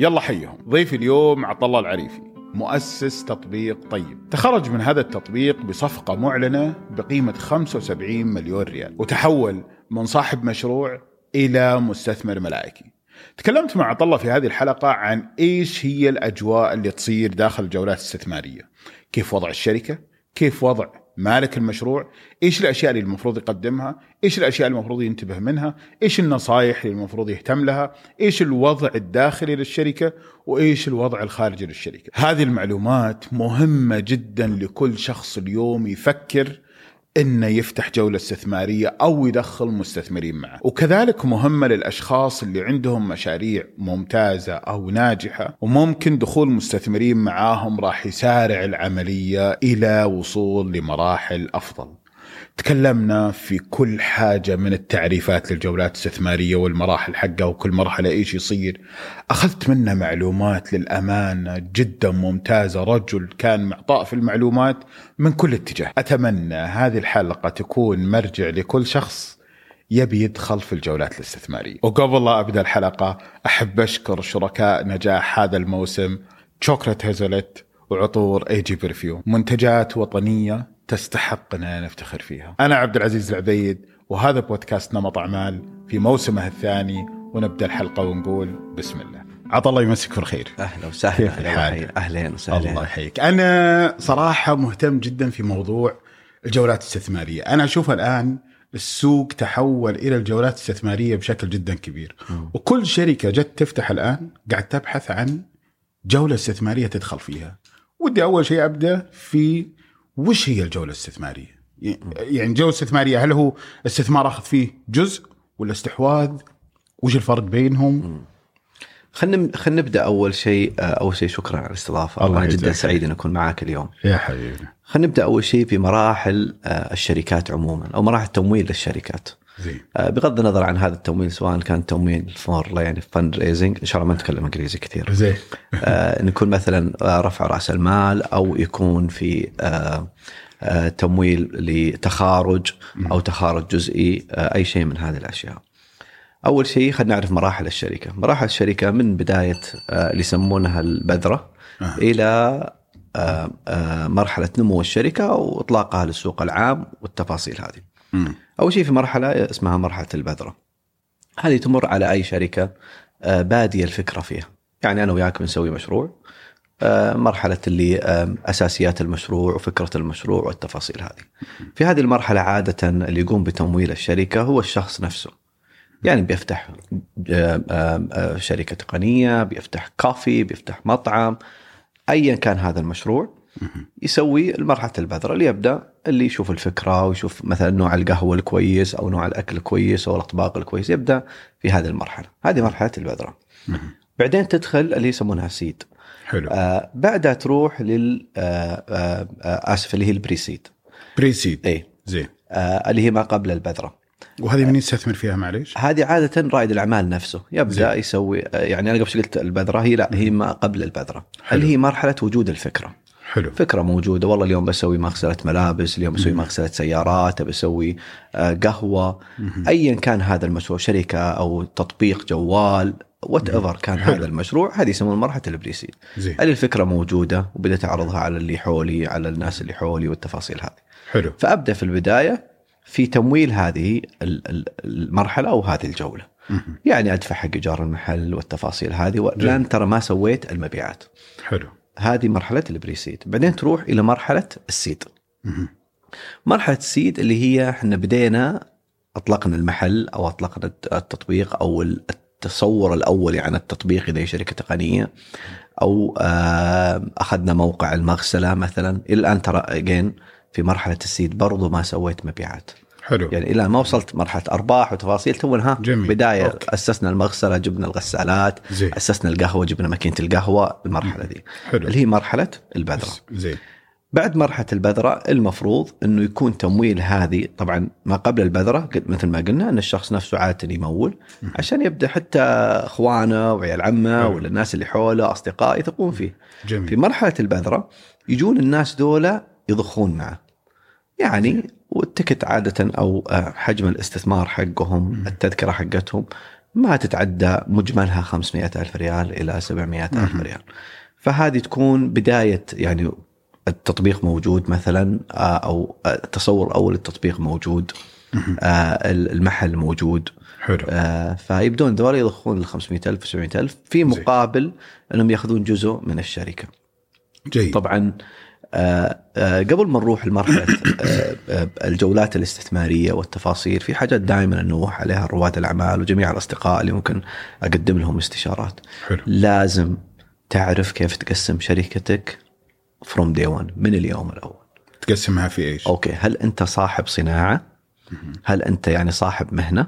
يلا حيهم. ضيفي اليوم الله العريفي. مؤسس تطبيق طيب. تخرج من هذا التطبيق بصفقة معلنة بقيمة 75 مليون ريال. وتحول من صاحب مشروع إلى مستثمر ملائكي. تكلمت مع عطا الله في هذه الحلقة عن إيش هي الأجواء اللي تصير داخل الجولات الاستثمارية كيف وضع الشركة؟ كيف وضع مالك المشروع إيش الأشياء اللي المفروض يقدمها؟ إيش الأشياء اللي المفروض ينتبه منها؟ إيش النصائح اللي المفروض يهتم لها؟ إيش الوضع الداخلي للشركة؟ وإيش الوضع الخارجي للشركة؟ هذه المعلومات مهمة جدا لكل شخص اليوم يفكر إنه يفتح جولة استثمارية أو يدخل مستثمرين معه، وكذلك مهمة للأشخاص اللي عندهم مشاريع ممتازة أو ناجحة وممكن دخول مستثمرين معاهم راح يسارع العملية إلى وصول لمراحل أفضل. تكلمنا في كل حاجة من التعريفات للجولات الاستثمارية والمراحل حقها وكل مرحلة إيش يصير. أخذت منه معلومات للأمانة جدا ممتازة. رجل كان معطاء في المعلومات من كل اتجاه. أتمنى هذه الحلقة تكون مرجع لكل شخص يبي يدخل في الجولات الاستثمارية. وقبل لا أبدأ الحلقة أحب أشكر شركاء نجاح هذا الموسم شوكولات هيزلت وعطور اي جي برفيوم منتجات وطنية تستحق إن نفتخر فيها. أنا عبد العزيز العبيد وهذا بودكاست نمط أعمال في موسمه الثاني ونبدأ الحلقة ونقول بسم الله. عطا الله يمسيك بالخير. أهلا وسهلا كيف الحال؟ أهلا وسهلا الله يحييك. أنا صراحة مهتم جدا في موضوع الجولات الاستثمارية، أنا أشوف الآن السوق تحول إلى الجولات الاستثمارية بشكل جدا كبير م. وكل شركة جت تفتح الآن قاعد تبحث عن جولة استثمارية تدخل فيها ودي أول شيء أبدأ في وش هي الجولة الاستثمارية؟ يعني الجوله الاستثمارية هل هو استثمار أخذ فيه جزء ولا استحواذ؟ وش الفرق بينهم؟ خلينا خلينا نبدأ أول شيء أول شيء شكرا على الاستضافة الله أنا جدا سعيد ان أكون معك اليوم يا حبيبي خلينا نبدأ أول شيء في مراحل آه، الشركات عموما أو مراحل تمويل للشركات زين آه، بغض النظر عن هذا التمويل سواء كان تمويل for يعني fundraising إن شاء الله ما نتكلم إنجليزي كثير زين آه، ان يكون مثلا آه، رفع رأس المال أو يكون في تمويل لتخارج أو تخارج جزئي أي شيء من هذه الأشياء. أول شيء خلينا نعرف مراحل الشركة، مراحل الشركة من بداية اللي يسمونها البذرة أه. إلى مرحلة نمو الشركة وإطلاقها للسوق العام والتفاصيل هذه. مم. أول شيء في مرحلة اسمها مرحلة البذرة. هذه تمر على أي شركة آه، بادية الفكرة فيها. يعني أنا وياك بنسوي مشروع آه، مرحلة اللي أساسيات المشروع وفكرة المشروع والتفاصيل هذه. في هذه المرحلة عادة اللي يقوم بتمويل الشركة هو الشخص نفسه. يعني بيفتح شركة تقنية، بيفتح كافي، بيفتح مطعم ايا كان هذا المشروع يسوي مرحله البذرة اللي يبدأ اللي يشوف الفكرة ويشوف مثلا نوع القهوة الكويس أو نوع الأكل الكويس أو الأطباق الكويس يبدأ في هذه المرحلة. هذه مرحلة البذرة. بعدين تدخل اللي يسمونها سيد حلو. آه بعدها تروح لل آه آه آه آسف اللي هي البريسيد. بريسيد. اي زين. آه اللي هي ما قبل البذرة. وهذه من يستثمر فيها معليش؟ هذه عادة رائد الأعمال نفسه. يبدأ زين. يسوي آه، يعني أنا قبل شوي قلت البذرة هي لا هي ما قبل البذرة. حلو. اللي هي مرحلة وجود الفكرة. حلو. فكرة موجودة. والله اليوم بسوي مغسلة ملابس اليوم بسوي مغسلة سيارات بسوي آه، قهوة. ايا كان هذا المشروع شركة أو تطبيق جوال whatever كان حلو. هذا المشروع هذه يسمون مرحلة ال pre-seed هذه الفكرة موجودة وبدأت أعرضها على اللي حولي على الناس اللي حولي والتفاصيل هذه. حلو. فأبدأ في البداية في تمويل هذه ال- ال- المرحلة أو هذه الجولة. يعني أدفع حق إيجار المحل والتفاصيل هذه والان ترى ما سويت المبيعات. حلو. هذه مرحلة ال pre-seed بعدين تروح إلى مرحلة ال seed. مرحلة ال seed اللي هي إحنا بدينا أطلقنا المحل أو أطلقنا التطبيق أو التصور الاولي عن التطبيق اذا هي شركة تقنية أو آه، أخذنا موقع المغسلة مثلا. إلى الآن ترى again في مرحلة ال seed برضو ما سويت مبيعات. حلو. يعني إلى ما وصلت مرحلة أرباح وتفاصيل تو ها جميل. بداية okay. أسسنا المغسلة جبنا الغسالات زين. أسسنا القهوة جبنا ماكينة القهوة المرحلة دي حلو. اللي هي مرحلة البذرة. زين. بعد مرحلة البذرة المفروض إنه يكون تمويل هذه طبعا ما قبل البذرة مثل ما قلنا إن الشخص نفسه عادة يمول عشان يبدأ حتى أخوانه وعيال عمه. ولا الناس اللي حوله أصدقاء يثقون فيه. في جميل مرحلة البذرة يجون الناس دولة يضخون معه. يعني والتكت عادة أو آه، حجم الاستثمار حقهم التذكرة حقتهم ما تتعدى مجملها 500 ألف ريال إلى 700 ألف ريال. فهذه تكون بداية يعني التطبيق موجود مثلا آه، أو التصور أول التطبيق موجود آه، المحل موجود. حلو. آه، فيبدون ذول يضخون ال 500 ألف 700 ألف في مقابل أنهم يأخذون جزء من الشركة. جيد. طبعا آه، آه، قبل ما نروح لمرحلة آه، آه، الجولات الاستثمارية والتفاصيل في حاجات دائما ننوه عليها رواد الأعمال وجميع الأصدقاء اللي ممكن أقدم لهم استشارات حلو لازم تعرف كيف تقسم شركتك from day 1 من اليوم الأول تقسمها في إيش؟ okay هل أنت صاحب صناعة هل أنت يعني صاحب مهنة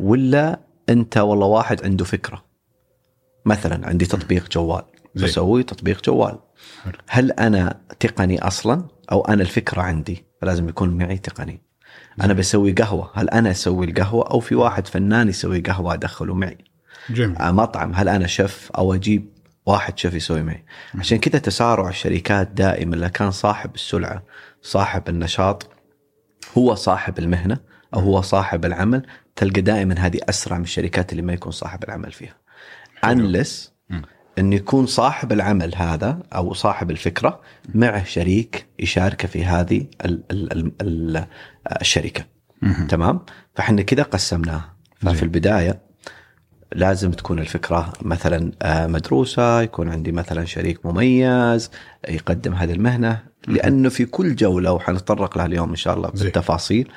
ولا أنت والله واحد عنده فكرة مثلا عندي تطبيق جوال. بسوي تطبيق جوال. هل أنا تقني أصلا أو أنا الفكرة عندي؟ فلازم يكون معي تقني. أنا بسوي قهوة. هل أنا أسوي القهوة أو في واحد فنان يسوي قهوة أدخله معي؟ جميل. آه، مطعم. هل أنا شيف أو أجيب واحد شيف يسوي معي؟ عشان كذا تسارع الشركات دائما. اللي كان صاحب السلعة صاحب النشاط هو صاحب المهنة أو هو صاحب العمل تلقى دائما هذه أسرع من الشركات اللي ما يكون صاحب العمل فيها. انلس. انه يكون صاحب العمل هذا أو صاحب الفكرة معه شريك يشاركه في هذه ال ال ال ال الشركة. تمام؟ فإحنا كذا قسمناها ففي. البداية لازم تكون الفكرة مثلا آه، مدروسة يكون عندي مثلا شريك مميز يقدم هذه المهنة. لأنه في كل جولة وحنتطرق لها اليوم إن شاء الله. بالتفاصيل.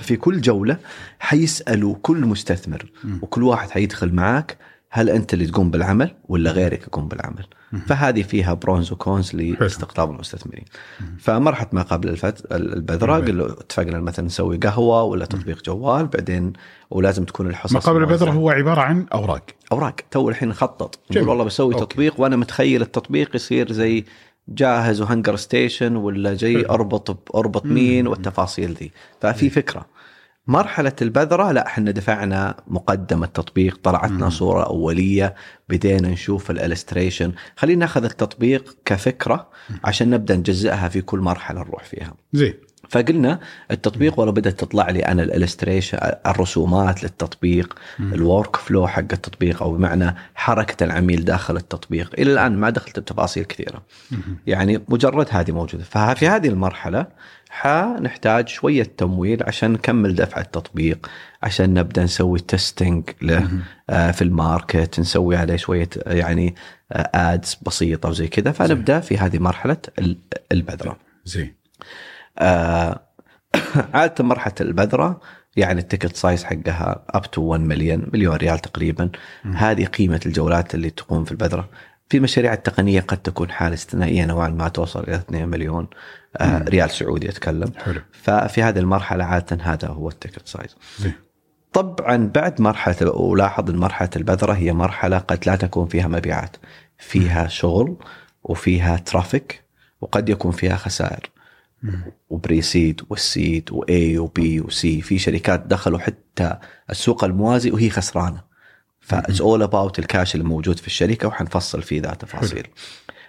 في كل جولة حيسألوا كل مستثمر وكل واحد حيدخل معك هل أنت اللي تقوم بالعمل ولا غيرك يقوم بالعمل؟ فهذه فيها pros و cons لاستقطاب المستثمرين. فمرحلة ما قبل الفت... البذرة اتفقنا مثلا نسوي قهوة ولا تطبيق جوال بعدين ولازم تكون الحصص ما قبل البذرة. هو عبارة عن أوراق. أوراق. تو الحين نخطط. نقول والله بسوي okay. تطبيق وأنا متخيل التطبيق يصير زي جاهز وهنجر ستيشن ولا جاي. أربط أربط مين والتفاصيل ذي ففي فكرة. مرحلة البذرة لا إحنا دفعنا مقدم التطبيق طلعتنا صورة أولية بدينا نشوف ال illustration خلينا ناخذ التطبيق كفكرة عشان نبدأ نجزئها في كل مرحلة نروح فيها. زين. فقلنا التطبيق والله بدأت تطلع لي أنا ال illustration الرسومات للتطبيق ال workflow حق التطبيق أو بمعنى حركة العميل داخل التطبيق. إلى الآن ما دخلت بتفاصيل كثيرة. يعني مجرد هذه موجودة. ففي هذه المرحلة حنحتاج شوية تمويل عشان نكمل دفع التطبيق عشان نبدأ نسوي testing له آه، في ال market نسوي عليه شوية آه، يعني ads بسيطة وزي كذا. فنبدأ في هذه مرحلة ال- البذرة. زين. آه، عادة مرحلة البذرة يعني ال ticket size حقها up to 1 مليون مليون ريال تقريبا. هذه قيمة الجولات اللي تقوم في البذرة. في مشاريع التقنية قد تكون حالة استثنائية نوعا ما توصل إلى 2 مليون آه ريال سعودي أتكلم. حلو. ففي هذه المرحلة عادة هذا هو ال ticket size. طبعا بعد مرحلة ولاحظ إن مرحلة البذرة هي مرحلة قد لا تكون فيها مبيعات. فيها شغل وفيها traffic وقد يكون فيها خسائر. وبريسيد والسيد واي وبي وسي في شركات دخلوا حتى السوق الموازي وهي خسرانة. ف it's all about ال cash اللي موجود في الشركة وحنفصل فيه ذا تفاصيل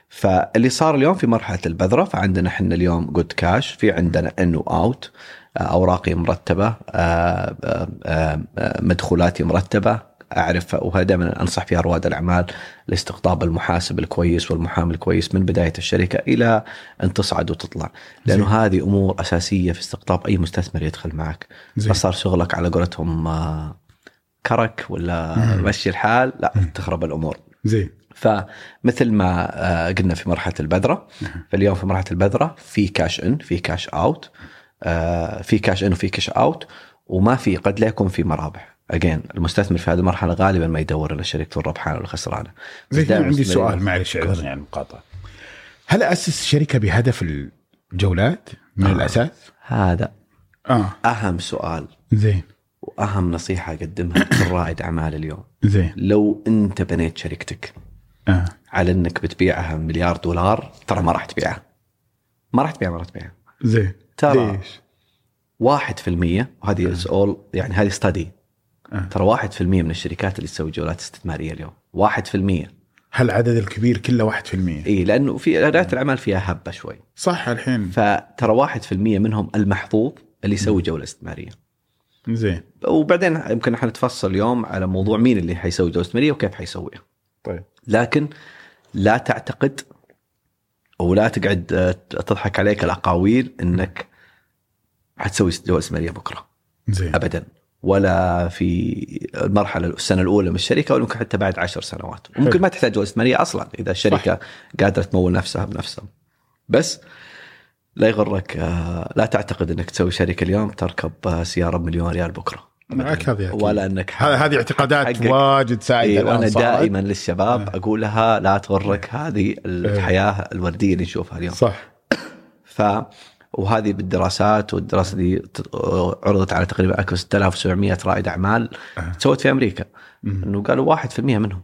فاللي صار اليوم في مرحلة البذرة فعندنا إحنا اليوم good cash في عندنا in و out أوراقي مرتبة آه، آه، آه، آه، مدخولاتي مرتبة أعرف وهذا دائما أنصح فيها رواد الأعمال لاستقطاب المحاسب الكويس والمحامي الكويس من بداية الشركة إلى أن تصعد وتطلع لأنه زين. هذه أمور أساسية في استقطاب أي مستثمر يدخل معك. فصار شغلك على قولتهم آه، كرك ولا مشي الحال؟ لا تخرب الأمور. زين. فمثل ما آه، قلنا في مرحلة البذرة فاليوم في مرحلة البذرة في cash in في cash out آه، في cash in وفي cash out وما في قد لا يكون في مرابح. again المستثمر في هذه المرحلة غالبا ما يدور إلى شركته الربحانه ولا خسرانه بس زين عندي سؤال معلش اعذرني عن المقاطعه هل أسس شركة بهدف الجولات من آه. الأساس؟ هذا آه. أهم سؤال. زين. واهم نصيحة أقدمها لكل رائد أعمال اليوم. زين. لو أنت بنيت شركتك آه. على أنك بتبيعها مليار دولار ترى ما راح تبيعها. ما راح تبيعها ما راح تبيعها. زين. ترى ليش؟ واحد في المية وهذه is all يعني هذه ستادي آه. ترى واحد في المية من الشركات اللي تسوي جولات استثمارية اليوم. واحد في المية. هل العدد الكبير كله 1%؟ إي لأنه في رياده الأعمال فيها هبة شوي. صح الحين. فترى واحد في المية منهم المحظوظ اللي يسوي جولة استثمارية. زين. وبعدين يمكن إحنا نتفصل اليوم على موضوع مين اللي حيسوي جوله مالية وكيف حيسويها. طيب. لكن لا تعتقد ولا تقعد آه، تضحك عليك الأقاويل إنك حتسوي جوله مالية بكرة. زين. ابدا. ولا في المرحلة السنة الأولى من الشركة ولا ممكن حتى بعد عشر سنوات. وممكن. ما تحتاج جوله مالية أصلا إذا الشركة صح. قادرة تمول نفسها بنفسها. بس لا يغرك آه، لا تعتقد إنك تسوي شركة اليوم تركب آه، سيارة بمليون ريال بكرة معك هذه. ولا إنك هذه اعتقادات. واجد سائده إيه وأنا. دائما للشباب آه. أقول لها لا تغرك هذه الحياة الوردية اللي نشوفها اليوم صح ف وهذه بالدراسات والدراسة دي ت- عرضت على تقريبا أكثر من 6700 رائد أعمال آه. تسوت في أمريكا. إنه قالوا 1% منهم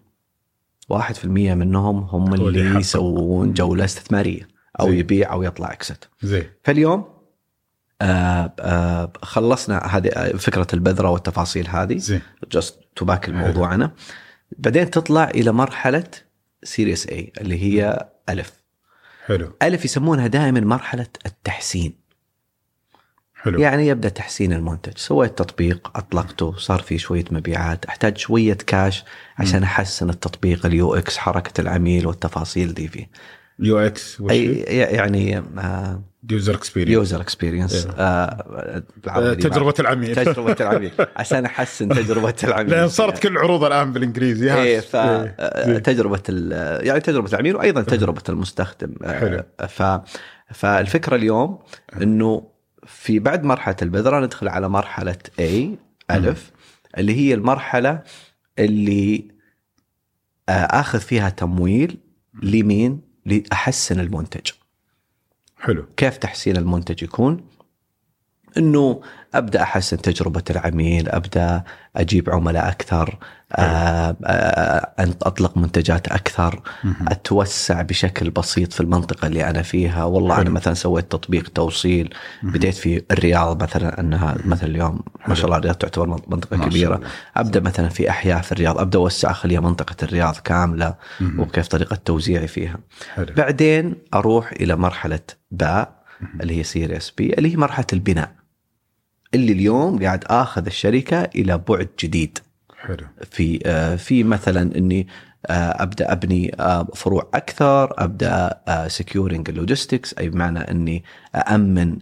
1% منهم هم اللي. يسوون جولة استثمارية أو زين. يبيع أو يطلع اكست زين. فاليوم آه آه خلصنا هذه آه، فكرة البذرة والتفاصيل هذه. زين. just to back لموضوعنا بعدين تطلع إلى مرحلة series A اللي هي ألف. حلو. ألف يسمونها دائما مرحلة التحسين. حلو. يعني يبدأ تحسين المنتج. سويت تطبيق أطلقته صار في شوية مبيعات. أحتاج شوية كاش عشان أحسن التطبيق ال UX حركة العميل والتفاصيل دي فيه. UX أي يعني آه، user experience user experience إيه. تجربة العميل. تجربة العميل. عشان أحسن تجربة العميل. لأن صارت كل العروض الآن بالإنجليزي. إيه ف إيه. زين. تجربة ال- يعني تجربة العميل وأيضا تجربة المستخدم. آه، حلو. ف فالفكرة اليوم إنه في بعد مرحلة البذرة ندخل على مرحلة A ألف اللي هي المرحلة اللي آه، آخذ فيها تمويل لمين؟ لأحسن المنتج. حلو كيف تحسين المنتج يكون؟ إنه أبدأ أحسن تجربة العميل، أبدأ أجيب عملاء أكثر، آه، آه، أطلق منتجات أكثر،. أتوسع بشكل بسيط في المنطقة اللي أنا فيها، والله. أنا مثلا سويت تطبيق توصيل بديت في الرياض مثلا إنها مثلا اليوم ما شاء الله الرياض تعتبر منطقة كبيرة،. أبدأ مثلا في أحياء في الرياض، أبدأ أوسع اخليها منطقة الرياض كاملة. وكيف طريقة توزيعي فيها. حلو بعدين أروح إلى مرحلة باء اللي هي series B اللي هي مرحلة البناء اللي اليوم قاعد آخذ الشركة إلى بعد جديد. حلو. في آه، في مثلا إني آه، أبدأ أبني آه، فروع أكثر أبدأ securing ال logistics أي بمعنى إني امن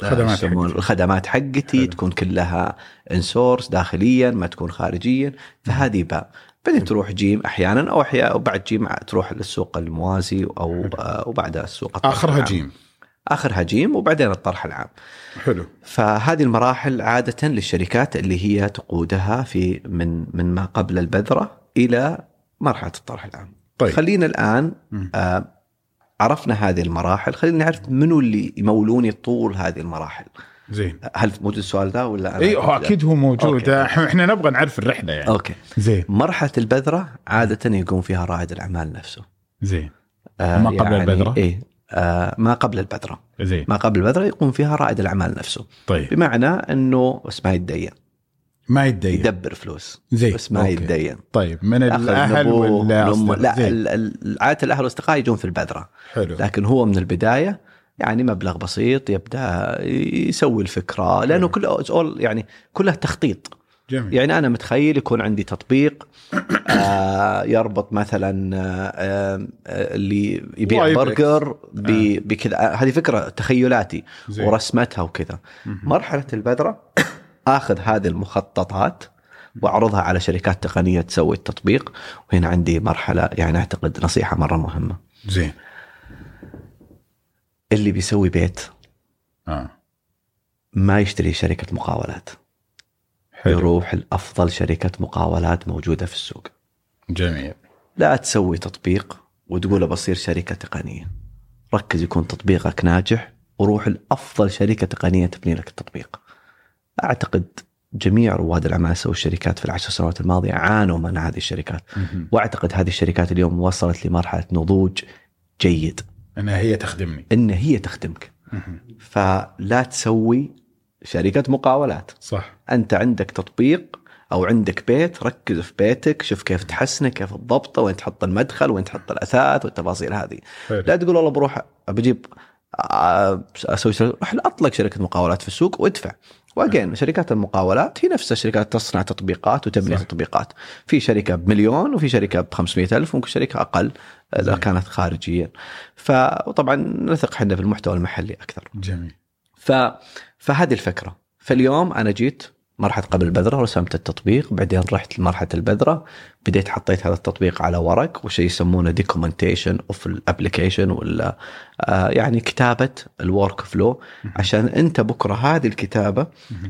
خدمات يسمون حقتي. الخدمات حقتي حلو. تكون كلها insource داخليا ما تكون خارجيا. فهذه باء بعدين تروح جيم أحيانا أو أحيانا وبعد جيم تروح للسوق الموازي أو وبعدها السوق آخرها. جيم. اخرها جيم وبعدين الطرح العام حلو فهذه المراحل عادة للشركات اللي هي تقودها في من من ما قبل البذرة إلى مرحلة الطرح العام. طيب خلينا الآن مم. آه عرفنا هذه المراحل، خلينا نعرف منو اللي يمولوني طول هذه المراحل. زين هل موجود السؤال ده ولا اي هو أكيد هو موجود okay. إحنا نبغى نعرف الرحلة يعني okay. زين مرحلة البذرة عادة يقوم فيها رائد الأعمال نفسه. زين آه ما قبل البذرة؟ إيه آه ما قبل البذرة. زين. ما قبل البذرة يقوم فيها رائد الأعمال نفسه. طيب. بمعنى أنه بس ما يتدين، ما يتدين. يدبر فلوس. زين. بس ما okay. يتدين. طيب. من الأهل ولا لا عادة الأهل والأصدقاء يجون في البذره حلو. لكن هو من البداية يعني مبلغ بسيط يبدأ يسوي الفكرة لأنه كله all يعني كلها تخطيط. جميل. يعني أنا متخيل يكون عندي تطبيق آه يربط مثلا آه آه اللي يبيع برجر. ب- بكذا. هذه فكرة تخيلاتي زين. ورسمتها وكذا. مرحلة البذرة آخذ هذه المخططات وأعرضها على شركات تقنية تسوي التطبيق. وهنا عندي مرحلة يعني أعتقد نصيحة مرة مهمة. زين. اللي بيسوي بيت آه. ما يشتري شركة مقاولات. حلو. يروح لأفضل شركة مقاولات موجودة في السوق. جميل. لا تسوي تطبيق وتقول بصير شركة تقنية. ركز يكون تطبيقك ناجح وروح لأفضل شركة تقنية تبني لك التطبيق. أعتقد جميع رواد الاعمال سووا الشركات في العشر سنوات الماضية عانوا من هذه الشركات. مهم. وأعتقد هذه الشركات اليوم وصلت لمرحلة نضوج جيد. إنها هي تخدمني. ان هي تخدمك. مهم. فلا تسوي شركة مقاولات. صح. أنت عندك تطبيق أو عندك بيت ركز في بيتك شوف كيف تحسنه كيف تضبطه وين تحط المدخل وين تحط الأثاث والتفاصيل هذه. حلو. لا تقول والله بروح بجيب آه، أسوي روح اطلق شركة مقاولات في السوق وادفع. و again شركات المقاولات هي نفس الشركات تصنع تطبيقات وتبني صح. تطبيقات. في شركة بمليون وفي شركة ب 500 ألف وممكن شركة أقل إذا. كانت خارجيا. فطبعا نثق إحنا في المحتوى المحلي أكثر. جميل. فهذه الفكرة. فاليوم أنا جيت مرحلة قبل البذرة رسمت التطبيق بعدين رحت لمرحلة البذرة بديت حطيت هذا التطبيق على ورق وشيء يسمونه documentation of ال application ولا آه يعني كتابة ال workflow عشان أنت بكرة هذه الكتابة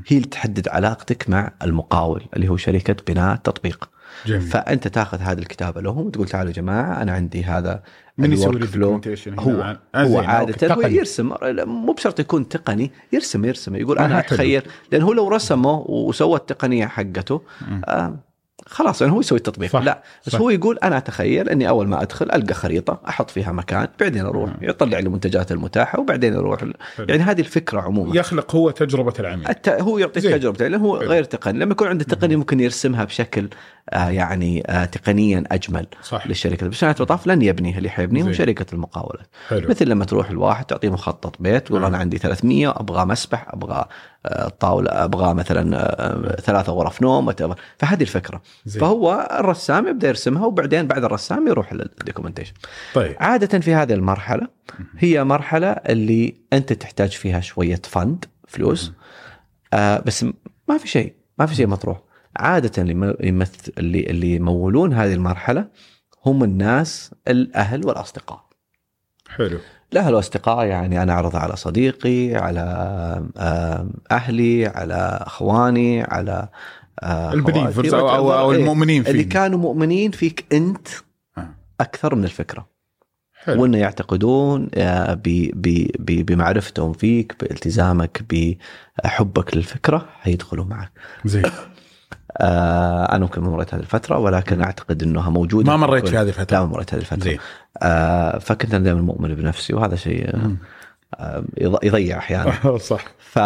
هي اللي تحدد علاقتك مع المقاول اللي هو شركة بناء تطبيق جميل فأنت تاخذ هذه الكتابه لهم وتقول تعالوا يا جماعة أنا عندي هذا من يسوي flow؟ هو آه، هو عادة هو. يرسم مو بشرط يكون تقني يرسم يرسم يقول آه، أنا. أتخيل لأن هو لو رسمه وسوى التقنية حقته خلاص يعني هو يسوي التطبيق صح، لا بس صح. هو يقول أنا أتخيل إني أول ما أدخل ألقى خريطة أحط فيها مكان بعدين أروح يطلع لي المنتجات المتاحة وبعدين أروح حلو. يعني هذه الفكرة عموما يخلق هو تجربة العميل الت... هو يعطيك زين. تجربته لأنه هو حلو. غير تقني لما يكون عنده تقني ممكن يرسمها بشكل آه يعني آه تقنيا أجمل صح للشركة بس نهايه المطاف لن يبنيها اللي حيبنيه هو. شركة المقاولات حلو مثل لما تروح الواحد تعطيه مخطط بيت آه. أنا عندي 300 أبغى مسبح أبغى آه، طاوله أبغى مثلا آه، ثلاثة غرف نوم. فهذه الفكرة. زين. فهو الرسام يبدأ يرسمها وبعدين بعد الرسام يروح لل documentation طيب. عادة في هذه المرحلة هي مرحلة اللي أنت تحتاج فيها شوية فند فلوس. آه بس ما في شيء ما في شيء مطروح. عادة اللي اللي يمولون هذه المرحلة هم الناس الأهل والأصدقاء. حلو. الاهل والاصدقاء يعني أنا أعرض على صديقي على آه، أهلي على أخواني على آه، البليفرز أو أو, أو إيه، المؤمنين اللي فيه كانوا مؤمنين فيك أنت آه. أكثر من الفكرة. حلو. وأنه يعتقدون آه، ب- ب- ب- بمعرفتهم فيك بإلتزامك بحبك للفكرة حيدخلوا معك. زين. آه، أنا ممكن ما مريت هذه الفترة ولكن أعتقد إنها موجودة ما مريت في هذه الفترة لا ما مريت هذه الفترة. آه، فكنت أنا دائما مؤمن بنفسي وهذا شيء آه،. آه، يض- يضيع أحيانا. صح ف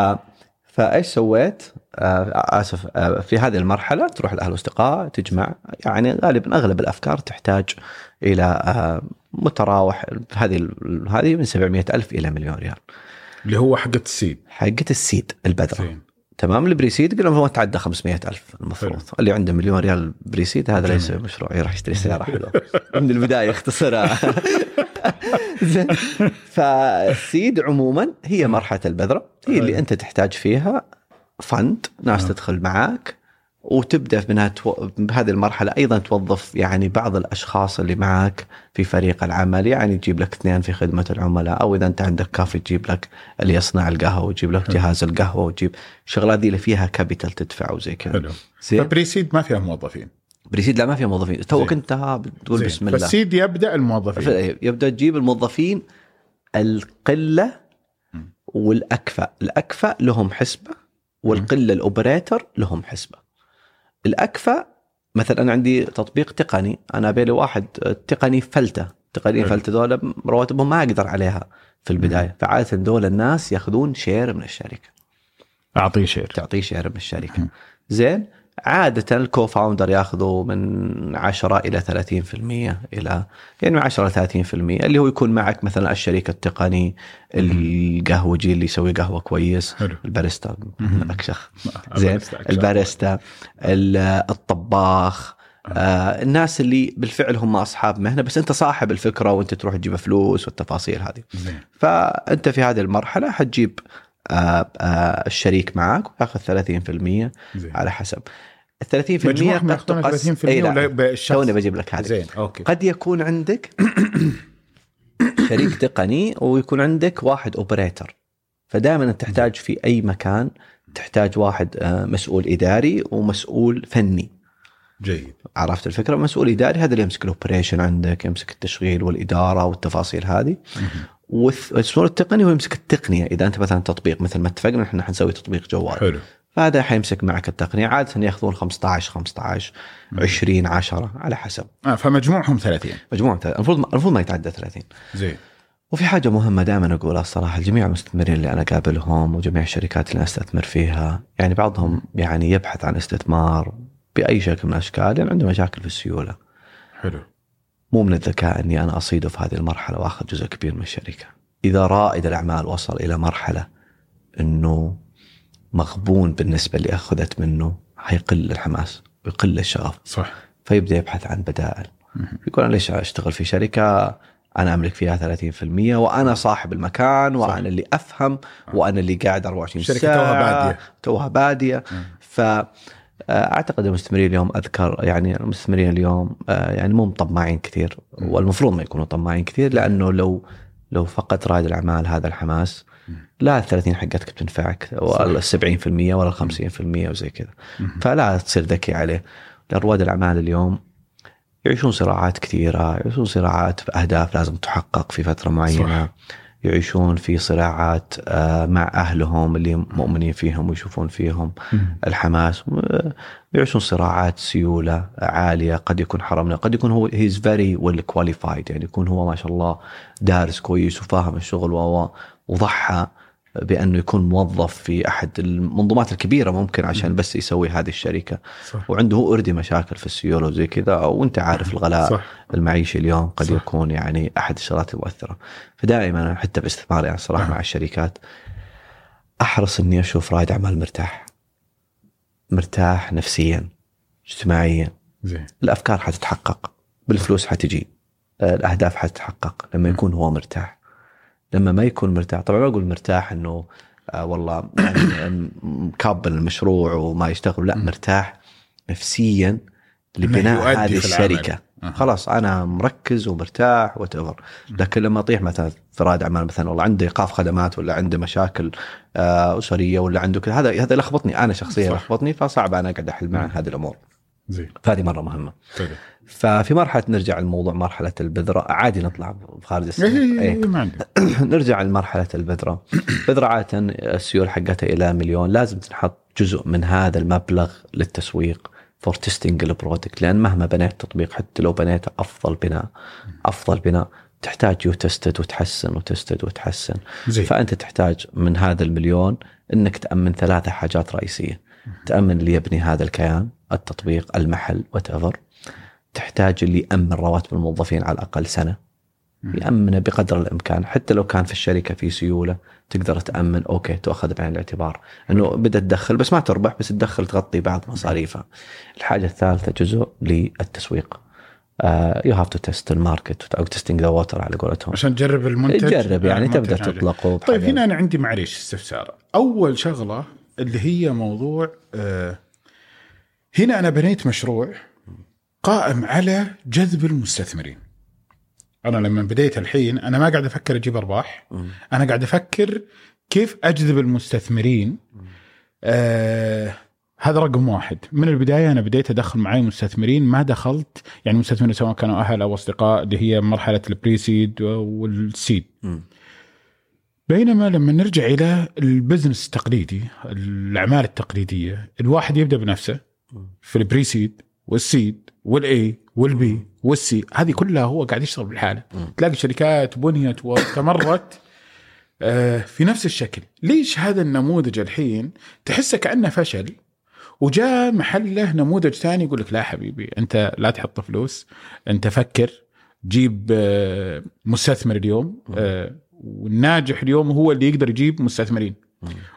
فإيش سويت؟ آه، آسف آه، في هذه المرحلة تروح الاهل والاصدقاء تجمع يعني غالبا أغلب الأفكار تحتاج إلى آه، متراوح هذه هذه من 700 ألف إلى مليون ريال اللي هو حقة السيد حقت السيد البذرة تمام البريسيد قلنا ما تعدى 500 ألف المفروض حلو. اللي عنده مليون ريال بريسيد هذا. ليس مشروع يروح يشتري سيارة حلوة من البداية يختصرها زين فالسيد عموما هي مرحلة البذرة هي اللي. أنت تحتاج فيها فند ناس نعم. تدخل معاك وتبدأ منها تو... بهذه المرحلة أيضا توظف يعني بعض الأشخاص اللي معك في فريق العمل يعني تجيب لك اثنين في خدمة العملاء أو إذا أنت عندك كافيه تجيب لك اللي يصنع القهوة وتجيب لك. جهاز القهوة وتجيب الشغلات دي اللي فيها capital تدفع وزي كذا حلو ف pre-seed ما فيها موظفين pre-seed لا ما فيها موظفين توك. أنت بتقول. بسم الله فال seed يبدأ الموظفين يبدأ تجيب الموظفين القلة. والأكفأ، الأكفأ لهم حسبة والقلة ال operator لهم حسبة. الأكفأ مثلا أنا عندي تطبيق تقني أنا أبي لي واحد تقني فلتة، حلو. فلتة ذولا رواتبهم ما أقدر عليها في البداية، فعادة دول الناس يأخذون share من الشركة. أعطيه share تعطيه share من الشركة. زين عادة ال co-founder ياخذوا من 10 إلى 30% إلى يعني من 10 إلى 30% اللي هو يكون معك مثلا الشريك التقني القهوجي اللي يسوي قهوة كويس حلو. الباريستا. أكشخ. زين. الباريستا الطباخ آه. الناس اللي بالفعل هم أصحاب مهنة بس أنت صاحب الفكرة وأنت تروح تجيب فلوس والتفاصيل هذه. فأنت في هذه المرحلة حتجيب آه، آه، الشريك معك وياخذ 30% زين. على حسب. ال 30% مجموعهم قد ياخذون تقس 30% إي لا، ولا توني بجيب لك هذه زين أوكي. قد يكون عندك شريك تقني ويكون عندك واحد operator فدائما تحتاج في أي مكان تحتاج واحد آه، مسؤول إداري ومسؤول فني. جيد. عرفت الفكرة؟ مسؤول إداري هذا اللي يمسك ال operation عندك يمسك التشغيل والإدارة والتفاصيل هذه. والمسؤول التقني هو يمسك التقنية. إذا أنت مثلا تطبيق مثل ما اتفقنا إحنا حنسوي تطبيق جوال. حلو. فهذا حيمسك معك التقنية. عادة يأخذون 15 15 20 10 على حسب. آه فمجموعهم 30 مجموعه المفروض المفروض ما يتعدى 30 زين. وفي حاجة مهمة دائما أقولها الصراحة لجميع المستثمرين اللي أنا أقابلهم وجميع الشركات اللي أنا أستثمر فيها يعني بعضهم يعني يبحث عن استثمار بأي شكل من الأشكال يعني عنده مشاكل في السيولة. حلو. مو من الذكاء إني أنا أصيده في هذه المرحلة وأخذ جزء كبير من الشركة. إذا رائد الأعمال وصل إلى مرحلة إنه مغبون بالنسبة اللي أخذت منه حيقل الحماس ويقل الشغف. صح. فيبدأ يبحث عن بدائل. يقول أنا ليش أشتغل في شركة؟ أنا أملك فيها 30% وأنا صاحب المكان وأنا صح. اللي أفهم وأنا اللي قاعد 24 شركة ساعة. توها بادية. توها بادية. ف آه، أعتقد المستثمرين اليوم أذكر يعني المستثمرين اليوم آه، يعني مو مطمعين كثير. والمفروض ما يكونوا طماعين كثير لأنه لو لو فقط رائد الأعمال هذا الحماس لا ال 30 حقتك بتنفعك ولا ال 70% ولا ال 50% وزي كذا. فلا تصير ذكي عليه. لأن رواد الأعمال اليوم يعيشون صراعات كثيرة يعيشون صراعات في اهداف لازم تحقق في فترة معينة. صح. يعيشون في صراعات آه، مع أهلهم اللي مؤمنين فيهم ويشوفون فيهم الحماس. آه، يعيشون صراعات سيولة عالية. قد يكون حرمنا قد يكون هو he's very well qualified يعني يكون هو ما شاء الله دارس كويس وفاهم الشغل و وضحى بأنه يكون موظف في أحد المنظومات الكبيرة ممكن عشان بس يسوي هذه الشركة. صح. وعنده هو اوريدي مشاكل في السيولة وزي كذا وأنت عارف الغلاء صح. المعيشي اليوم قد صح. يكون يعني أحد الشغلات المؤثرة. فدائما حتى باستثماري يعني صراحة نعم. مع الشركات أحرص إني أشوف رائد أعمال مرتاح. مرتاح نفسيا اجتماعيا. زين. الأفكار حتتحقق بالفلوس حتجي الأهداف حتتحقق لما يكون هو مرتاح. لما ما يكون مرتاح. طبعا ما أقول مرتاح إنه آه والله يعني مكابل المشروع وما يشتغل. لا مرتاح نفسيا لبناء هذه. الشركة. أها. خلاص أنا مركز ومرتاح وات لكن لما أطيح مثلا في رائد أعمال مثلا والله عنده إيقاف خدمات ولا عنده مشاكل آه، أسرية ولا عنده كذا هذا هذا يلخبطني. أنا شخصيا صح. يلخبطني فصعب أنا أقعد أحل مع هذه الأمور. زين. فهذه مرة مهمة. حلو ففي مرحلة نرجع الموضوع مرحلة البذرة. عادي نطلع خارج السنة. إيه، إيه. ما عندي نرجع لمرحلة البذرة. البذره عادة السيوله حقتها إلى مليون. لازم تنحط جزء من هذا المبلغ للتسويق for testing ال product لأن مهما بنيت تطبيق حتى لو بنيت أفضل بناء أفضل بناء تحتاج you test it وتحسن و test it وتحسن. زين. فأنت تحتاج من هذا المليون إنك تأمن ثلاثة حاجات رئيسية. تأمن اللي يبني هذا الكيان التطبيق المحل وات تحتاج اللي يامن رواتب الموظفين على الأقل سنة يامنه بقدر الإمكان حتى لو كان في الشركة في سيولة تقدر تأمن أوكي تاخذ بعين الاعتبار إنه بدات تدخل بس ما تربح بس تدخل تغطي بعض مصاريفها. الحاجة الثالثة جزء للتسويق. you have to test ال market أو testing the water على قولتهم. عشان تجرب المنتج تجرب يعني المنتج تبدأ. تطلقه طيب. هنا أنا عندي معليش استفسار أول شغلة اللي هي موضوع آه هنا أنا بنيت مشروع قائم على جذب المستثمرين. أنا لما بديت الحين أنا ما قاعد أفكر أجيب أرباح. أنا قاعد أفكر كيف أجذب المستثمرين. آه هذا رقم واحد. من البداية أنا بديت أدخل معي مستثمرين ما دخلت. يعني مستثمرين سواء كانوا أهل أو أصدقاء اللي هي مرحلة البريسيد والسيد. مم. بينما لما نرجع إلى البزنس التقليدي الأعمال التقليدية الواحد يبدأ بنفسه في البريسيد والسيد. والاي والبي والسي هذه كلها هو قاعد يشتغل بالحالة. تلاقي شركات بنيت واستمرت آه، في نفس الشكل ليش هذا النموذج الحين تحسه كأنه فشل وجاء محله نموذج ثاني يقول لك لا حبيبي أنت لا تحط فلوس أنت فكر جيب آه، مستثمر اليوم آه، والناجح اليوم هو اللي يقدر يجيب مستثمرين.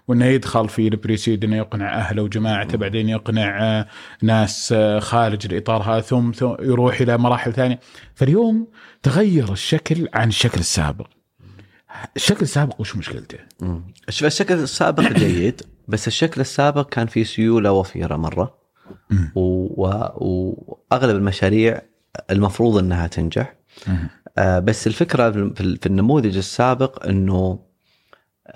وإنه يدخل في البريسيد إنه يقنع أهله وجماعته بعدين يقنع آه، ناس آه، خارج الإطار هذا ثم ثم يروح إلى مراحل ثانية. فاليوم تغير الشكل عن الشكل السابق. الشكل السابق وش مشكلته؟ شوف الشكل السابق جيد بس الشكل السابق كان فيه سيولة وفيرة مرة. وأغلب المشاريع المفروض إنها تنجح. آه، بس الفكرة في النموذج السابق إنه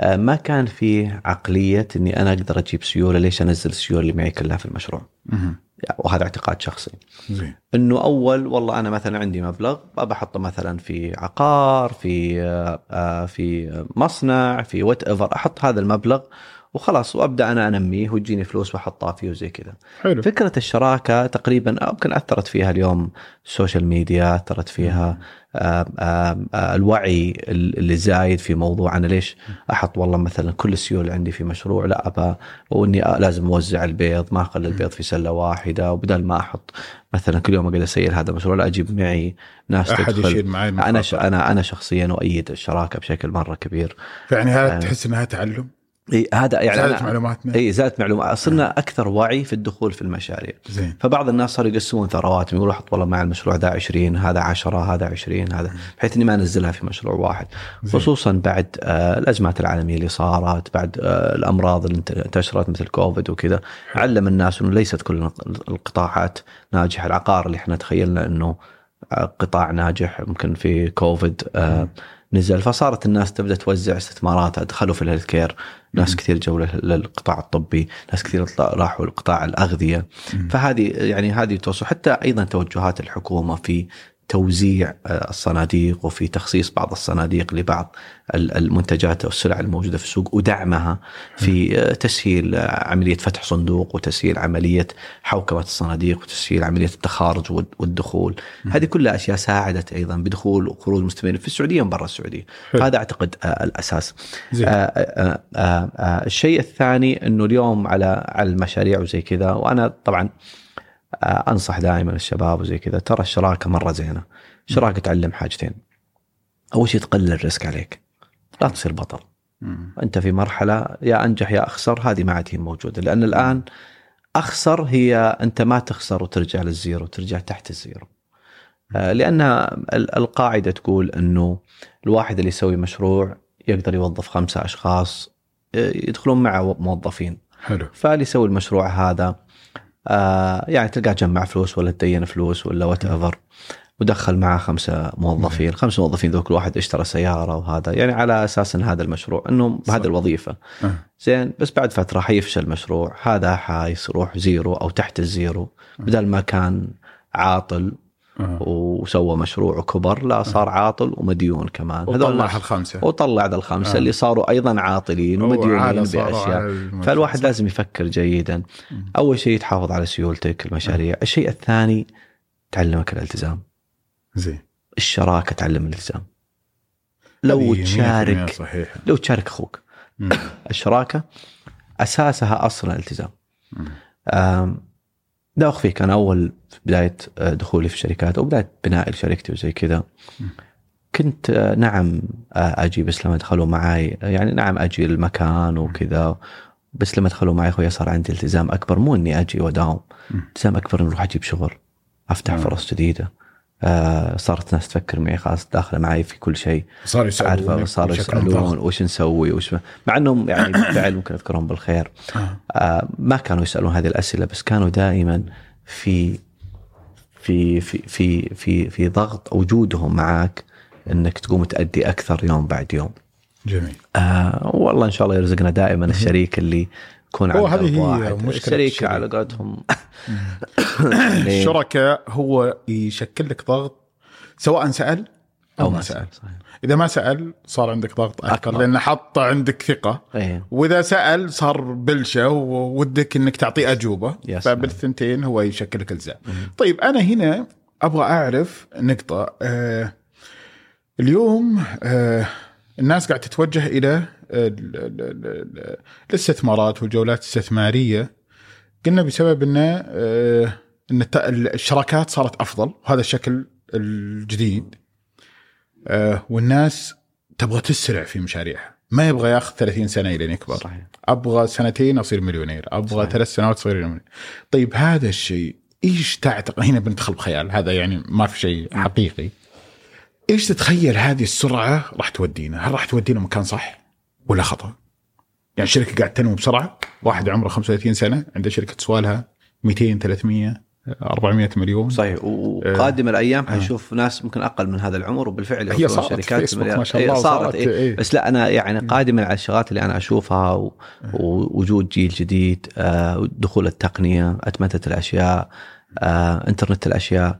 ما كان فيه عقلية إني أنا أقدر أجيب سيولة ليش أنزل السيولة اللي معي كلها في المشروع. وهذا اعتقاد شخصي. زين. إنه أول والله أنا مثلا عندي مبلغ أبى أحطه مثلا في عقار في آه، آه، في مصنع في وات ايفر أحط هذا المبلغ وخلاص وأبدأ أنا انميه وتجيني فلوس وأحطها فيه وزي كذا. حلو. فكرة الشراكة تقريبا يمكن أثرت فيها اليوم ال social media أثرت فيها آم، آم، آه، الوعي اللي زايد في موضوع أنا ليش أحط والله مثلا كل السيولة اللي عندي في مشروع لا ابى وإني لازم أوزع البيض ما أخلي البيض في سلة واحدة وبدل ما أحط مثلا كل يوم أقعد أسير هذا المشروع لا أجيب معي ناس أحد تدخل. يشيل معي أنا. أنا أنا شخصيا أؤيد الشراكة بشكل مرة كبير. فيعني هذا آه. تحس إنها تعلم؟ إي هذا يعني زادت معلوماتنا. إي زادت معلومات. صرنا أكثر وعي في الدخول في المشاريع. زين. فبعض الناس صاروا يقسمون ثرواتهم يقولوا حط والله مع المشروع ذا 20 هذا 10 هذا 20 هذا بحيث إني ما أنزلها في مشروع واحد. زين. خصوصا بعد آه، الأزمات العالمية اللي صارت بعد آه، الأمراض اللي انت- انتشرت مثل كوفيد وكذا. علم الناس إنه ليست كل القطاعات ناجحة. العقار اللي إحنا تخيلنا إنه آه، قطاع ناجح ممكن في كوفيد آه، نزل. فصارت الناس تبدأ توزع استثماراتها. دخلوا في ال health care. ناس كثير جو لل- للقطاع الطبي ناس كثير راحوا لقطاع الأغذية. فهذه يعني هذه توصل حتى أيضا توجهات الحكومة في توزيع آه، الصناديق وفي تخصيص بعض الصناديق لبعض ال- المنتجات أو السلع الموجودة في السوق ودعمها في آه، تسهيل آه، عملية فتح صندوق وتسهيل عملية حوكمة الصناديق وتسهيل عملية التخارج وال- والدخول. هذه كلها أشياء ساعدت أيضا بدخول وخروج مستثمرين في السعودية وبرا السعودية. حلو. هذا أعتقد الأساس. آه، الشيء الثاني إنه اليوم على على المشاريع وزي كذا وأنا طبعا أنصح دائما الشباب وزي كذا. ترى الشراكة مرة زينة. الشراكه تعلم حاجتين. أول شيء تقلل الريسك عليك. لا تصير بطل. مم. أنت في مرحلة يا أنجح يا أخسر هذه ما عاد هي موجودة. لأن الآن أخسر هي أنت ما تخسر وترجع لل zero ترجع تحت ال zero. آه، لأن ال- القاعدة تقول إنه الواحد اللي يسوي مشروع يقدر يوظف خمسة أشخاص آه، يدخلون معه موظفين. حلو. فاللي يسوي المشروع هذا آه يعني تلقاه جمع فلوس ولا تدين فلوس ولا whatever ودخل معه خمسة موظفين، خمسة موظفين ذو كل واحد اشترى سيارة وهذا. يعني على أساس إن هذا المشروع إنه صح. هذه الوظيفة. آه. زين بس بعد فترة حيفشل المشروع هذا حيروح zero أو تحت ال zero. بدل ما كان عاطل آه. وسوى مشروع وكبر لا صار عاطل ومديون كمان. وطلع الخمسه وطلع ذا الخمسة آه. اللي صاروا أيضا عاطلين ومديونين بأشياء. فالواحد لازم يفكر جيدا. مم. أول شيء تحافظ على سيولتك المشاريع. الشيء الثاني تعلمك الالتزام. زين. الشراكة تعلم الالتزام. لو هذه 100% تشارك صحيح لو تشارك أخوك. الشراكة أساسها أصلا. أم، لا اخفيك أنا أول في بداية آه، دخولي في الشركات أو بداية بناء شركتي وزي كذا. كنت آه، نعم آه، أجي بس لما دخلوا معي يعني نعم أجي المكان وكذا. بس لما دخلوا معي أخوي صار عندي التزام أكبر. مو إني أجي وأداوم. التزام أكبر إني أروح أجيب شغل. أفتح نعم. فرص جديدة. آه، صارت ناس تفكر معي خلاص داخلة معي في كل شيء. صار يسالون صاروا يسألون وش نسوي وش مع إنهم يعني بالفعل ممكن أذكرهم بالخير. آه. آه، ما كانوا يسألون هذه الأسئلة بس كانوا دائما في في في في في في ضغط وجودهم معك إنك تقوم تأدي أكثر يوم بعد يوم. جميل. آه والله إن شاء الله يرزقنا دائما الشريك اللي يكون هو هذه هي. مشكلة الشريك. على قولتهم يعني الشركاء هو يشكل لك ضغط سواء سأل أو ما سأل صحيح. إذا ما سأل صار عندك ضغط أكثر أكبر. لأنه حط عندك ثقة إيه وإذا سأل صار بلشة وودك إنك تعطيه سلام. فبالثنتين هو يشكل لك الزام طيب أنا هنا أبغى أعرف نقطة آه اليوم آه الناس قاعد تتوجه ال- الاستثمارات والجولات الاستثماريه قلنا بسبب ان آه إن الشراكات صارت أفضل وهذا الشكل الجديد. آه والناس تبغى تسرع في مشاريعها. ما يبغى ياخذ 30 سنة الين يكبر. صحيح. أبغى سنتين أصير مليونير. أبغى صحيح. ثلاث سنوات أصير مليونير. طيب هذا الشيء إيش تعتقد؟ هنا بندخل بخيال هذا يعني ما في شيء حقيقي. إيش تتخيل هذه السرعة راح تودينا؟ هل راح تودينا مكان صح؟ ولا خطأ. يعني شركة قاعد تنمو بسرعة واحد عمره 35 سنة عنده شركة سوالها 200 300 400 مليون. صحيح. وقادم الأيام حنشوف ناس ممكن أقل من هذا العمر وبالفعل هي صارت في فيسبوك ما شاء إيه، الله صارت إيه. إيه. بس لا أنا يعني قادما على الشغلات اللي أنا أشوفها و- ووجود جيل جديد آه، دخول التقنية أتمتة الأشياء آه، إنترنت الأشياء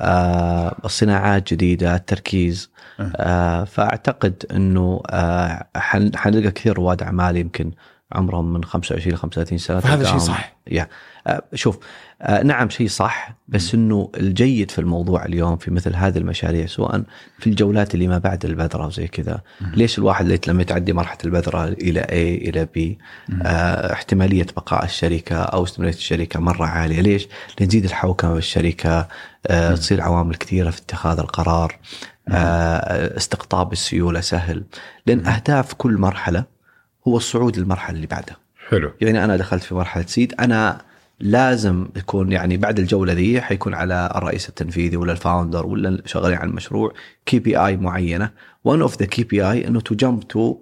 آه، الصناعات جديدة التركيز. آه، فأعتقد إنه آه، حن- حنلقى كثير رواد أعمال يمكن عمرهم من 25 ل 35 سنة فهذا شيء صح. يا. آه، شوف آه، نعم شيء صح بس إنه الجيد في الموضوع اليوم في مثل هذه المشاريع سواء في الجولات اللي ما بعد البذرة وزي كذا. ليش الواحد اللي لما يتعدي مرحلة البذرة إلى A إلى B آه احتمالية بقاء الشركة أو استمراريه الشركة مرة عالية. ليش؟ لأن تزيد الحوكمة بالشركة آه تصير عوامل كثيرة في اتخاذ القرار. استقطاب السيولة سهل. لأن أهداف كل مرحلة هو الصعود للمرحلة اللي بعدها. حلو. يعني أنا دخلت في مرحلة seed أنا لازم يكون يعني بعد الجولة ذي حيكون على الرئيس التنفيذي ولا ال founder ولا شغالين على المشروع KPI معينة. one of the KPI إنه to jump to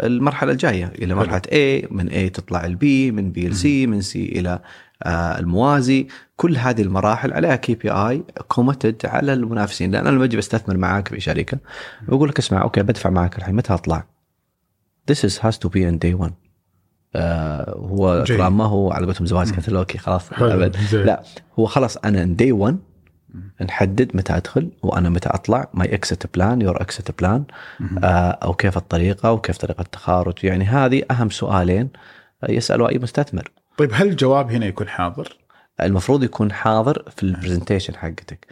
المرحلة الجاية إلى مرحلة A من A تطلع ال B من B ل C من C إلى آه، الموازي كل هذه المراحل عليها KPI committed على المنافسين. لأن أنا لما أجي بستثمر معاك في شركة بقول لك اسمع أوكي بدفع معك الحين متى أطلع؟ This is has to be in day one. آه هو ما هو على قولتهم زواج كاثوليكي خلاص حلو، أبد. زين. لا هو خلاص أنا in day 1 نحدد متى أدخل وأنا متى أطلع my exit plan your exit plan أو كيف الطريقة وكيف طريقة التخارج. يعني هذه أهم سؤالين يسألوا أي مستثمر. طيب هل الجواب هنا يكون حاضر؟ المفروض يكون حاضر في ال presentation حقتك.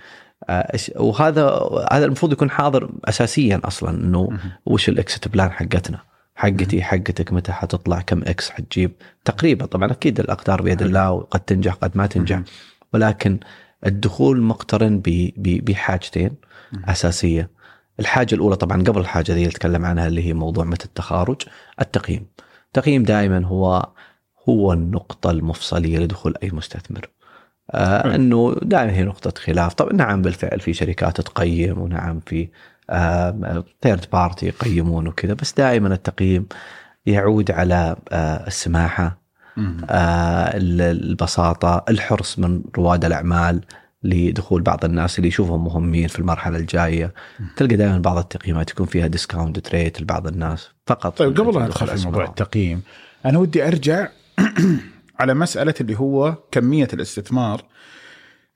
آه، وهذا هذا المفروض يكون حاضر اساسيا أصلا إنه وش ال exit plan حقتنا؟ حقتي حقتك متى حتطلع؟ كم x حتجيب؟ تقريبا طبعا أكيد الأقدار بيد الله وقد تنجح قد ما تنجح. ولكن الدخول مقترن بحاجتين أساسية. الحاجة الأولى طبعا قبل الحاجة ذي اللي نتكلم عنها اللي هي موضوع متى التخارج؟ التقييم. التقييم دائما هو هو النقطة المفصلية لدخول أي مستثمر. آه إنه دائما هي نقطة خلاف. طبعا نعم بالفعل في شركات تقيم ونعم في third party يقيمون وكذا بس دائما التقييم يعود على آه السماحة آه ال- البساطة الحرص من رواد الأعمال لدخول بعض الناس اللي يشوفهم مهمين في المرحلة الجاية. تلقى دائما بعض التقييمات يكون فيها discount rate لبعض الناس فقط. طيب قبل لا ندخل في. موضوع التقييم أنا ودي أرجع على مسألة اللي هو كمية الاستثمار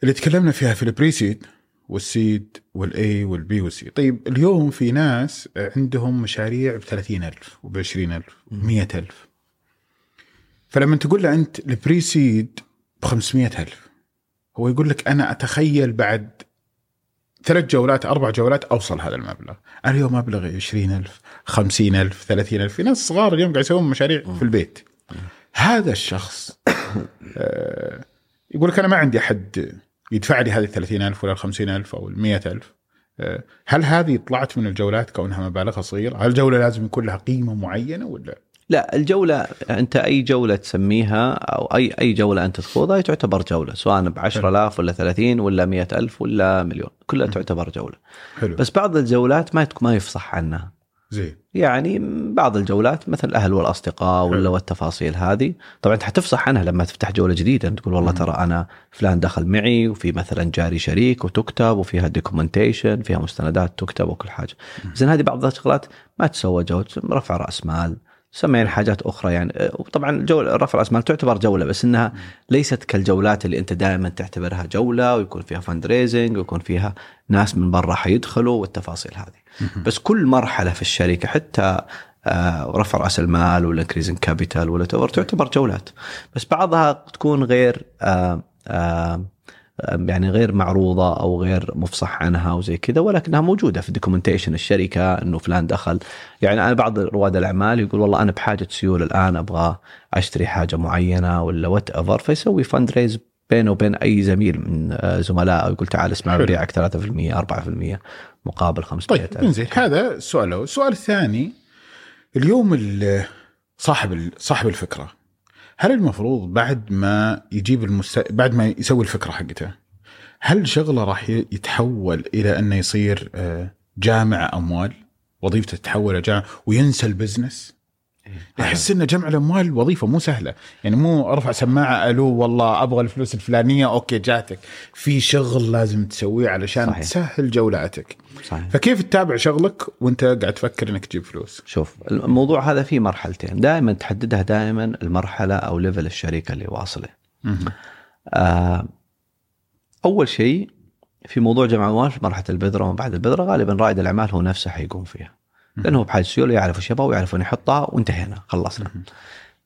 اللي تكلمنا فيها في ال pre-seed والسيد والاي والبي والسي طيب اليوم في ناس عندهم مشاريع ب 30000 وب 20000 وب 100000 فلما تقول له أنت البريسيد ب 500000 هو يقول لك أنا أتخيل بعد ثلاث جولات أربع جولات أوصل هذا المبلغ. اليوم مبلغ 20000 50000 30000 في ناس صغار اليوم قاعد يسوون مشاريع في البيت. هذا الشخص آه، يقول لك أنا ما عندي أحد يدفع لي هذه 30000 ولا ال 50000 أو ال 100000 آه، هل هذه طلعت من الجولات كونها مبالغها صغيرة؟ هل الجولة لازم يكون لها قيمة معينة ولا؟ لا الجولة أنت أي جولة تسميها أو أي أي جولة أنت تخوضها تعتبر جولة سواء ب 10000 ولا 30 ولا 100000 ولا مليون كلها تعتبر جولة. حلو. بس بعض الجولات ما ما يفصح عنها. زين. يعني بعض الجولات مثل الأهل والأصدقاء ولا. والتفاصيل هذه. طبعا أنت حتفصح عنها لما تفتح جولة جديدة. تقول والله ترى أنا فلان دخل معي وفي مثلا جاري شريك وتكتب وفيها documentation فيها مستندات تكتب وكل حاجة. زين هذه بعض الشغلات ما تسوى جولة رفع رأس مال. سمعين حاجات أخرى يعني. طبعا جولة رفع راس مال تعتبر جولة بس إنها ليست كالجولات اللي أنت دائما تعتبرها جولة ويكون فيها fundraising ويكون فيها ناس من برا حيدخلوا والتفاصيل هذه. بس كل مرحلة في الشركة حتى آه، رفع رأس المال ولا increasing capital ولا تعتبر جولات. بس بعضها تكون غير آه، آه، يعني غير معروضة أو غير مفصح عنها وزي كذا ولكنها موجودة في documentation الشركة إنه فلان دخل. يعني أنا بعض رواد الأعمال يقول والله أنا بحاجة سيولة الآن أبغى أشتري حاجة معينة ولا whatever فيسوي fund raise بينه وبين أي زميل من آه، زملائه يقول تعال اسمع. ببيعك 3% 4% مقابل 500 طيب زين هذا الأول، السؤال الثاني اليوم ال- صاحب صاحب الفكرة هل المفروض بعد ما يجيب المست... بعد ما يسوي الفكرة حقته هل شغله راح يتحول إلى أنه يصير آه، جامع أموال وظيفته تتحول إلى جامع وينسى البزنس؟ أحس إن جمع الأموال وظيفة مو سهلة، يعني مو أرفع سماعة ألو والله أبغى الفلوس الفلانية أوكي جاتك، في شغل لازم تسويه علشان صحيح. تسهل جولاتك. صحيح. فكيف تتابع شغلك وأنت قاعد تفكر إنك تجيب فلوس؟ شوف الموضوع هذا فيه مرحلتين. دائما تحددها دائما المرحلة أو level الشركة اللي واصلة. آه، أول شيء في موضوع جمع اموال في مرحلة البذرة وما بعد البذرة غالبا رائد الأعمال هو نفسه حيقوم فيها. لأنه هو بحاجة سيوله يعرف إيش يبغى ويعرف وين يحطها وانتهينا خلصنا.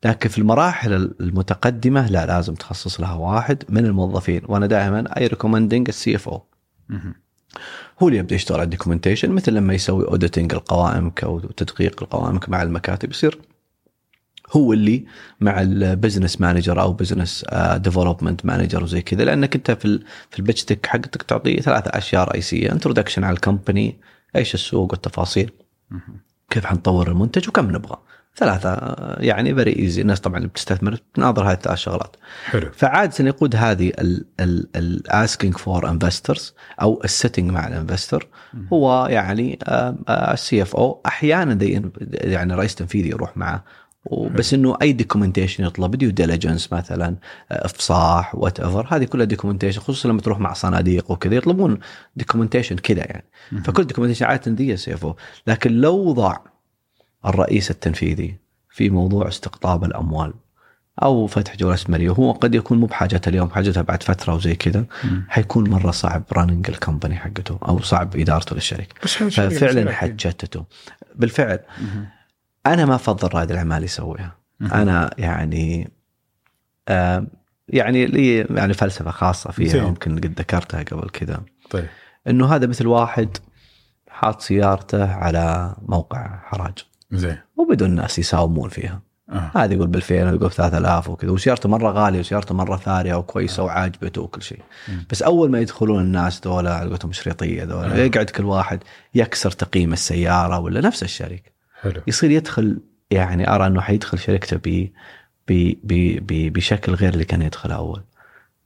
لكن في المراحل المتقدمة لا لازم تخصص لها واحد من الموظفين. وأنا دائما I recommending ال CFO هو اللي يبدأ يشتغل على ال documentation مثل لما يسوي auditing القوائمك أو تدقيق مع المكاتب يصير هو اللي مع ال business manager أو business development manager وزي كذا. لأنك أنت في في ال pitch deck حقتك تعطيه ثلاثة أشياء رئيسية introduction على ال company إيش السوق والتفاصيل. كيف حنطور المنتج وكم نبغى. ثلاثة آه، يعني very easy الناس طبعا اللي بتستثمر تناظر هذه الثلاث شغلات. حلو. فعاده يقود هذه ال asking for investors أو ال sitting مع ال investor. هو يعني ال CFO أحيانا يعني رئيس تنفيذي يروح معه بس إنه أي documentation يطلب due diligence مثلا إفصاح whatever هذه كلها documentation خصوصا لما تروح مع صناديق وكذا يطلبون documentation كذا يعني. فكل documentation عادة ذي CFO لكن لو ضاع الرئيس التنفيذي في موضوع استقطاب الأموال أو فتح جوله استثماريه وهو قد يكون مو بحاجته اليوم حاجته بعد فترة وزي كذا حيكون مرة صعب running ال company حقته أو صعب إدارته للشركة. ففعلا حاجته بالفعل. مهم. أنا ما أفضل رائد الأعمال يسويها. أنا يعني آه يعني لي يعني فلسفة خاصة فيها زين. يمكن قد ذكرتها قبل كذا طيب إنه هذا مثل واحد حاط سيارته على موقع حراج زين وبدون ناس يساومون فيها آه. هذا يقول ب 2000 ويقول ب 3000 وكذا وسيارته مرة غالية وسيارته مرة ثاريه وكويسة وعاجبته وكل شيء. بس أول ما يدخلون الناس دولة على قولتهم شريطيه دولة آه. يقعد كل واحد يكسر تقييم السيارة ولا نفس الشركة حلو. يصير يدخل يعني أرى أنه حيدخل شركته ب بشكل غير اللي كان يدخل أول.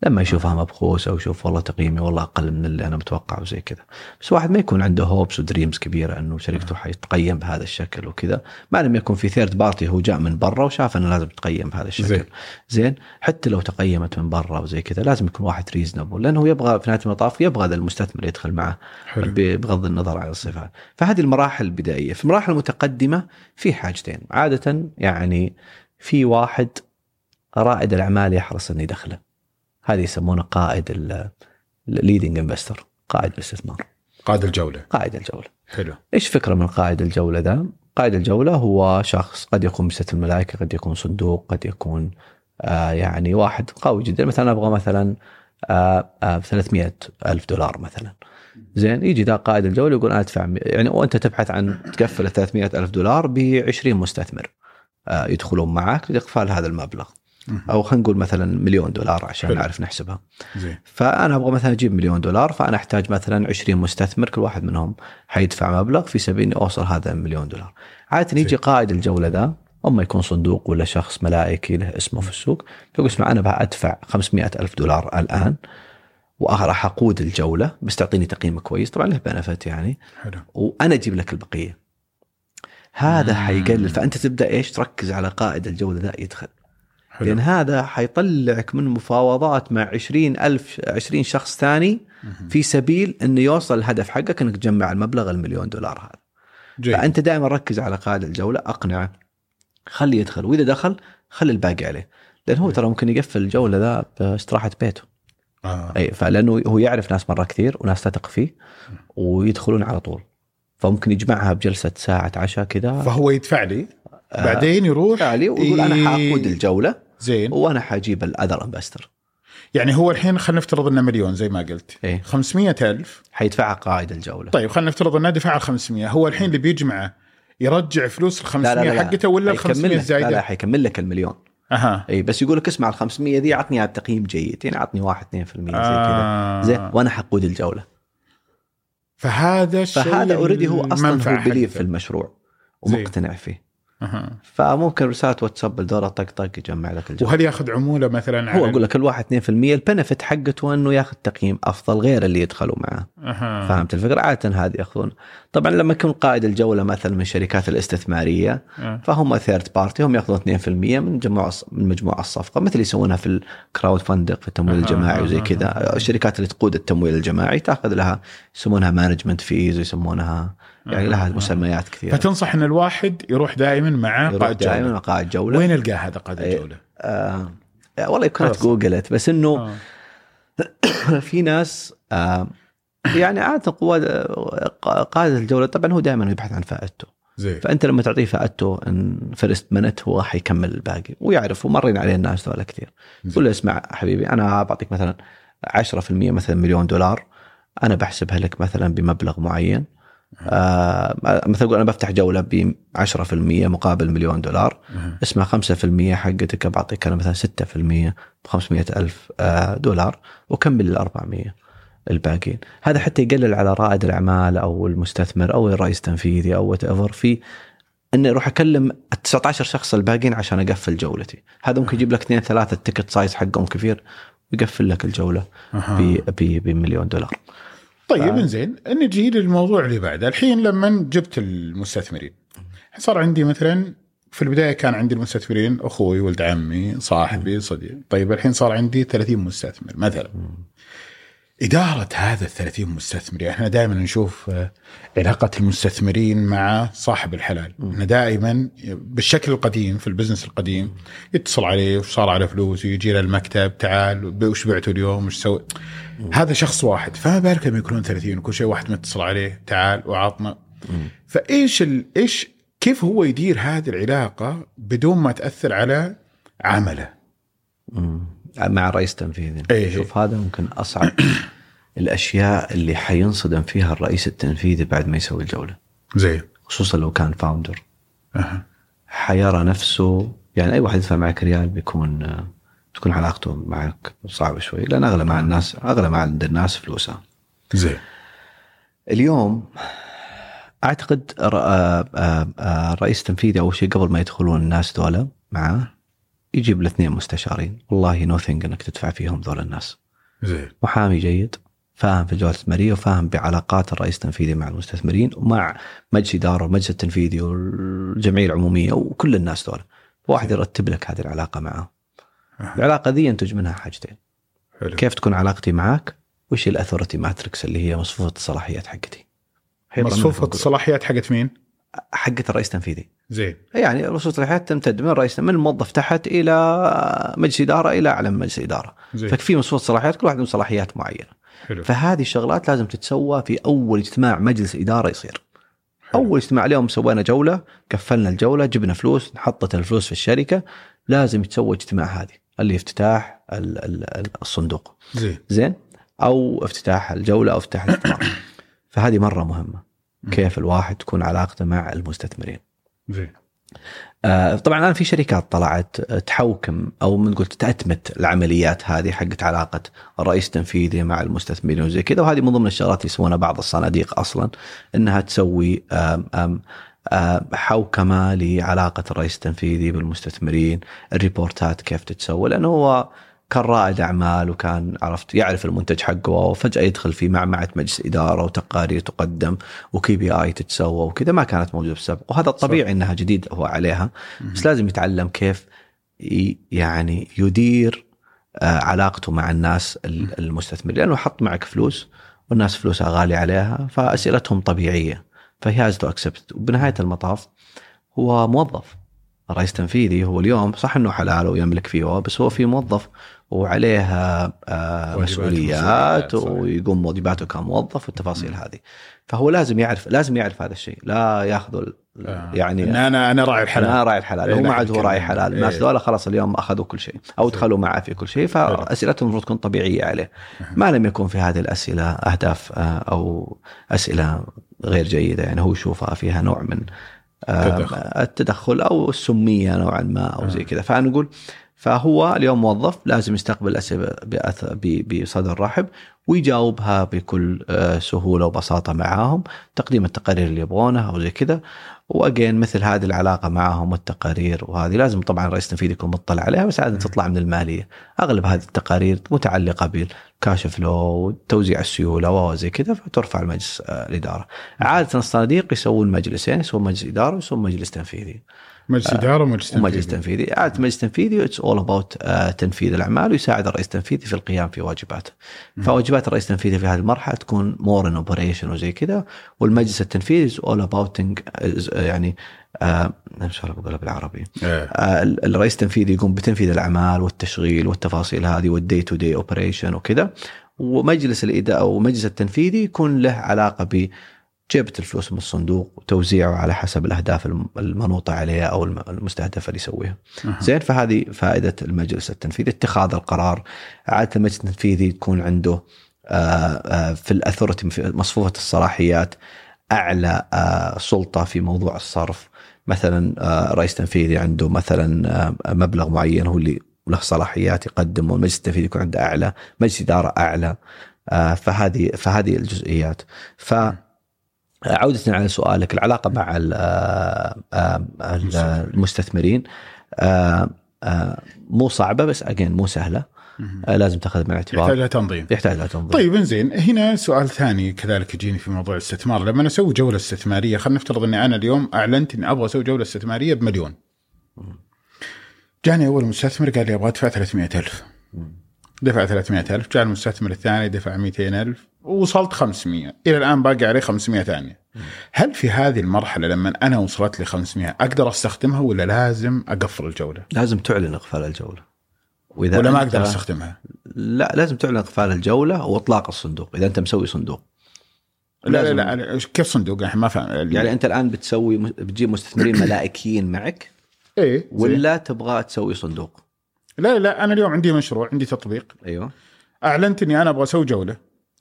لما يشوفها مبخوسة ويشوف والله تقييمي والله أقل من اللي أنا متوقع وزي كذا. بس واحد ما يكون عنده hopes و dreams كبيرة إنه شركته حيتقيم بهذا الشكل وكذا. ما لم يكن في third party هو جاء من برا وشاف إنه لازم تقيم بهذا الشكل. زين. زين, حتى لو تقيمت من برا وزي كذا لازم يكون واحد reasonable لأنه يبغى في نهاية المطاف يبغى ذا المستثمر يدخل معه بغض النظر عن الصفات. فهذه المراحل البدائية. في المراحل المتقدمه في حاجتين. عادة يعني في واحد رائد الأعمال يحرص إنه يدخله. هذه يسمونه قائد ال leading investor قائد الاستثمار. قائد الجولة. قائد الجولة. حلو. إيش فكرة من قائد الجولة ذا؟ قائد الجولة هو شخص قد يكون بيست الملائكة قد يكون صندوق قد يكون آه يعني واحد قوي جدا. مثلا أبغى مثلا آه آه 300 ألف دولار مثلا. زين يجي ذا قائد الجولة يقول أنا أدفع يعني وأنت تبحث عن تقفل 300 ألف دولار ب 20 مستثمر آه يدخلون معك لإقفال هذا المبلغ. أو خلينا نقول مثلا مليون دولار عشان حلو. نعرف نحسبها زين فأنا أبغى مثلا أجيب مليون دولار فأنا أحتاج مثلا 20 مستثمر كل واحد منهم حيدفع مبلغ في سبيل إني أوصل هذا المليون دولار. عادة يجي. قائد الجولة ذا أما يكون صندوق ولا شخص ملائكي له اسمه في السوق يقول اسمع أنا ادفع 500 ألف دولار الآن وراح أقود الجولة بس تعطيني تقييم كويس طبعا له بنفت يعني حلو وأنا أجيب لك البقية. هذا مم. حيقلل فأنت تبدأ إيش تركز على قائد الجولة ذا يدخل. حلو. لأن هذا حيطلعك من مفاوضات مع 20 ألف 20 شخص ثاني. في سبيل إنه يوصل الهدف حقك إنك تجمع المبلغ المليون دولار هذا. جيد. فأنت دائما ركز على قائد الجولة أقنعه. خليه يدخل. وإذا دخل خلي الباقي عليه. لأن هو ترى ممكن يقفل الجولة ذا باستراحة بيته. آه. أي فلأنه هو يعرف ناس مرة كثير وناس تثق فيه ويدخلون على طول. فممكن يجمعها بجلسة ساعة عشاء كذا. فهو يدفع لي؟ بعدين يروح علي ويقول أنا إيه. حأقود الجولة زين. وأنا حأجيب الأذر انفستر يعني هو الحين خلينا نفترض إنه مليون زي ما قلت. إيه. 500 ألف. حيدفعها قائد الجولة. طيب خلينا نفترض إنه دفع ال 500 هو الحين اللي بيجمعه يرجع فلوس ال 500 لا لا لا. حقته ولا ال حيكمل 500 لك- لا لا الزايده؟ حيكمل لك المليون. أها. اي بس يقول لك اسمع ال 500 دي عطني اياها بتقييم جيد. يعني عطني 1 2% زي كذا. آه. زين وأنا حقود الجولة. فهذا الشيء فهذا already هو أصلا هو believe. في المشروع. ومقتنع فيه. فممكن رسالة واتساب يدوره طق طق يجمع لك الجوله وهل ياخذ عمولة مثلا هو على أقول لك الواحد 2% ال benefit حقته إنه ياخذ تقييم أفضل غير اللي يدخلوا معه. فهمت الفكرة عادة هذه ياخذون طبعا لما يكون قائد الجولة مثلا من الشركات الاستثمارية أه. فهم third party هم ياخذون 2% من مجموع من مجموع الصفقة مثل يسوونها في ال crowdfunding في التمويل الجماعي وزي كذا. الشركات اللي تقود التمويل الجماعي تاخذ لها يسمونها management fees ويسمونها يعني لها. مسميات كثيرة فتنصح إن الواحد يروح دائما مع قائد دائما جوله مع قائد جولة وين القاه هذا قائد إيه. الجولة؟ آه والله كنت خلاص. جوجلت بس إنه آه. في ناس آه يعني عادة قواد آه، قائد الجولة طبعا هو دائما يبحث عن فائدته زين فأنت لما تعطيه فائدته إن فيرست منت هو حيكمل الباقي ويعرف ومرين عليه الناس ذولا كثير تقول له اسمع حبيبي أنا بعطيك مثلا 10% مثلا مليون دولار أنا بحسبها لك مثلا بمبلغ معين آه مثلا أقول أنا بفتح جولة ب 10% مقابل مليون دولار. اسمها 5% حقتك بعطيك أنا مثلا 6% ب 500 ألف آه، دولار وكمل ال 400 الباقيين. هذا حتى يقلل على رائد الأعمال أو المستثمر أو الرئيس التنفيذي أو whatever في إني أروح أكلم ال 19 شخص الباقيين عشان أقفل جولتي. هذا ممكن يجيب لك اثنين ثلاثة ال ticket size حقهم كبير ويقفل لك الجولة بمليون دولار. طيب ف... زين نجي للموضوع اللي بعده. الحين لما جبت المستثمرين صار عندي مثلا في البداية كان عندي المستثمرين أخوي ولد عمي صاحبي صديق. طيب الحين صار عندي 30 مستثمر مثلا. إدارة هذا ال 30 مستثمر يعني إحنا دائما نشوف آه، علاقة المستثمرين مع صاحب الحلال. إحنا دائما بالشكل القديم في البزنس القديم يتصل عليه وش صار على فلوس ويجي له المكتب تعال وش بعته اليوم وش سوي؟ هذا شخص واحد. فما بالك لما يكونون 30 وكل شيء واحد متصل عليه تعال وعطنا. فإيش ال... إيش كيف هو يدير هذه العلاقة بدون ما تأثر على عمله؟ مع الرئيس التنفيذي. إيه،, شوف هذا ممكن أصعب الأشياء اللي حينصدم فيها الرئيس التنفيذي بعد ما يسوي الجولة. زي خصوصا لو كان فاوندر أه. حيرى نفسه يعني أي واحد يدفع معك ريال بيكون تكون علاقته معك صعبة شوي لأن أغلى مع الناس أغلى مع عند الناس فلوسها. زين. اليوم أعتقد الرئيس التنفيذي أول شيء قبل ما يدخلون الناس ذولا معاه يجيب الاثنين مستشارين. والله نوثينج إنك تدفع فيهم ذول الناس. زين. محامي جيد فاهم في الجوله الاستثماريه وفاهم بعلاقات الرئيس التنفيذي مع المستثمرين ومع مجلس إدارة والمجلس التنفيذي والجمعية العمومية وكل الناس دول. واحد يرتب لك هذه العلاقة معه. العلاقة ذي ينتج منها حاجتين. حلو. كيف تكون علاقتي معك؟ وش الأثورتي ماتريكس اللي هي مصفوفة الصلاحيات حقتي؟ مصفوفة الصلاحيات حقت مين؟ حقت الرئيس التنفيذي. زين. يعني رسوم الصلاحيات تمتد من الرئيس من الموظف تحت إلى مجلس إدارة إلى أعلى مجلس إدارة. زين. ففي مصفوفه صلاحيات كل واحد له صلاحيات معينة. حلو. فهذه الشغلات لازم تتسوى في أول اجتماع مجلس إدارة يصير. حلو. أول اجتماع اليوم سوينا جولة قفلنا الجولة جبنا فلوس نحطت الفلوس في الشركة لازم يتسوى اجتماع هذه اللي افتتاح الصندوق. زين. زين؟ أو افتتاح الجولة أو افتتاح الاجتماع. فهذه مرة مهمة. كيف الواحد تكون علاقته مع المستثمرين. آه طبعا الآن في شركات طلعت تحوكم أو من قلت تأتمت العمليات هذه حقت علاقة الرئيس التنفيذي مع المستثمرين وزي كذا. وهذه من ضمن الشغلات اللي يسوونها بعض الصناديق أصلا إنها تسوي آم آم حوكمة لعلاقة الرئيس التنفيذي بالمستثمرين، الريبورتات كيف تتسوى لأنه هو كان رائد أعمال وكان عرفت يعرف المنتج حقه وفجأة يدخل في معمعة مجلس إدارة وتقارير تقدم وكي بي آي تتسوى وكذا ما كانت موجودة في السابق وهذا الطبيعي صح. إنها جديد هو عليها بس لازم يتعلم كيف يعني يدير آه، علاقته مع الناس المستثمرين. لأنه حط معك فلوس والناس فلوسها غالية عليها فأسئلتهم طبيعية فهي هاز تو اكسبت وبنهاية المطاف هو موظف. الرئيس التنفيذي هو اليوم صح إنه حلال ويملك فيه بس هو في موظف وعليها آه، مسؤوليات ويقوم واجباته كموظف والتفاصيل هذه. فهو لازم يعرف لازم يعرف هذا الشيء لا ياخذ آه. يعني إن أنا أنا راعي الحلال. أنا راعي الحلال. إيه، هو ما عاد هو راعي حلال. الناس ذولا خلاص اليوم أخذوا كل شيء أو دخلوا معه في كل شيء فاسئلتهم المفروض تكون طبيعية عليه. ما لم يكن في هذه الأسئلة أهداف آه، أو أسئلة غير جيدة يعني هو يشوفها فيها نوع من التدخل. أو السمية نوعا ما أو زي كذا. فنقول فهو اليوم موظف لازم يستقبل الاسئله بصدر رحب ويجاوبها بكل آه، سهولة وبساطة معاهم تقديم التقارير اللي يبغونها أو زي كذا. وأجين مثل هذه العلاقة معهم والتقارير وهذه. لازم طبعا الرئيس التنفيذي يكون مطلع عليها بس عادة تطلع من المالية. أغلب هذه التقارير متعلقة بال cash flow وتوزيع السيولة وزي كذا فترفع لمجلس آه، الإدارة. عادة الصناديق يسوون مجلسين يسوون مجلس إدارة ويسوون مجلس تنفيذي. مجلس آه، إدارة ومجلس تنفيذي. ومجلس تنفيذي. عاده مجلس تنفيذي it's all about تنفيذ الأعمال ويساعد الرئيس التنفيذي في القيام في واجباته. فواجبات الرئيس التنفيذي في هذه المرحلة تكون more in operation وزي كذا. والمجلس التنفيذي all about يعني آه شو بقولها بالعربي؟ آه. آه الرئيس التنفيذي يقوم بتنفيذ الأعمال والتشغيل والتفاصيل هذه وال day to day operation وكذا. ومجلس الاداره أو المجلس التنفيذي يكون له علاقة ب جبت الفلوس من الصندوق وتوزيعه على حسب الأهداف المنوطة عليها أو المستهدفه اللي يسويها. أه. زين فهذه فائدة المجلس التنفيذي. اتخاذ القرار عادة المجلس التنفيذي تكون عنده آه، آه، في ال authority في مصفوفة الصلاحيات أعلى آه، سلطة في موضوع الصرف. مثلا رئيس تنفيذي عنده مثلا مبلغ معين هو اللي له صلاحيات يقدم والمجلس التنفيذي يكون عنده أعلى، مجلس إدارة أعلى فهذه فهذه الجزئيات. ف عودة على سؤالك العلاقة مع آه، آه، المستثمرين آه، آه، مو صعبة بس اجين مو سهلة. لازم تاخذ من يحتاج الاعتبار لها تنظيم. يحتاج لها تنظيم. طيب انزين هنا سؤال ثاني كذلك يجيني في موضوع الاستثمار. لما أسوي جولة استثمارية خلينا نفترض إني أنا اليوم أعلنت إني أبغى أسوي جولة استثمارية بمليون. جاني أول مستثمر قال لي أبغى أدفع 300000 دفع 300000 جاء المستثمر الثاني دفع 200000 ووصلت 500 إلى الآن باقي عليه 500 ثانية. هل في هذه المرحلة لما أنا وصلت لي 500 أقدر أستخدمها ولا لازم أقفل الجولة؟ لازم تعلن إقفال الجولة. وإذا ولا ما أقدر أستخدمها؟ لا لازم تعلن إقفال الجولة وإطلاق الصندوق إذا أنت مسوي صندوق. لا لا. لا كيف صندوق؟ يعني ما فاهم. يعني أنت الآن بتسوي بتجيب مستثمرين ملائكيين معك إيه. ولا تبغى تسوي صندوق؟ لا لا أنا اليوم عندي مشروع عندي تطبيق. أيوه. اعلنت اني أنا أبغى أسوي جولة.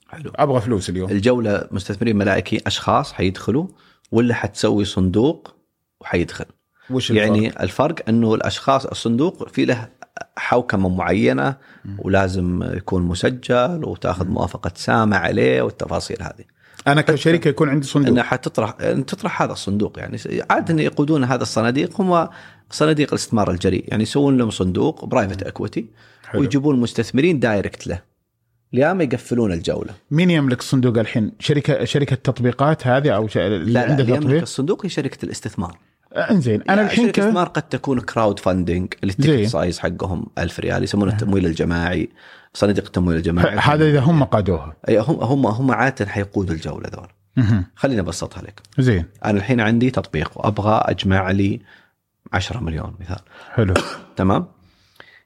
حلو. أبغى فلوس اليوم. الجولة مستثمرين ملائكي أشخاص حيدخلوا ولا حتسوي صندوق وحيدخل؟ وش الفرق؟ يعني الفرق إنه الأشخاص الصندوق في له حوكمة معينة ولازم يكون مسجل وتاخذ موافقة سامع عليه والتفاصيل هذه. أنا كشركه يكون عندي صندوق انها حتطرح تطرح هذا الصندوق يعني عادة يقودون هذا الصناديق هم صناديق الاستثمار الجريء يعني يسوون لهم صندوق private equity. ويجيبون مستثمرين direct له ليام يقفلون الجولة مين يملك الصندوق الحين؟ شركة شركة تطبيقات هذه أو ش... اللي لا لا عنده اللي يملك؟ الصندوق هي شركة الاستثمار آه، إنزين أنا الحين شركة. الاستثمار قد تكون crowdfunding زين. ال ticket size حقهم 1000 ريال يسمونه التمويل الجماعي صناديق التمويل الجماعي. هذا إذا هم قادوها. أي هم هم هم عادة حيقودوا الجولة ذول. خليني أبسطها لك. زين. أنا الحين عندي تطبيق وأبغى أجمع لي 10 مليون مثال. حلو. تمام؟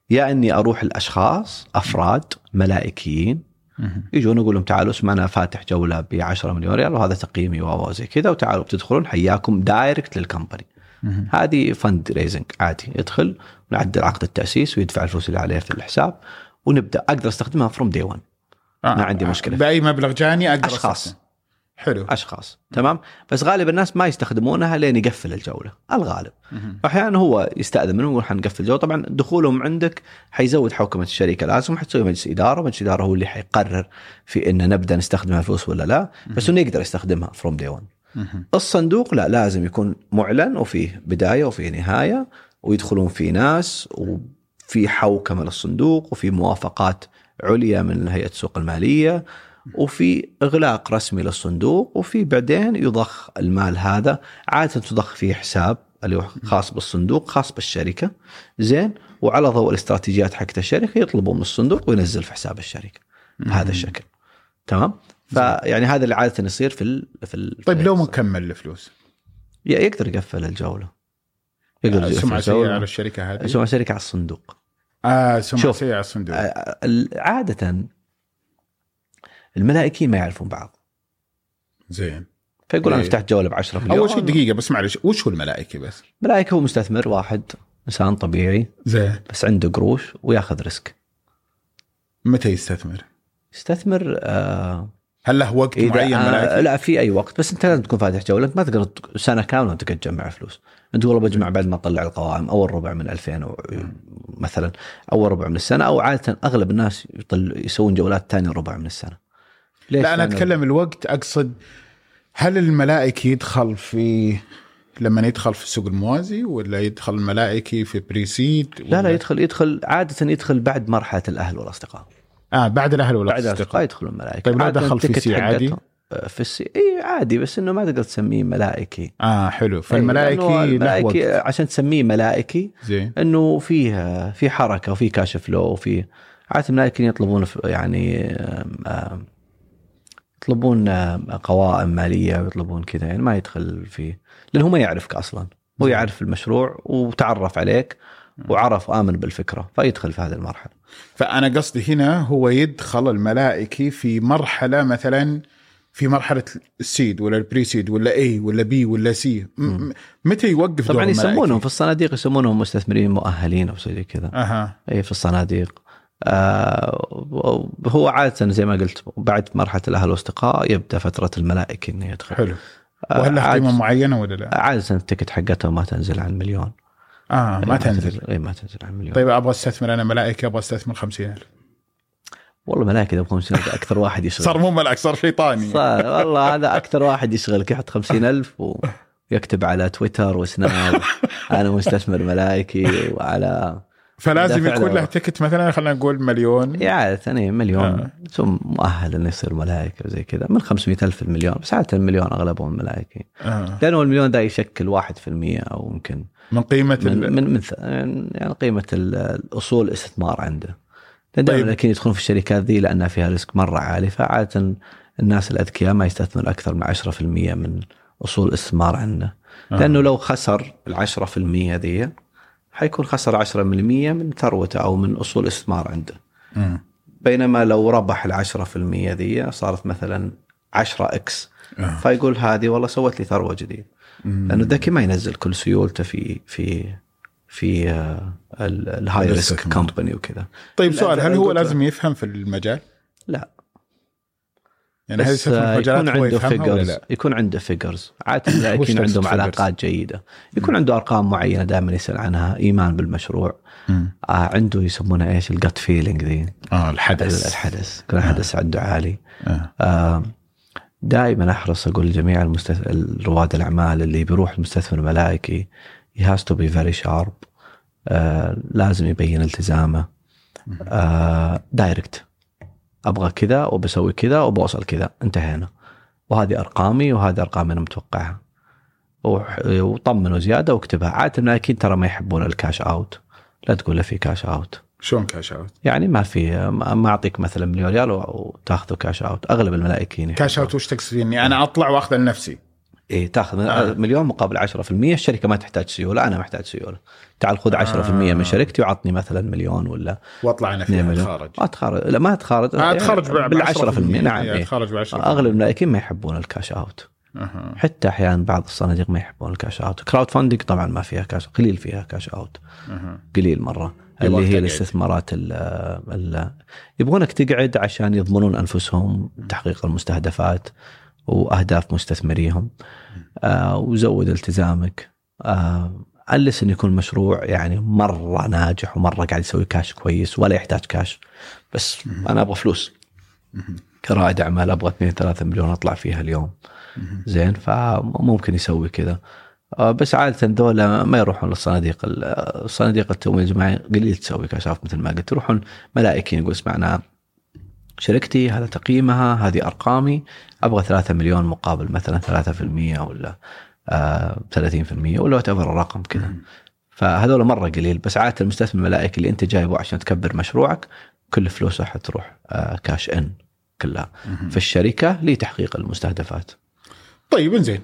يا إني أروح الأشخاص أفراد ملائكيين. يجون يقول لهم تعالوا اسمع أنا فاتح جولة ب 10 مليون ريال وهذا تقييمي و زي كذا وتعالوا بتدخلون حياكم direct لل company. هذه fundraising عادي يدخل ونعدل عقد التأسيس ويدفع الفلوس اللي عليه في الحساب. ونبدأ أقدر أستخدمها from day 1 آه. ما عندي مشكلة. بأي مبلغ جاني أقدر أشخاص. أستخدم. حلو أشخاص تمام بس غالب الناس ما يستخدمونها لين يقفل الجولة الغالب. أحيانا هو يستأذن منهم يقول حنقفل الجولة طبعا دخولهم عندك حيزود حوكمة الشركة لازم حتسوي مجلس إدارة مجلس إدارة هو اللي حيقرر في إن نبدأ نستخدم الفلوس ولا لا بس إنه يقدر يستخدمها from day 1 مهم. الصندوق لا لازم يكون معلن وفيه بداية وفيه نهاية ويدخلون فيه ناس وفي حوكمه للصندوق وفي موافقات عليا من هيئة السوق المالية وفي إغلاق رسمي للصندوق وفي بعدين يضخ المال هذا عادة تضخ في حساب اللي هو خاص بالصندوق خاص بالشركة. زين؟ وعلى ضوء الاستراتيجيات حقت الشركة يطلبوا من الصندوق وينزل في حساب الشركة. بهذا الشكل. تمام؟ فيعني هذا اللي عادة يصير في ال في ال طيب في لو الص- مكمل الفلوس؟ يقدر يقفل الجولة. يقدر يقفل سمعة سيئة على الشركة هذه سمعة شركه على الصندوق آه سمعة. سيئه على الصندوق آه، عادة الملائكيين ما يعرفون بعض زين فيقول أنا إيه. فتحت جولة ب 10 مليون أول شيء دقيقة بس معلش وش هو الملائكة بس؟ ملائكة هو مستثمر واحد إنسان طبيعي زين بس عنده قروش وياخذ ريسك متى يستثمر؟ يستثمر آه هل له وقت معين آه ملائكي؟ لا في أي وقت بس أنت لازم تكون فاتح جولة انت ما تقدر سنة كاملة قاعد تجمع فلوس انت والله بجمع بعد ما اطلع القوائم أول ربع من 2000 أو مثلا أول ربع من السنة أو عادة أغلب الناس يطل يسوون جولات ثاني ربع من السنة ليش؟ لا أنا أتكلم الوقت أقصد هل الملائكي يدخل في لما يدخل في السوق الموازي ولا يدخل الملائكي في بريسيد لا لا يدخل يدخل عادة يدخل بعد مرحلة الأهل والأصدقاء آه بعد الأهل ولا بعد؟ الأصدقاء يدخلون الملائكة طيب عادة دخل في C عادي؟ آه، في ال C اي عادي بس إنه ما تقدر تسميه ملائكي. آه حلو. لأنه فالملائكي الملائكي عشان تسميه ملائكي زين. إنه فيه في حركة وفي cash flow وفي عادة الملائكيين يطلبون يعني يطلبون قوائم مالية ويطلبون كذا يعني ما يدخل فيه لأن هو ما يعرفك أصلا. هو يعرف المشروع وتعرف عليك وعرف وآمن بالفكرة فيدخل في هذه المرحلة. فأنا قصدي هنا هو يدخل الملائكي في مرحلة مثلا في مرحلة ال seed ولا ال pre-seed ولا A ولا B ولا C متى يوقف طبعا يسمونهم؟ في الصناديق يسمونهم مستثمرين مؤهلين أو زي كذا. أها. أي في الصناديق. آه هو عادة زي ما قلت بعد مرحلة الأهل والأصدقاء يبدأ فترة الملائكي إنه يدخل. حلو. وهل له عاد- قيمة معينة ولا لا؟ عادة ال ticket حقتها ما تنزل عن مليون. آه ما تنزل. إي ما تنزل عن مليون. طيب أبغى أستثمر أنا ملائكة أبغى أستثمر 50000 والله ملائكه ابو 50000 أكثر واحد يشغل. صار مو ملك صار شيطاني. صار والله هذا أكثر واحد يشغلك يحط 50000 ويكتب على تويتر وسناب. أنا مستثمر ملائكي وعلى فلازم يكون له. تكت مثلا خلينا نقول مليون. يعني مليون. آه. ثم مؤهل إنه يصير ملائكة وزي كذا. من 500 ألف المليون بس عاده المليون أغلبهم ملائكي. آه. لأنه المليون ده يشكل 1% أو يمكن من قيمة من ال- من, من يعني قيمة ال- الأصول الاستثمار عنده. دائما طيب. لكن يدخلون في الشركات ذي لأنها فيها ريسك مرة عالي فعادة الناس الأذكياء ما يستثمر أكثر من 10% من أصول الاستثمار عنده آه. لأنه لو خسر ال 10% ذي حيكون خسر 10% من ثروته أو من أصول الاستثمار عنده مم. بينما لو ربح ال 10% ذي صارت مثلا 10 X آه. فيقول هذه والله سوت لي ثروة جديدة. لأنه الذكي ما ينزل كل سيولته في في في آه، ال- ال high risk. company وكذا. طيب سؤال هل لا، هو لازم يفهم في المجال؟ لا. يعني هل بس يستثمر في آه، يكون عنده figures لا؟ يكون عنده فيجرز عادة تقصد عندهم؟ علاقات جيدة. يكون عنده أرقام معينة دائما يسأل عنها. إيمان بالمشروع. آه عنده يسمونها إيش؟ ال gut feeling ذي. آه الحدس. الحدس. يكون الحدس عنده عالي. آه. آه، دائما أحرص أقول لجميع المستث... رواد الأعمال اللي بيروح المستثمر الملائكي he has to be very sharp. آه لازم يبين التزامه. آه direct أبغى كذا وبسوي كذا وبوصل كذا. انتهينا. وهذه أرقامي وهذه أرقام أنا متوقعها. وطمنوا زيادة واكتبها. عادة الملائكيين ترى ما يحبون ال cash out لا تقول له في cash out شلون cash out؟ يعني ما في ما أعطيك مثلا مليون ريال وتاخذه cash out أغلب الملائكيين cash. out وش تقصد اني أنا أطلع واخذه لنفسي. إيه تاخذ آه. مليون مقابل 10% الشركة ما تحتاج سيولة أنا محتاج سيولة. تعال خذ 10% آه. من شركتي وعطني مثلا مليون ولا واطلع أنا 2 فيها مليون. خارج ما تخرج لا ما تخرج آه، اتخرج بال 10% نعم إيه. اتخرج ب 10% أغلب الملائكيين ما يحبون ال cash out. أها. حتى أحيانا بعض الصناديق ما يحبون ال cash out. crowdfunding طبعا ما فيها كاش قليل فيها cash out. أها. قليل مرة. اللي هي تقعد. الاستثمارات ال ال يبغونك تقعد عشان يضمنون أنفسهم تحقيق المستهدفات. وأهداف مستثمريهم. آه وزود التزامك. آه ألس انه يكون مشروع يعني مرة ناجح ومرة قاعد يسوي كاش كويس ولا يحتاج كاش بس أنا أبغى فلوس. كرائد أعمال أبغى 2 3 مليون أطلع فيها اليوم. زين فممكن يسوي كذا. آه، بس عادة دولة ما يروحون للصناديق ال- الصناديق التمويل الجماعي قليل تسوي cash out مثل ما قلت. يروحون ملائكين يقول اسمعنا شركتي هذا تقييمها هذه أرقامي أبغى 3 مليون مقابل مثلا 3% ولا آه 30% ولا whatever رقم كذا. فهذول مرة قليل بس عادة المستثمر الملائكي اللي أنت جايبه عشان تكبر مشروعك كل فلوسه حتروح آه cash in كلها. في الشركة لتحقيق المستهدفات. طيب انزين.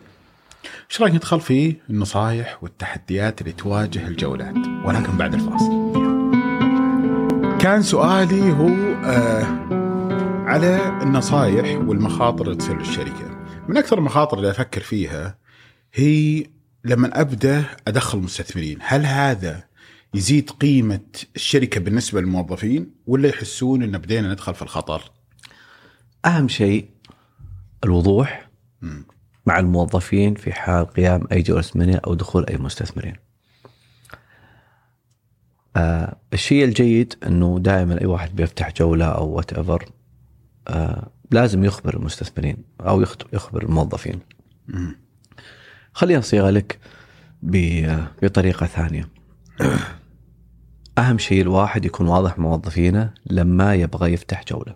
إيش رأيك ندخل في النصائح والتحديات اللي تواجه الجولات؟ ولكن بعد الفاصل. كان سؤالي هو آه على النصائح والمخاطر اللي تصير للشركة من أكثر المخاطر اللي أفكر فيها هي لما أبدأ أدخل مستثمرين هل هذا يزيد قيمة الشركة بالنسبة للموظفين ولا يحسون إن بدينا ندخل في الخطر أهم شيء الوضوح مم. مع الموظفين في حال قيام أي جوله استثماريه أو دخول أي مستثمرين. آه الشيء الجيد إنه دائما أي واحد بيفتح جولة أو whatever لازم يخبر المستثمرين أو يخبر الموظفين. مم. خليني اصيغها لك بطريقة ثانية. أهم شيء الواحد يكون واضح مع موظفينه لما يبغى يفتح جولة.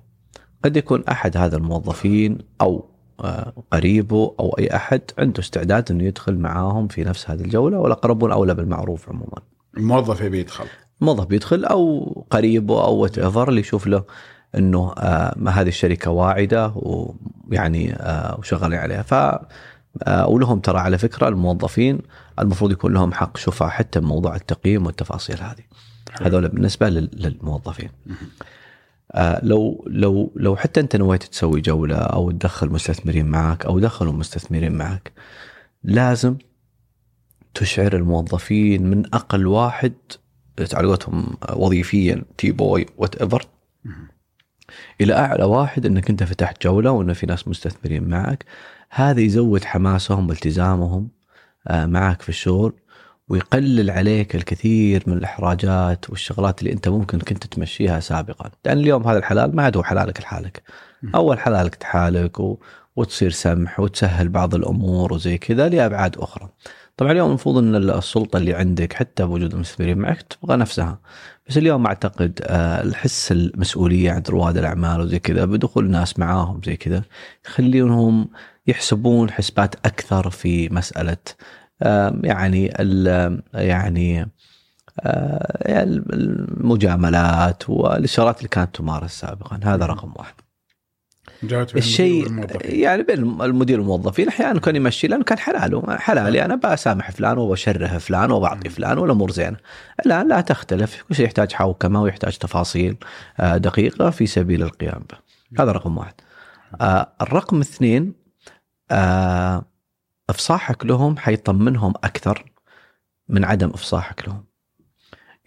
قد يكون أحد هذا الموظفين أو آه، قريبه أو أي أحد عنده استعداد إنه يدخل معاهم في نفس هذه الجولة والأقربون أولى بالمعروف عموما. الموظف يبي يدخل الموظف بيدخل أو قريبه أو وات ايفر اللي يشوف له إنه آه ما هذه الشركة واعدة ويعني آه وشغالين عليها. ف آه ولهم ترى على فكرة الموظفين المفروض يكون لهم حق شفعه حتى بموضوع التقييم والتفاصيل هذه. هذول بالنسبة لل- للموظفين. لو لو لو حتى أنت نويت تسوي جولة أو تدخل مستثمرين معك أو دخلوا مستثمرين معك لازم تشعر الموظفين من أقل واحد على قولتهم وظيفيا tea boy whatever إلى أعلى واحد إنك أنت فتحت جولة وإنه في ناس مستثمرين معك هذا يزود حماسهم والتزامهم آه، معك في الشغل ويقلل عليك الكثير من الإحراجات والشغلات اللي أنت ممكن كنت تمشيها سابقا، لأن اليوم هذا الحلال ما عاد هو حلالك لحالك. أول حلالك لحالك و... وتصير سمح وتسهل بعض الأمور وزي كذا لأبعاد أخرى. طبعا اليوم المفروض إن السلطة اللي عندك حتى بوجود المستثمرين معك تبغى نفسها. بس اليوم أعتقد آه، الحس المسؤولية عند رواد الأعمال وزي كذا بدخول ناس معاهم زي كذا يخليهم يحسبون حسبات أكثر في مسألة يعني يعني المجاملات والإشارات اللي كانت تمارس سابقا هذا رقم واحد. الشيء يعني بين المدير والموظفين أحيانا كان يمشي لأنه كان حلاله حلالي أنا بسامح فلان وبشره فلان وبعطي فلان والأمور زينة. الآن لا تختلف كل شيء يحتاج حوكمة ويحتاج تفاصيل دقيقة في سبيل القيام به. هذا رقم واحد. الرقم اثنين إفصاحك لهم حيطمنهم أكثر من عدم إفصاحك لهم.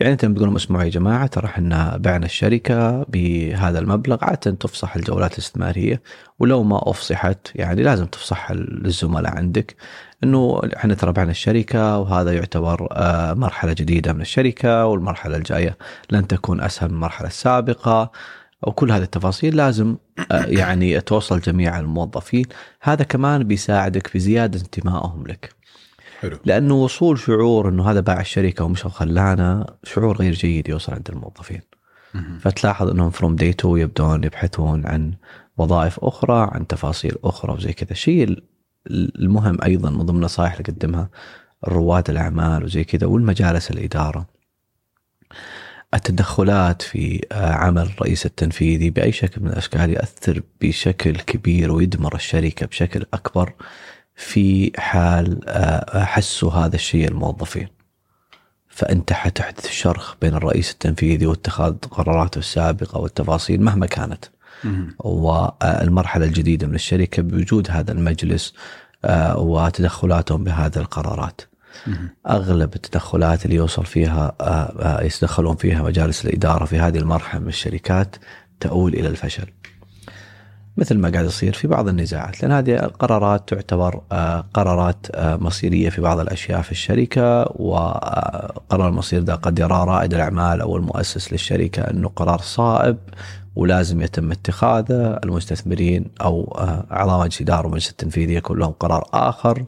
يعني انت بتقول لهم اسمعوا يا جماعة ترى إحنا بعنا الشركة بهذا المبلغ عادة تفصح الجولات الاستثمارية ولو ما أفصحت يعني لازم تفصحها للزملاء عندك. إنه إحنا ترى بعنا الشركة وهذا يعتبر آه، مرحلة جديدة من الشركة والمرحلة الجاية لن تكون أسهل من المرحلة السابقة. وكل هذه التفاصيل لازم آه، يعني توصل جميع الموظفين. هذا كمان بيساعدك في زيادة انتمائهم لك. حلو. لأنه وصول شعور أنه هذا باع الشركة ومشى خلانا شعور غير جيد يوصل عند الموظفين مم. فتلاحظ أنهم from day two يبدون يبحثون عن وظائف أخرى عن تفاصيل أخرى وزي كذا الشيء المهم أيضا من ضمن النصائح اللي قدمها رواد الأعمال وزي كذا والمجالس الإدارة التدخلات في آه، عمل الرئيس التنفيذي بأي شكل من الأشكال ياثر بشكل كبير ويدمر الشركة بشكل أكبر في حال آه، حسوا هذا الشيء الموظفين. فأنت حتحدث شرخ بين الرئيس التنفيذي واتخاذ قراراته السابقة والتفاصيل مهما كانت. والمرحله الجديدة من الشركة بوجود هذا المجلس آه، وتدخلاتهم بهذه القرارات. أغلب التدخلات اللي يوصل فيها آه، آه، يتدخلون فيها مجالس الإدارة في هذه المرحلة من الشركات تؤول إلى الفشل. مثل ما قاعد يصير في بعض النزاعات لأن هذه القرارات تعتبر آه، قرارات مصيرية في بعض الأشياء في الشركة وقرار المصير ده قد يرى رائد الأعمال أو المؤسس للشركة أنه قرار صائب ولازم يتم اتخاذه المستثمرين أو آه، اعضاء مجلس الاداره والمجلس التنفيذي يكون لهم قرار آخر.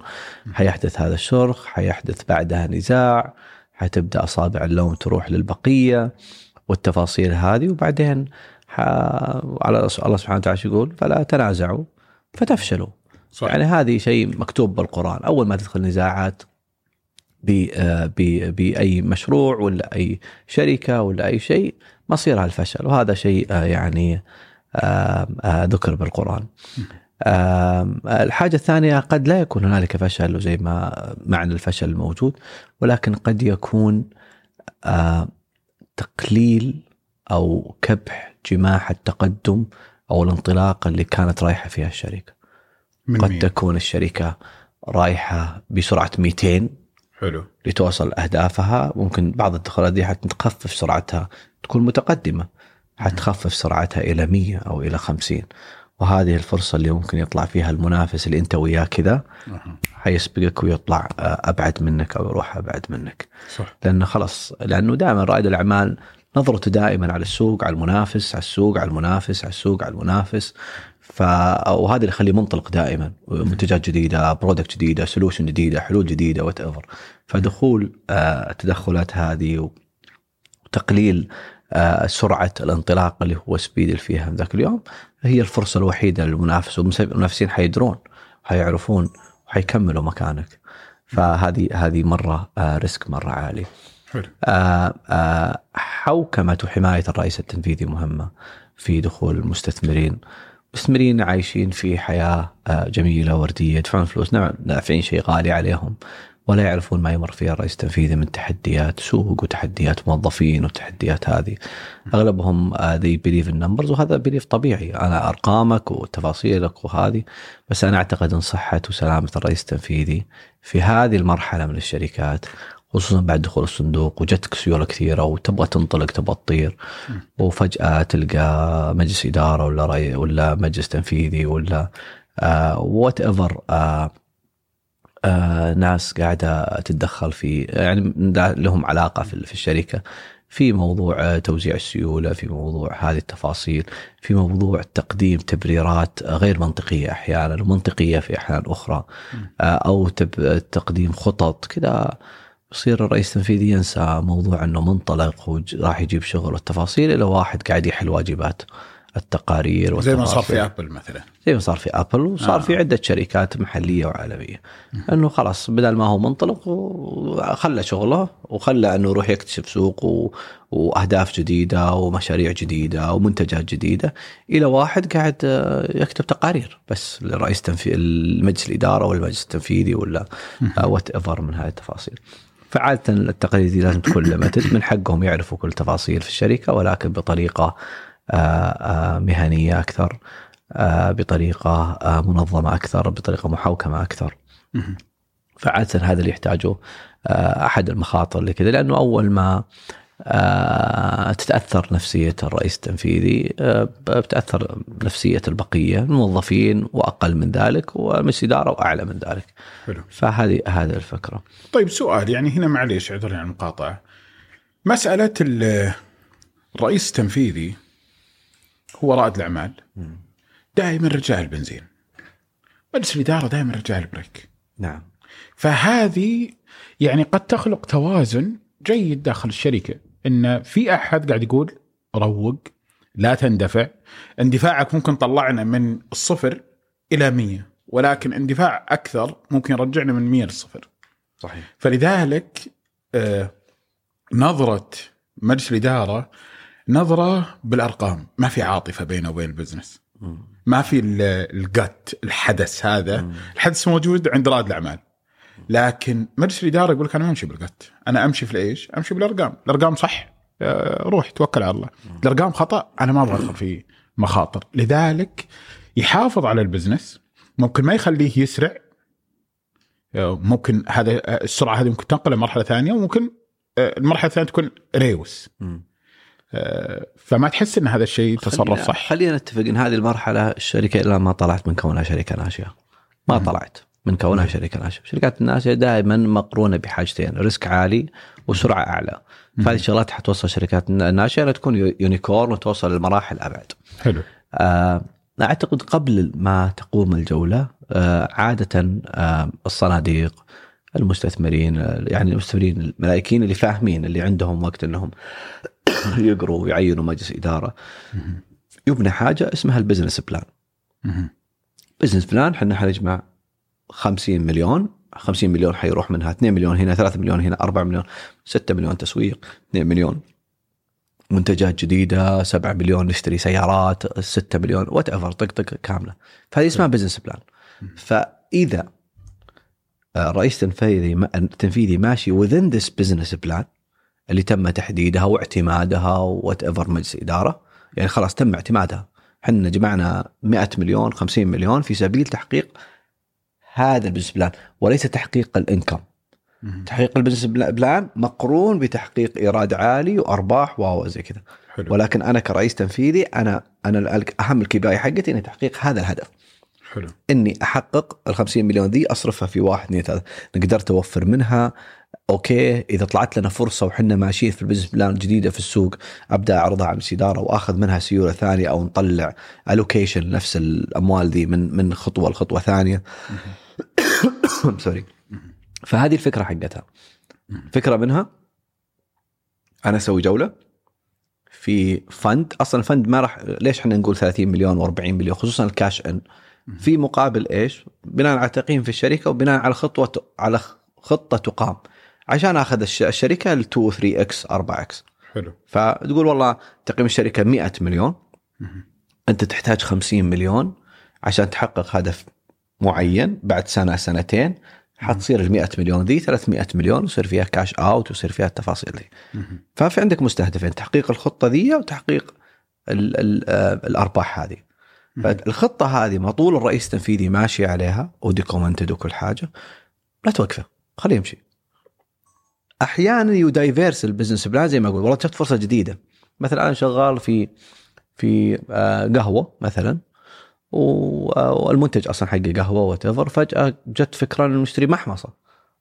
حيحدث هذا الشرخ حيحدث بعدها نزاع حتبدأ أصابع اللوم تروح للبقية والتفاصيل هذه وبعدين على الله سبحانه وتعالى يقول؟ فلا تنازعوا فتفشلوا. صح. يعني هذه شيء مكتوب بالقرآن. أول ما تدخل نزاعات آه، بأي مشروع ولا أي شركة ولا أي شيء مصيرها الفشل. وهذا شيء آه، يعني آه، ذكر بالقرآن. الحاجة الثانية قد لا يكون هنالك فشل وزي ما معنى الفشل الموجود ولكن قد يكون تقليل أو كبح جماح التقدم أو الانطلاق اللي كانت رايحة فيها الشركة. من قد مين؟ تكون الشركة رايحة بسرعة 200 حلو. لتوصل أهدافها. ممكن بعض الدخولات دي حتخفف سرعتها تكون متقدمة حتخفف سرعتها إلى 100 أو إلى 50 وهذه الفرصة اللي ممكن يطلع فيها المنافس اللي أنت وياه كذا حيسبقك ويطلع آه، أبعد منك أو يروح أبعد منك. صح. لأنه خلاص لأنه دائما رائد الأعمال نظرته دائما على السوق على المنافس على السوق على المنافس على السوق على المنافس. ف وهذا اللي يخليه منطلق دائما. منتجات جديدة product جديدة solution جديدة حلول جديدة whatever فدخول آه، التدخلات هذه وتقليل آه، سرعة الانطلاق اللي هو speed اللي فيها ذاك اليوم هي الفرصة الوحيدة للمنافس. والمنافسين حيدرون حيعرفون وحيكملوا مكانك. فهذه هذه مرة risk آه، مرة عالي. حلو. حوكمة وحمايه الرئيس التنفيذي مهمة في دخول المستثمرين. مستثمرين عايشين في حياة جميلة وردية يدفعون فلوس نعم دافعين شيء غالي عليهم ولا يعرفون ما يمر فيها الرئيس التنفيذي من تحديات سوق وتحديات موظفين وتحديات هذه أغلبهم they believe ال numbers وهذا belief طبيعي أنا أرقامك وتفاصيلك وهذه بس أنا أعتقد إن صحة وسلامة الرئيس التنفيذي في هذه المرحلة من الشركات خصوصا بعد دخول الصندوق وجتك سيولة كثيرة وتبغى تنطلق تبغى تطير وفجأة تلقى مجلس إدارة ولا رأي ولا مجلس تنفيذي ولا what uh, ever uh, آه ناس قاعدة تتدخل في يعني لهم علاقة في في الشركة. في موضوع آه، توزيع السيولة، في موضوع هذه التفاصيل، في موضوع تقديم تبريرات غير منطقية أحيانا ومنطقية في أحيان أخرى آه أو تقديم خطط كذا. يصير الرئيس التنفيذي ينسى موضوع إنه منطلق وراح يجيب شغل والتفاصيل إلى واحد قاعد يحل واجبات. التقارير زي ما صار في ابل مثلا زي ما صار في ابل وصار آه. في عدة شركات محلية وعالمية إنه خلاص بدل ما هو منطلق وخلى شغله وخلى إنه يروح يكتشف سوق و... وأهداف جديدة ومشاريع جديدة ومنتجات جديدة إلى واحد قاعد يكتب تقارير بس لرئيس تنفيذ المجلس الإدارة ولا المجلس التنفيذي ولا whatever من هذه التفاصيل. فعادة التقارير دي لازم تكون limited من حقهم يعرفوا كل تفاصيل في الشركة ولكن بطريقة آه، آه، مهنية أكثر آه، بطريقة منظمة أكثر بطريقة محوكمه أكثر. فعادة هذا اللي يحتاجه أحد المخاطر اللي كذا لأنه أول ما تتأثر نفسية الرئيس التنفيذي بتاثر نفسية البقية الموظفين وأقل من ذلك ومجلس اداره وأعلى من ذلك. حلو. فهذه هذه الفكرة. طيب سؤال يعني هنا معليش اعذرني عن المقاطعة. مسألة الرئيس التنفيذي هو رائد الأعمال دائما رجاء البنزين مجلس الإدارة دائما رجاء البريك نعم فهذه يعني قد تخلق توازن جيد داخل الشركة إن في أحد قاعد يقول روق لا تندفع. اندفاعك ممكن طلعنا من الصفر إلى 100 ولكن اندفاع أكثر ممكن يرجعنا من 100 للصفر. صحيح. فلذلك آه نظرة مجلس الإدارة نظرة بالأرقام. ما في عاطفة بينه وبين ال business. ما في ال gut الحدس هذا. الحدس موجود عند رائد الأعمال. لكن مجلس الاداره يقول لك أنا ما أمشي بال gut أنا أمشي في الايش أمشي بالأرقام. الأرقام صح. آه، روح توكل على الله. الأرقام خطأ. أنا ما أبغى أدخل في مخاطر. لذلك يحافظ على ال business. ممكن ما يخليه يسرع. آه، ممكن هذا السرعة هذه ممكن تنقل لمرحلة ثانية وممكن آه، المرحلة الثانية تكون ريوس. فما تحس إن هذا الشيء تصرف صح. خلينا نتفق إن هذه المرحلة الشركة إلى ما طلعت من كونها شركه ناشئه ما. طلعت. من كونها شركه ناشئه الشركات الناشئه دائما مقرونة بحاجتين risk عالي وسرعة أعلى. فهذه الشغلات حتوصل الشركات الناشئه انها تكون unicorn وتوصل للمراحل أبعد. حلو. آه أعتقد قبل ما تقوم الجولة آه عادة آه الصناديق المستثمرين يعني المستثمرين الملائكين اللي فاهمين اللي عندهم وقت إنهم يقروا ويعينوا مجلس إدارة. يبنى حاجة اسمها ال business plan. business plan إحنا حنجمع 50 مليون 50 مليون حيروح منها 2 مليون هنا 3 مليون هنا 4 مليون 6 مليون تسويق 2 مليون منتجات جديدة 7 مليون نشتري سيارات 6 مليون whatever طقطق كاملة. فهذه اسمها business plan فإذا الرئيس التنفيذي التنفيذي ماشي within this business plan اللي تم تحديدها واعتمادها whatever مجلس إدارة يعني خلاص تم اعتمادها. إحنا جمعنا 100 مليون 50 مليون في سبيل تحقيق هذا ال business plan وليس تحقيق ال income. تحقيق ال business plan مقرون بتحقيق إيراد عالي وأرباح wow زي كذا. ولكن أنا كرئيس تنفيذي أنا أنا أهم ال key حقتي إني تحقيق هذا الهدف. حلو. إني أحقق ال 50 مليون ذي أصرفها في واحد اثنين ثلاثة. قدرت اوفر منها okay. إذا طلعت لنا فرصة وحنا ماشيين في ال business plan جديدة في السوق أبدأ أعرضها على الإدارة وأخذ منها سيولة ثانية أو نطلع allocation نفس الأموال ذي من من خطوة لخطوة ثانية. سوري فهذه الفكرة حقتها. فكرة منها أنا أسوي جولة في فند أصلا الفند ما راح ليش إحنا نقول 30 مليون و40 مليون؟ خصوصا الكاش ان في مقابل إيش؟ بناء على تقييم في الشركة وبناء على خطوة على خطة تقام. عشان آخذ الشركة ل 2 3 إكس 4 إكس حلو. فتقول والله تقييم الشركة 100 مليون. أنت تحتاج 50 مليون عشان تحقق هدف معين بعد سنة سنتين حتصير ال 100 مليون ذي 300 مليون ويصير فيها cash out ويصير فيها التفاصيل ذي. ففي عندك مستهدفين تحقيق الخطة ذي وتحقيق ال ال آه، الأرباح هذه. فالخطه هذه ما طول الرئيس التنفيذي ماشي عليها و documented وكل حاجة. لا توقفه خليه يمشي. أحيانا you diverse ال business plan زي ما أقول والله شفت فرصة جديدة. مثلا أنا شغال في في آه، قهوة مثلا. والمنتج أصلا حقي قهوة what فجأة جت فكرة انه نشتري محمصه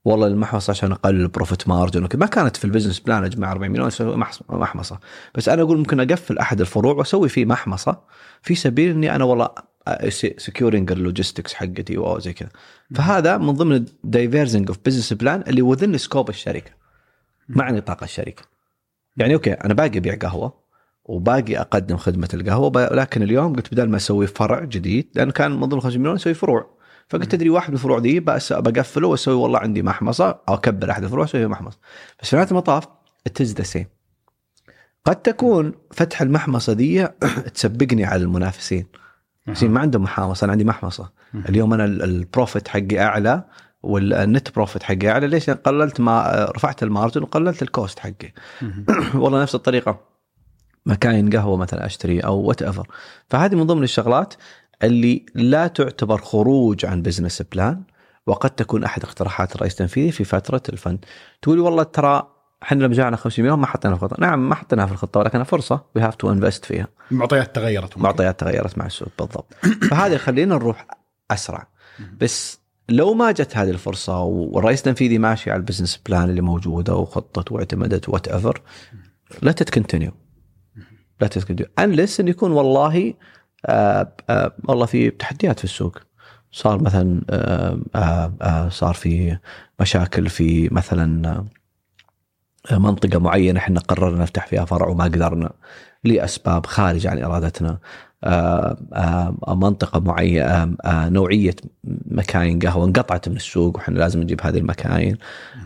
والله المحمصه عشان أقلل ال profit margin وكذا. ما كانت في ال business plan اجمع 40 مليون أسوي محمصه بس أنا أقول ممكن أقفل أحد الفروع وأسوي فيه محمصه في سبيل إني أنا والله securing ال logistics حقتي أو زي كذا. فهذا من ضمن ال diversing of business plan اللي within scope الشركة. مع نطاق الشركة. يعني okay أنا باقي أبيع قهوة. وباقي أقدم خدمة القهوه لكن اليوم قلت بدل ما أسوي فرع جديد لأنه كان من ضمن 5 مليون أسوي فروع. فقلت تدري واحد من الفروع ذي بقفله وأسوي والله عندي محمصة أو أكبر أحد الفروع أسوي محمصه بس في نهاية المطاف it's the same قد تكون فتح المحمصة ذي تسبقني على المنافسين. زين ما عندهم محمصة أنا عندي محمصة. اليوم أنا ال profit حقي أعلى وال net profit حقي أعلى. ليش؟ قللت ما رفعت ال margin وقللت ال cost حقي. والله نفس الطريقة. مكاين قهوة مثلا أشتري أو whatever فهذه من ضمن الشغلات اللي لا تعتبر خروج عن business plan وقد تكون أحد اقتراحات الرئيس التنفيذي في فترة ال fund تقولي والله ترى إحنا لما جانا 50 مليون ما حطينا في الخطة. نعم ما حطيناها في الخطة ولكنها فرصة. we have to invest فيها. المعطيات تغيرت. المعطيات تغيرت مع السوق بالضبط. فهذا يخلينا نروح أسرع. بس لو ما جت هذه الفرصة والرئيس التنفيذي ماشي على ال business plan اللي موجودة وخطت واعتمدت whatever لا ت continue لا ت continue unless انه يكون والله آه آه والله في تحديات في السوق. صار مثلا آه آه آه صار في مشاكل في مثلا منطقة معينة إحنا قررنا نفتح فيها فرع وما قدرنا لأسباب خارج عن إرادتنا. آه، آه، منطقة معينة آه، نوعية مكاين قهوة انقطعت من السوق وحنا لازم نجيب هذه المكاين.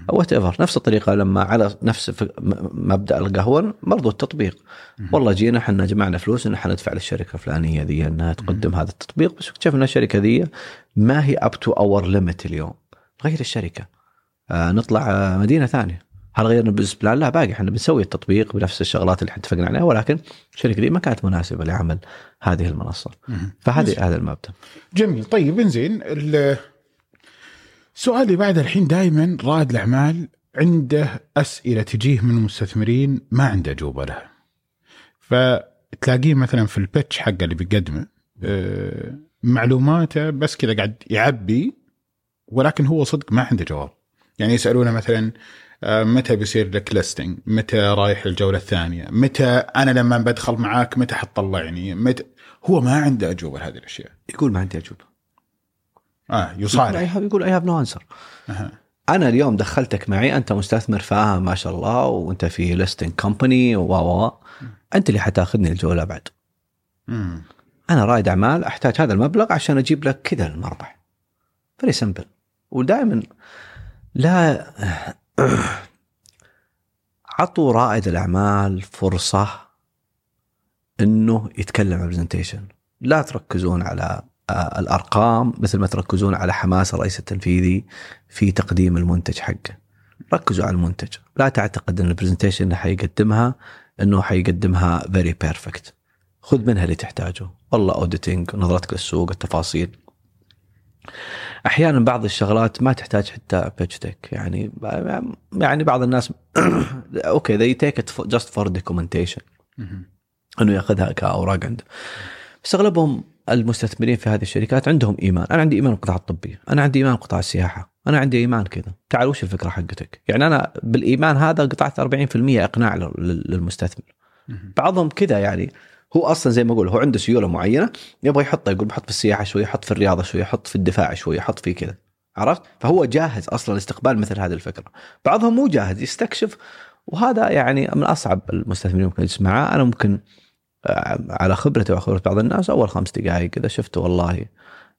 whatever نفس الطريقة لما على نفس مبدأ القهوة برضو التطبيق. والله جينا إحنا جمعنا فلوس إن إحنا ندفع للشركة الفلانية ذي إنها تقدم هذا التطبيق بس اكتشفنا الشركة ذي ما هي up to our limit اليوم غير الشركة. نطلع مدينة ثانية. هل غيرنا ال business plan؟ لا باقي إحنا بنسوي التطبيق بنفس الشغلات اللي إحنا اتفقنا عليها ولكن الشركة دي ما كانت مناسبة لعمل هذه المنصة. فهذه هذا المبدأ. جميل طيب انزين السؤال اللي بعده الحين دائما رائد الأعمال عنده أسئلة تجيه من المستثمرين ما عنده أجوبة لها. فتلاقيه مثلا في البيتش حقه اللي بيقدمه آه، معلوماته بس كذا قاعد يعبي ولكن هو صدق ما عنده جواب. يعني يسألونه مثلا متى بيصير لك listing متى رايح الجولة الثانية؟ متى أنا لما بدخل معاك متى حتطلعني؟ متى هو ما عنده أجوبة لهذه الأشياء. يقول ما عندي أجوبة. آه يصارع. يقول I have no answer أنا اليوم دخلتك معي أنت مستثمر فاهم ما شاء الله وأنت في listing company و و أنت اللي حتاخذني الجولة بعد. مم. أنا رائد أعمال أحتاج هذا المبلغ عشان أجيب لك كذا المربح. very simple ودائما لا عطوا رائد الأعمال فرصة إنه يتكلم عن ال presentation لا تركزون على آه، الأرقام مثل ما تركزون على حماس الرئيس التنفيذي في تقديم المنتج حقه. ركزوا على المنتج. لا تعتقد إن ال presentation اللي حيقدمها إنه حيقدمها very perfect خذ منها اللي تحتاجه. والله auditing نظرتك للسوق التفاصيل. أحيانا بعض الشغلات ما تحتاج حتى pitch deck يعني يعني بعض الناس okay ذي take just for documentation إنه يأخذها كأوراق عنده. بس اغلبهم المستثمرين في هذه الشركات عندهم إيمان، أنا عندي إيمان بالقطاع الطبي، أنا عندي إيمان بقطاع السياحة، أنا عندي إيمان كذا، تعال وش الفكرة حقتك؟ يعني أنا بالإيمان هذا قطعت 40% إقناع للمستثمر. بعضهم كذا يعني. هو أصلا زي ما أقول هو عنده سيولة معينة يبغى يحطها يقول بحط في السياحة شوي يحط في الرياضة شوي يحط في الدفاع شوي يحط في كذا. عرفت؟ فهو جاهز أصلا لاستقبال مثل هذه الفكرة. بعضهم مو جاهز يستكشف وهذا يعني من أصعب المستثمرين ممكن تسمعه أنا ممكن آه، على خبرتي وخبره بعض الناس أول خمس دقائق كذا شفته والله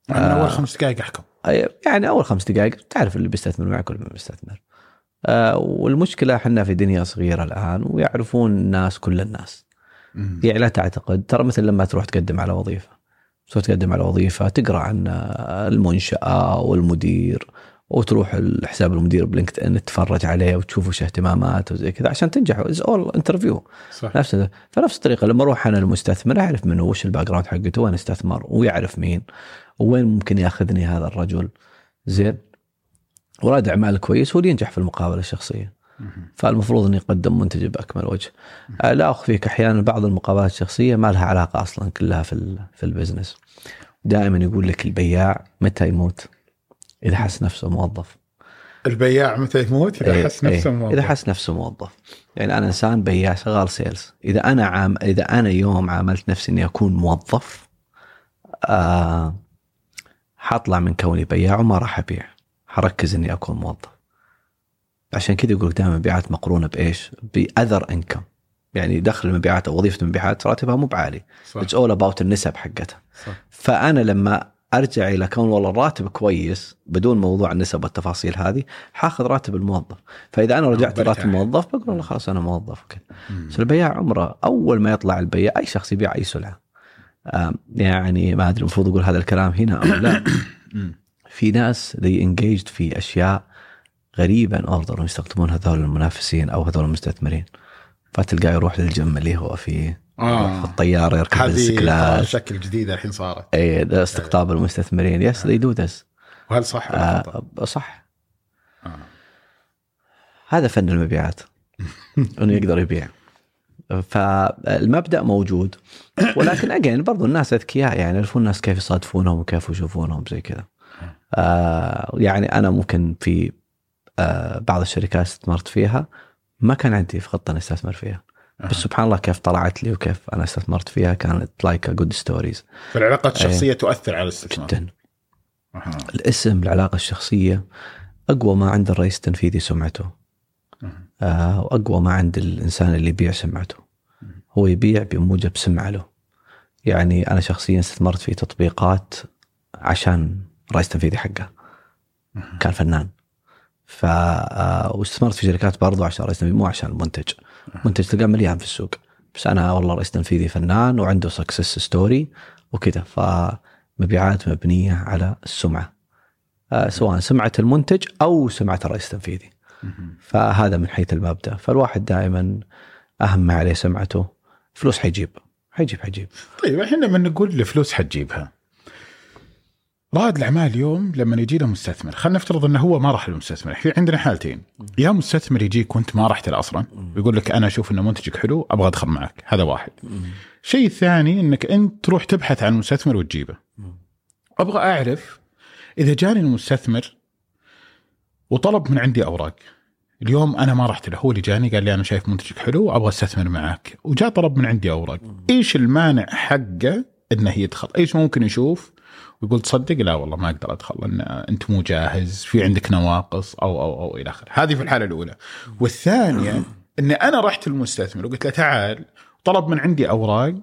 يعني أول خمس دقائق أحكم. يعني أول خمس دقائق تعرف اللي بيستثمر معك واللي ما بيستثمر. آه، والمشكلة إحنا في دنيا صغيرة الآن ويعرفون الناس كل الناس. يعني لا تعتقد. ترى مثل لما تروح تقدم على وظيفة. تروح تقدم على وظيفة تقرأ عن المنشأة والمدير وتروح الحساب المدير بلينكد ان تتفرج عليه وتشوف وش اهتماماته وزي كذا عشان تنجح. as أول interview نفس فنفس الطريقة لما أروح أنا المستثمر أعرف منه وش ال background حقته وين أستثمر ويعرف مين وين ممكن ياخذني هذا الرجل. زين. ورائد أعمال كويس هو اللي ينجح في المقابلة الشخصية. فالمفروض إنه يقدم منتج بأكمل وجه. لا اخفيك أحيانا بعض المقابلات الشخصية ما لها علاقة أصلا كلها في في البزنس. دائما يقول لك البياع متى يموت؟ إذا حس نفسه موظف. البياع متى يموت؟ إذا إيه، حس نفسه إيه، موظف. اذا حس نفسه موظف. يعني أنا إنسان بياع شغال sales. إذا أنا عام إذا أنا يوم عاملت نفسي إني أكون موظف آه حطلع من كوني بياع وما راح أبيع. حركز إني أكون موظف. عشان كذا يقول دائما المبيعات مقرونة بإيش؟ ب other income يعني دخل المبيعات أو وظيفة المبيعات راتبها مو بعالي. it's all about النسب حقتها. صح. فأنا لما أرجع إلى كون والله الراتب كويس بدون موضوع النسب والتفاصيل هذه حاخذ راتب الموظف. فإذا أنا رجعت. راتب الموظف بقول والله خلاص أنا موظف وكذا. بس البياع عمره أول ما يطلع البياع أي شخص يبيع أي سلعة. يعني ما أدري المفروض أقول هذا الكلام هنا أو لا. في ناس they engaged في أشياء غريبه أن اوردر يستخدمون هذول المنافسين أو هذول المستثمرين. فتلقاه يروح للجيم اللي هو فيه آه. في الطيارة يركب السكلات شكل جديد الحين صارت. اي ده استقطاب المستثمرين. يس do this. وهل صح؟ آه صح. آه. هذا فن المبيعات. إنه يقدر يبيع. فالمبدأ موجود. ولكن again برضو الناس أذكياء. يعني يعرفون الناس كيف يصادفونهم وكيف يشوفونهم زي كذا. آه يعني أنا ممكن في بعض الشركات استثمرت فيها. ما كان عندي في خطه اني أستثمر فيها. بس سبحان الله كيف طلعت لي وكيف أنا استثمرت فيها كانت like good stories فالعلاقات الشخصية تؤثر على الاستثمار. جدا. أها. الاسم العلاقة الشخصية أقوى ما عند الرئيس التنفيذي سمعته. أها. آه، وأقوى ما عند الإنسان اللي يبيع سمعته. هو يبيع بموجب سمعه له. يعني أنا شخصيا استثمرت في تطبيقات عشان الرئيس التنفيذي حقه. كان فنان. ف آه، واستثمرت في شركات برضو عشان التنفيذي مو عشان المنتج. منتج تلقاه مليان في السوق. بس أنا والله رئيس تنفيذي فنان وعنده success story وكذا فمبيعات مبنية على السمعة. آه، سواء سمعة المنتج أو سمعة الرئيس التنفيذي. فهذا من حيث المبدأ. فالواحد دائما أهم ما عليه سمعته. فلوس حيجيب. حيجيب حيجيب. طيب إحنا لما نقول الفلوس حتجيبها رائد الأعمال اليوم لما يجي له مستثمر خلينا نفترض إنه هو ما راح للمستثمر في عندنا حالتين. يا مستثمر يجيك وانت ما رحت له أصلا ويقول لك أنا أشوف ان منتجك حلو أبغى أدخل معك هذا واحد. الشيء الثاني إنك أنت تروح تبحث عن مستثمر وتجيبه. أبغى أعرف إذا جاني المستثمر وطلب من عندي أوراق اليوم أنا ما رحت له هو اللي جاني قال لي أنا شايف منتجك حلو وابغى أستثمر معك وجاء طلب من عندي أوراق. إيش المانع حقه إنه يدخل؟ إيش ممكن يشوف؟ ويقول تصدق؟ لا والله ما أقدر أدخل لأن أنت مو جاهز في عندك نواقص أو أو أو إلى آخره. هذه في الحالة الأولى. والثانية إن أنا رحت للمستثمر وقلت له تعال طلب من عندي أوراق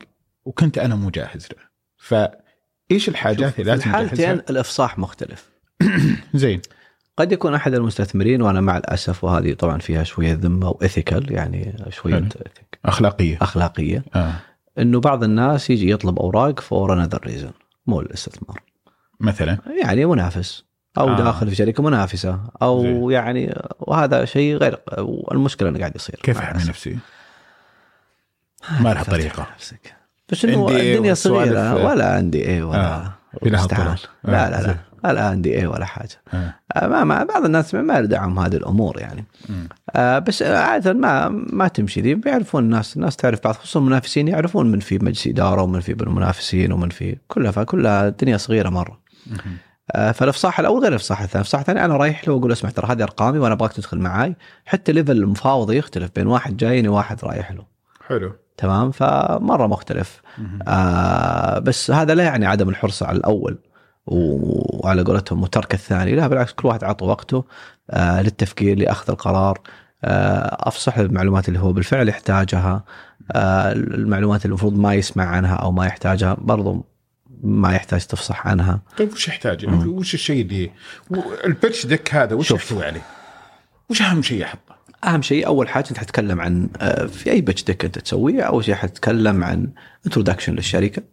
وكنت أنا مو جاهز له. فإيش الحاجات اللي لازم الحالتين الإفصاح مختلف. زين. قد يكون أحد المستثمرين وأنا مع الأسف وهذه طبعا فيها شوية ذمة وإثيكال يعني شوية أخلاقية. أخلاقية. آه. إنه بعض الناس يجي يطلب أوراق for another reason مو الاستثمار. مثلا يعني منافس أو آه. داخل في شركة منافسة أو. زي. يعني وهذا شيء غير والمشكلة انه قاعد يصير كيف أحمي. نفسي؟ ما لها طريقة نفسك بس إنه NDA الدنيا صغيرة ولا عندي اي ولا آه. آه. في. لا آه، لا. لا لا عندي اي ولا حاجة آه. آه، ما, ما بعض الناس ما يردعهم هذه الأمور يعني. آه بس عادة ما ما تمشي ذي بيعرفون الناس الناس تعرف بعض خصوصا المنافسين يعرفون من في مجلس إدارة ومن في بالمنافسين ومن في كلها فكلها الدنيا صغيرة مرة فالإفصاح الأول غير الإفصاح الثاني، الإفصاح الثاني أنا رايح له وأقول أسمع ترى هذه أرقامي وأنا أبغاك تدخل معاي، حتى ليفل المفاوضه يختلف بين واحد جايني وواحد رايح له، حلو. تمام؟ فمرة مختلف. آه بس هذا لا يعني عدم الحرص على الأول وعلى قولتهم وترك الثاني، لا بالعكس كل واحد عطى وقته آه للتفكير لأخذ القرار. آه أفصح له المعلومات اللي هو بالفعل يحتاجها. آه المعلومات اللي المفروض ما يسمع عنها أو ما يحتاجها برضو ما يحتاج تفصح عنها طيب وش يحتاج؟ يعني وش الشيء اللي ال pitch deck هذا وش. يحتوي عليه؟ وش أهم شيء احطه؟ أهم شيء أول حاجة أنت حتتكلم عن آه، في أي pitch deck أنت تسويه أول شيء حتتكلم عن introduction للشركة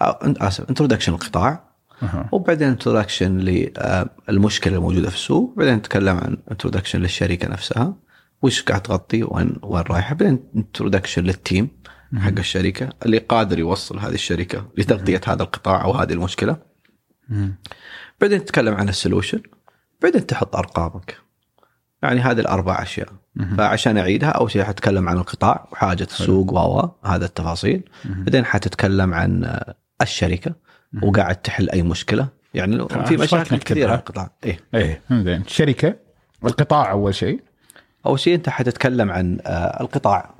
اسف introduction للقطاع أها. وبعدين انتروداكشن للمشكله الموجودة في السوق بعدين نتكلم عن introduction للشركة نفسها وش قاعد تغطي وين وين رايحة بعدين introduction لل team حق الشركة اللي قادر يوصل هذه الشركة لتغطية هذا القطاع أو هذه المشكلة. بعدين تتكلم عن السولوشن. بعدين تحط أرقامك. يعني هذه الأربع أشياء. فعشان أعيدها أول شيء حتكلم عن القطاع وحاجه السوق و هذا التفاصيل. بعدين حتتكلم عن الشركة وقاعد تحل أي مشكلة. يعني في مشاكل؟ كثيرة في القطاع. إيه. إيه. زين. شركة القطاع أول شيء. أول شيء أنت حتتكلم عن آه، القطاع.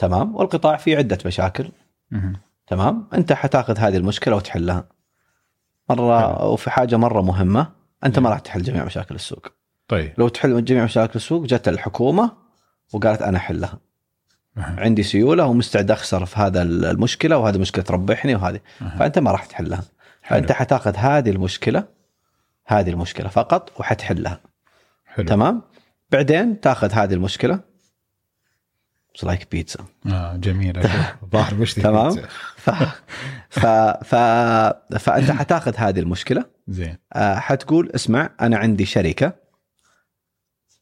تمام؟ والقطاع فيه عدة مشاكل. تمام؟ انت حتاخذ هذه المشكلة وتحلها. مرة وفي حاجة مرة مهمة انت ما راح تحل جميع مشاكل السوق. طيب. لو تحل جميع مشاكل السوق جت الحكومة وقالت أنا أحلها. عندي سيولة ومستعد أخسر في هذا المشكلة وهذه مشكلة تربحني وهذه. فأنت ما راح تحلها. فأنت حتاخذ هذه المشكلة هذه المشكلة فقط وحتحلها. حلو. تمام؟ بعدين تاخذ هذه المشكلة like بيتزا آه جميل. أشوف. ظاهر بشتري تمام. ف... ف... ف... فأنت حتاخذ هذه المشكلة. زين. آه، حتقول اسمع أنا عندي شركة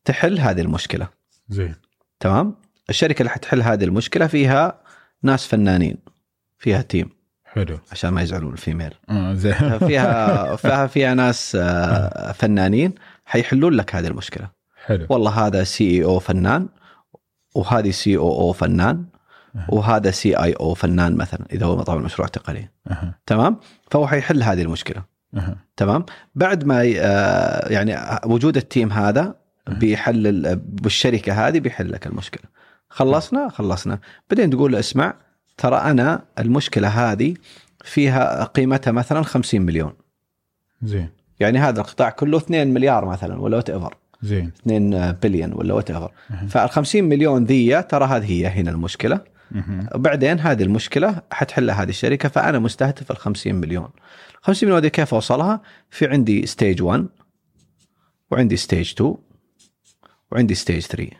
تحل هذه المشكلة. زين. تمام؟ الشركة اللي حتحل هذه المشكلة فيها ناس فنانين فيها team حلو. عشان ما يزعلون ال female آه زين. فيها فيها فيها ناس آه، فنانين حيحلون لك هذه المشكلة. حلو. والله هذا سي اي أو فنان. وهذه سي أو أو فنان وهذا سي اي أو فنان مثلا إذا هو طبعا مشروع تقني. أها. تمام؟ فهو حيحل هذه المشكلة. أها. تمام؟ بعد ما آه، يعني وجود ال team هذا بيحلل بالشركة هذه بيحل لك المشكلة. خلصنا؟ خلصنا. بعدين تقول له اسمع ترى أنا المشكلة هذه فيها قيمتها مثلا 50 مليون. زين. يعني هذا القطاع كله 2 مليار مثلا whatever زين. 2 بليون ولا whatever فال 50 مليون ذي ترى هذه هي هنا المشكلة. بعدين هذه المشكلة حتحلها هذه الشركة فأنا مستهدف ال 50 مليون. 50 مليون دي كيف أوصلها؟ في عندي stage 1 وعندي stage 2 وعندي stage 3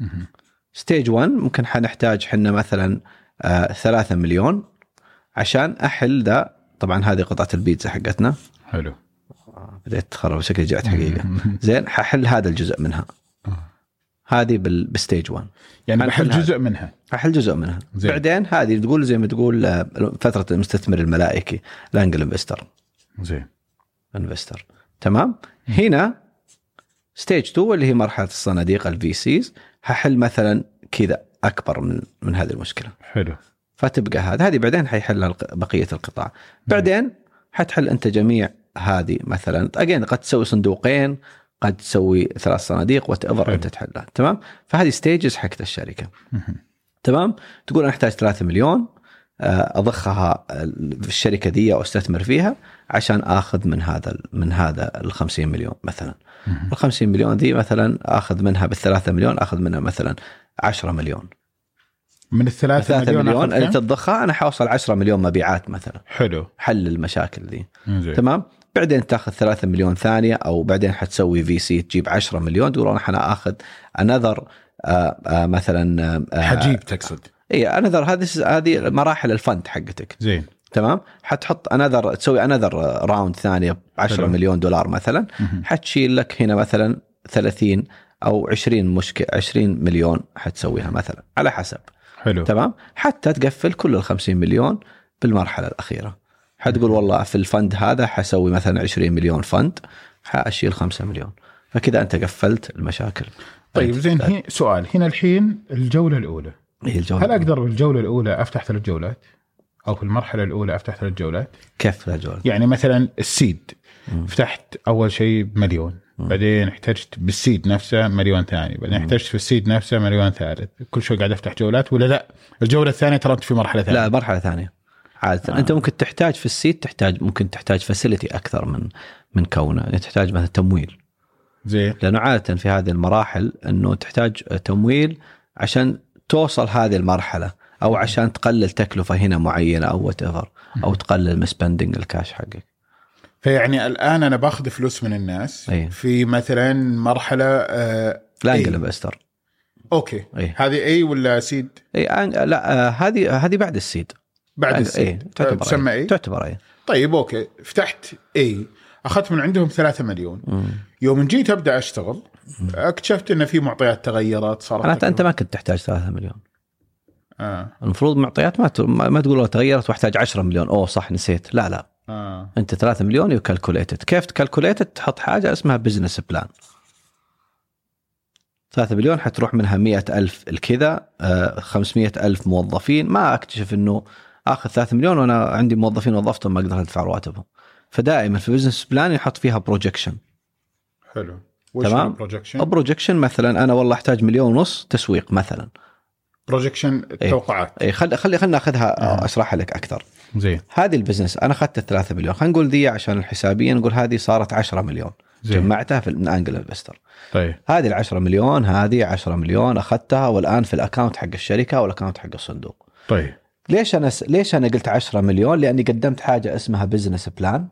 مهم. stage 1 ممكن حنحتاج حنا مثلا آه 3 مليون عشان أحل ذا. طبعا هذه قطعة البيتزا حقتنا. حلو. آه، بديت تخرب شكلي جات حقيقة. زين ححل هذا الجزء منها. هذه بال- ب stage 1 يعني بحل هذا. جزء منها. احل جزء منها. زين. بعدين هذه تقول زي ما تقول آه، فترة المستثمر الملائكي ال angel investor. زين. investor. تمام؟ هنا stage 2 اللي هي مرحلة الصناديق ال VCs ححل مثلا كذا أكبر من من هذه المشكلة. حلو. فتبقى هذا هذه بعدين حيحلها بقية القطاع. بعدين حتحل أنت جميع هذه مثلا. again قد تسوي صندوقين قد تسوي ثلاث صناديق whatever. أنت تحلها. تمام؟ فهذه stages حقت الشركة. تمام؟ تقول أنا أحتاج 3 مليون آه، أضخها في الشركة دي أو أستثمر فيها عشان آخذ من هذا من هذا ال 50 مليون مثلا. ال 50 مليون دي مثلا آخذ منها بالثلاثة مليون آخذ منها مثلا 10 مليون. من الثلاثة 3 مليون, مليون اللي؟ تضخها أنا حوصل 10 مليون مبيعات مثلا. حلو. حل المشاكل دي. تمام؟ بعدين تاخذ 3 مليون ثانية أو بعدين حتسوي في سي تجيب 10 مليون تقول أنا حاخذ another مثلا آه، حجيب تقصد. اي another هذه هذه مراحل ال fund حقتك. زين. تمام؟ حتحط another تسوي another راوند ثانية ب 10 حلو. مليون دولار مثلا. حتشيل لك هنا مثلا 30 أو 20 مشكلة 20 مليون حتسويها مثلا على حسب. حلو. تمام؟ حتى تقفل كل ال 50 مليون بالمرحلة الأخيرة. حتقول والله في الفند هذا حسوي مثلا 20 مليون فند حأشيل 5 مليون. فكذا أنت قفلت المشاكل. طيب زين هي سؤال. هنا الحين الجولة الأولى. هي الجولة هل أقدر بالجولة الأولى أفتح ثلاث جولات؟ أو في المرحلة الأولى أفتح ثلاث جولات؟ كيف الجوله؟ يعني مثلا ال seed. مم. فتحت أول شيء بمليون. بعدين احتجت بال seed نفسه مليون ثاني. بعدين احتجت في ال seed نفسه مليون ثالث. كل شوي قاعد أفتح جولات ولا لا؟ الجولة الثانية ترى في مرحلة ثانية. لا مرحلة ثانية. عادة. آه. أنت ممكن تحتاج في ال seed تحتاج ممكن تحتاج facility أكثر من من كونه. يعني تحتاج مثلا تمويل. زين. لأنه عادة في هذه المراحل إنه تحتاج تمويل عشان توصل هذه المرحلة أو عشان تقلل تكلفة هنا معينة أو whatever أو تقلل من spending الكاش حقك. فيعني الآن أنا باخذ فلوس من الناس أي. في مثلا مرحلة آه لا investor أوكي. أي. هذه A ولا seed A لا آه، هذه هذه بعد ال seed بعد اي ال seed. تعتبر تسمى A A تعتبر A طيب أوكي. فتحت A أخذت من عندهم ثلاثة مليون. مم. يوم جيت أبدأ أشتغل اكتشفت إن في معطيات تغيرت صارت معناته أنت ما كنت تحتاج 3 مليون. آه. المفروض معطيات ما ت- ما تقول تغيرت واحتاج 10 مليون. أوه صح نسيت. لا لا. آه. أنت 3 مليون you calculated كيف ت calculated تحط حاجة اسمها business plan 3 مليون حتروح منها 100 ألف الكذا آه، 500 ألف موظفين. ما أكتشف أنه آخذ 3 مليون وأنا عندي موظفين وظفتهم ما أقدر أدفع رواتبهم. فدائما في ال business plan يحط فيها projection حلو. تمام. بروجكشن بروجكشن مثلا أنا والله أحتاج مليون ونص تسويق مثلا. projection التوقعات اي خلي خلي خلينا ناخذها آه. أشرحها لك أكثر. زين. هذه ال business أنا أخذت 3 مليون. خلينا نقول ذي عشان الحسابية نقول هذه صارت 10 مليون. زين. جمعتها في من angel investor طيب. هذه ال 10 مليون هذه 10 مليون أخذتها والآن في ال account حق الشركة وال account حق الصندوق. طيب. ليش أنا س... ليش أنا قلت 10 مليون؟ لأني قدمت حاجة اسمها business plan.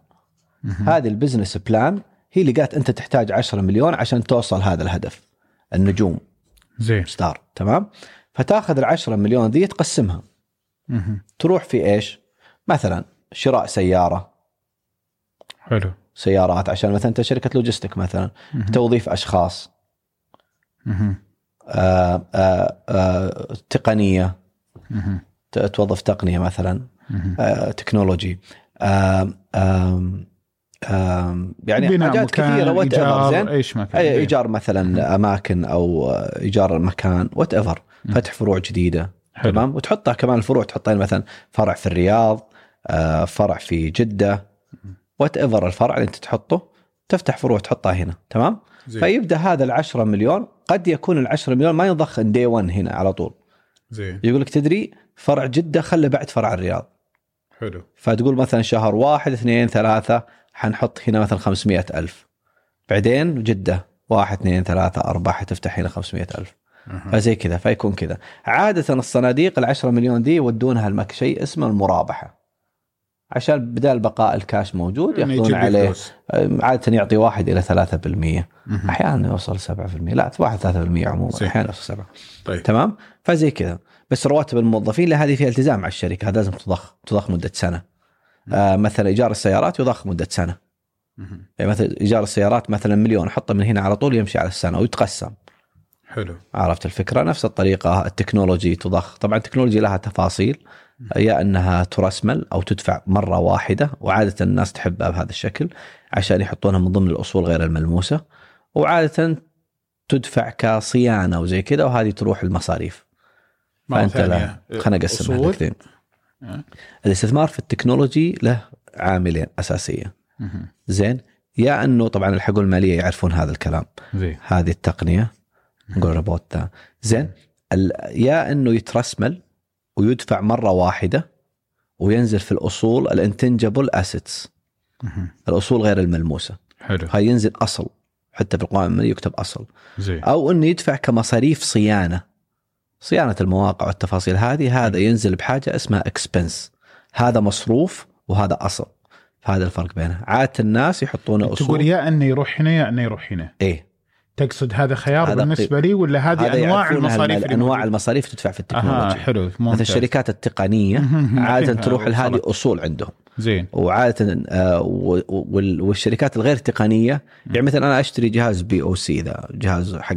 هذه ال business plan هي اللي قالت أنت تحتاج 10 مليون عشان توصل هذا الهدف النجوم. زين. star تمام؟ فتاخذ ال 10 مليون ذي تقسمها. تروح في إيش؟ مثلا شراء سيارة. حلو. سيارات عشان مثلا أنت شركة logistic مثلا. توظيف أشخاص. آآ آآ آآ تقنية. توظف تقنية مثلا. آه، technology آم، يعني حاجات كثيرة وات إيجار، زين إيش مكان زين. إيجار مثلا أماكن أو آه، إيجار مكان whatever. فتح فروع جديدة حلو. تمام وتحطها كمان الفروع تحطها مثلا فرع في الرياض آه، فرع في جدة whatever الفرع اللي أنت تحطه تفتح فروع تحطها هنا تمام زين. فيبدأ هذا ال 10 مليون قد يكون ال 10 مليون ما ينضخ دي 1 هنا على طول زين يقول لك تدري فرع جدة خله بعد فرع الرياض. حلو. فتقول مثلا شهر واحد اثنين ثلاثة حنحط هنا مثلا 500 ألف. بعدين جدة واحد اثنين ثلاثة أربعة حتفتح هنا 500 ألف. فزي كذا فيكون كذا. عادة الصناديق العشرة مليون دي يودونها المك شيء اسمه المرابحة. عشان بدال بقاء الكاش موجود إنه ياخذون لك عليه. عادة يعطي واحد إلى 3% مهم. أحيانا يوصل 7% لا واحد 3% عموما. صحيح. أحيانا يوصل 7 طيب. تمام؟ فزي كذا. بس رواتب الموظفين لا هذه فيها التزام مع الشركة. هذا لازم تضخ تضخ مدة سنة. آه مثلا إيجار السيارات يضخ مدة سنة. يعني مثلا إيجار السيارات مثلا مليون احطه من هنا على طول يمشي على السنة ويتقسم. حلو. عرفت الفكرة؟ نفس الطريقة. ال technology تضخ. طبعا ال technology لها تفاصيل. يا أنها ترسمل أو تدفع مرة واحدة وعادة الناس تحبها بهذا الشكل عشان يحطونها من ضمن الأصول غير الملموسة. وعادة تدفع كصيانة وزي كذا وهذه تروح المصاريف فأنت لا. خلينا. لك ذين. أه. الاستثمار في التكنولوجي له عاملين أساسية. زين. يا أنه طبعا الحقوق المالية يعرفون هذا الكلام. هذه التقنية. نقول روبوت زين. يا أنه يترسمل ويدفع مرة واحدة وينزل في الأصول ال intangible assets. الأصول غير الملموسة. حلو. هاي ينزل أصل. حتى في القوائم المالية يكتب أصل. زين. أو أنه يدفع كمصاريف صيانة. صيانة المواقع والتفاصيل هذه هذا ينزل بحاجة اسمها expense هذا مصروف وهذا أصل. فهذا الفرق بينه عادة الناس يحطون تقول أصول. يا أنه يروح هنا يا أنه يروح هنا. إيه. تقصد هذا خيار هذا بالنسبة لي ولا هذه هذا أنواع المصاريف اللي أنواع؟ المصاريف تدفع في أها ال technology حلو مثل ممتاز. الشركات التقنية. عادة تروح لهذه. أصول عندهم. زين. وعادة آه، والشركات الغير تقنية يعني مثلا أنا أشتري جهاز POS ذا جهاز حق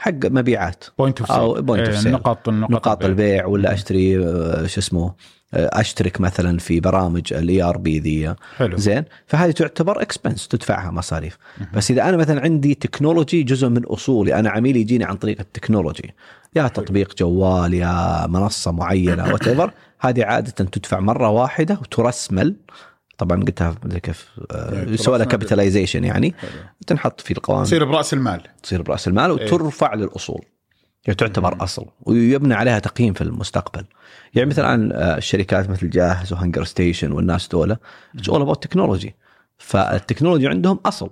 حق مبيعات. point of أو point of sale. نقاط نقاط البيع ولا أشتري آه، شو اسمه آه، أشترك مثلا في برامج ال ERP ذي. حلو. زين؟ فهذه تعتبر expense تدفعها مصاريف. بس إذا أنا مثلا عندي technology جزء من أصولي أنا عميل يجيني عن طريق ال technology. يا تطبيق جوال يا منصة معينة وات هذه عادة تدفع مرة واحدة وترسمل. طبعا قلتها كيف آه، يعني يسوى لها ترسمل. capitalization يعني. تنحط في القوائم تصير برأس المال. تصير برأس المال وترفع للأصول. يعني تعتبر أصل ويبنى عليها تقييم في المستقبل. يعني مثلا الان آه، الشركات مثل جاهز وهنجر ستيشن والناس دولة it's all about technology فال technology عندهم أصل.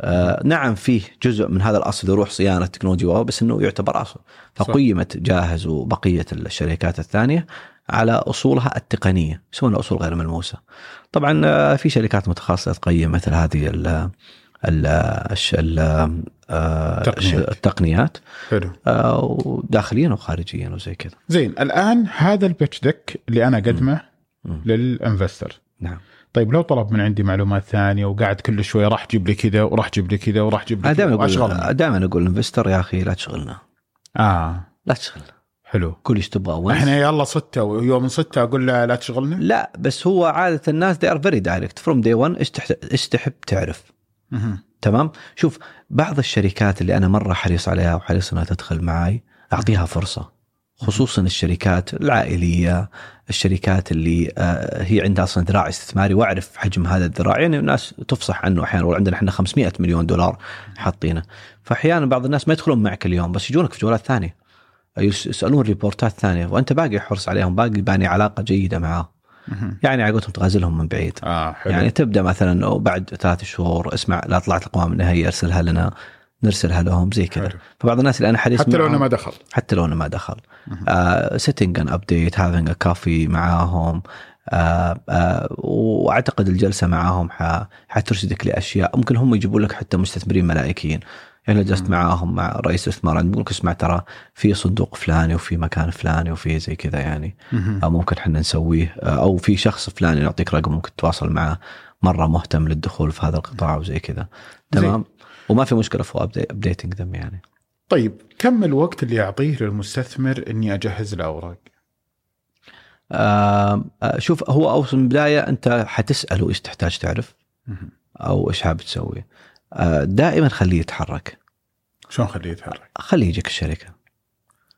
آه نعم فيه جزء من هذا الأصل يروح صيانة technology whatever، بس إنه يعتبر أصل. فقيمت جاهز وبقية الشركات الثانية على أصولها التقنية يسمونها أصول غير ملموسة. طبعا آه، في شركات متخصصة تقيم مثل هذه ال ال ال- آه، تقنيات. التقنيات حلو. آه، وداخليا وخارجيا وزي كذا. زين الآن هذا ال pitch deck اللي أنا أقدمه. للانفستر. نعم. طيب لو طلب من عندي معلومات ثانية وقاعد كل شوي راح جيب لي كذا وراح جيب لي كذا وراح جيب لي كذا دائما أقول دائما أقول الانفستر يا أخي لا تشغلنا. آه. لا تشغلنا. حلو. كل إيش تبغى وين إحنا يلا ستة ويوم ستة أقول له لا تشغلنا لا بس هو عادة الناس they are very direct. From day one إيش إيش تحب تعرف. مهم. تمام؟ شوف بعض الشركات اللي أنا مرة حريص عليها وحريص إنها تدخل معي أعطيها فرصة. خصوصا الشركات العائلية الشركات اللي آه، هي عندها أصلا ذراع استثماري وأعرف حجم هذا الذراع. يعني الناس تفصح عنه أحيانا عندنا إحنا 500 مليون دولار حاطينه. فاحيانا بعض الناس ما يدخلون معك اليوم بس يجونك في جولات ثانية. يسألون ريبورتات ثانية وأنت باقي حرص عليهم باقي باني علاقة جيدة معاهم. يعني على قولتهم تغازلهم من بعيد. آه حلو. يعني تبدأ مثلا أو بعد ثلاث شهور اسمع لا طلعت القوائم النهائيه ارسلها لنا نرسلها لهم زي كذا. فبعض الناس اللي أنا حديث حتى لو إنه ما دخل. حتى لو إنه ما دخل. آه sitting and update having coffee معاهم. آه آه وأعتقد الجلسة معاهم ح- حترشدك لأشياء. ممكن هم يجيبون لك حتى مستثمرين ملائكيين. لو جلست معاهم مع رئيس الاستثمار يقول لك اسمع ترى في صندوق فلاني وفي مكان فلاني وفي زي كذا يعني. آه ممكن إحنا نسويه أو في شخص فلاني نعطيك رقم ممكن تتواصل معه مرة مهتم للدخول في هذا القطاع وزي كذا. تمام؟ وما في مشكلة في updating them يعني. طيب كم الوقت اللي اعطيه للمستثمر إني أجهز له أوراق؟ آه شوف هو اول من البداية أنت حتسأله إيش تحتاج تعرف. أو إيش حابب تسوي. آه دائما خليه يتحرك. شلون خليه يتحرك؟ خليه يجيك الشركة.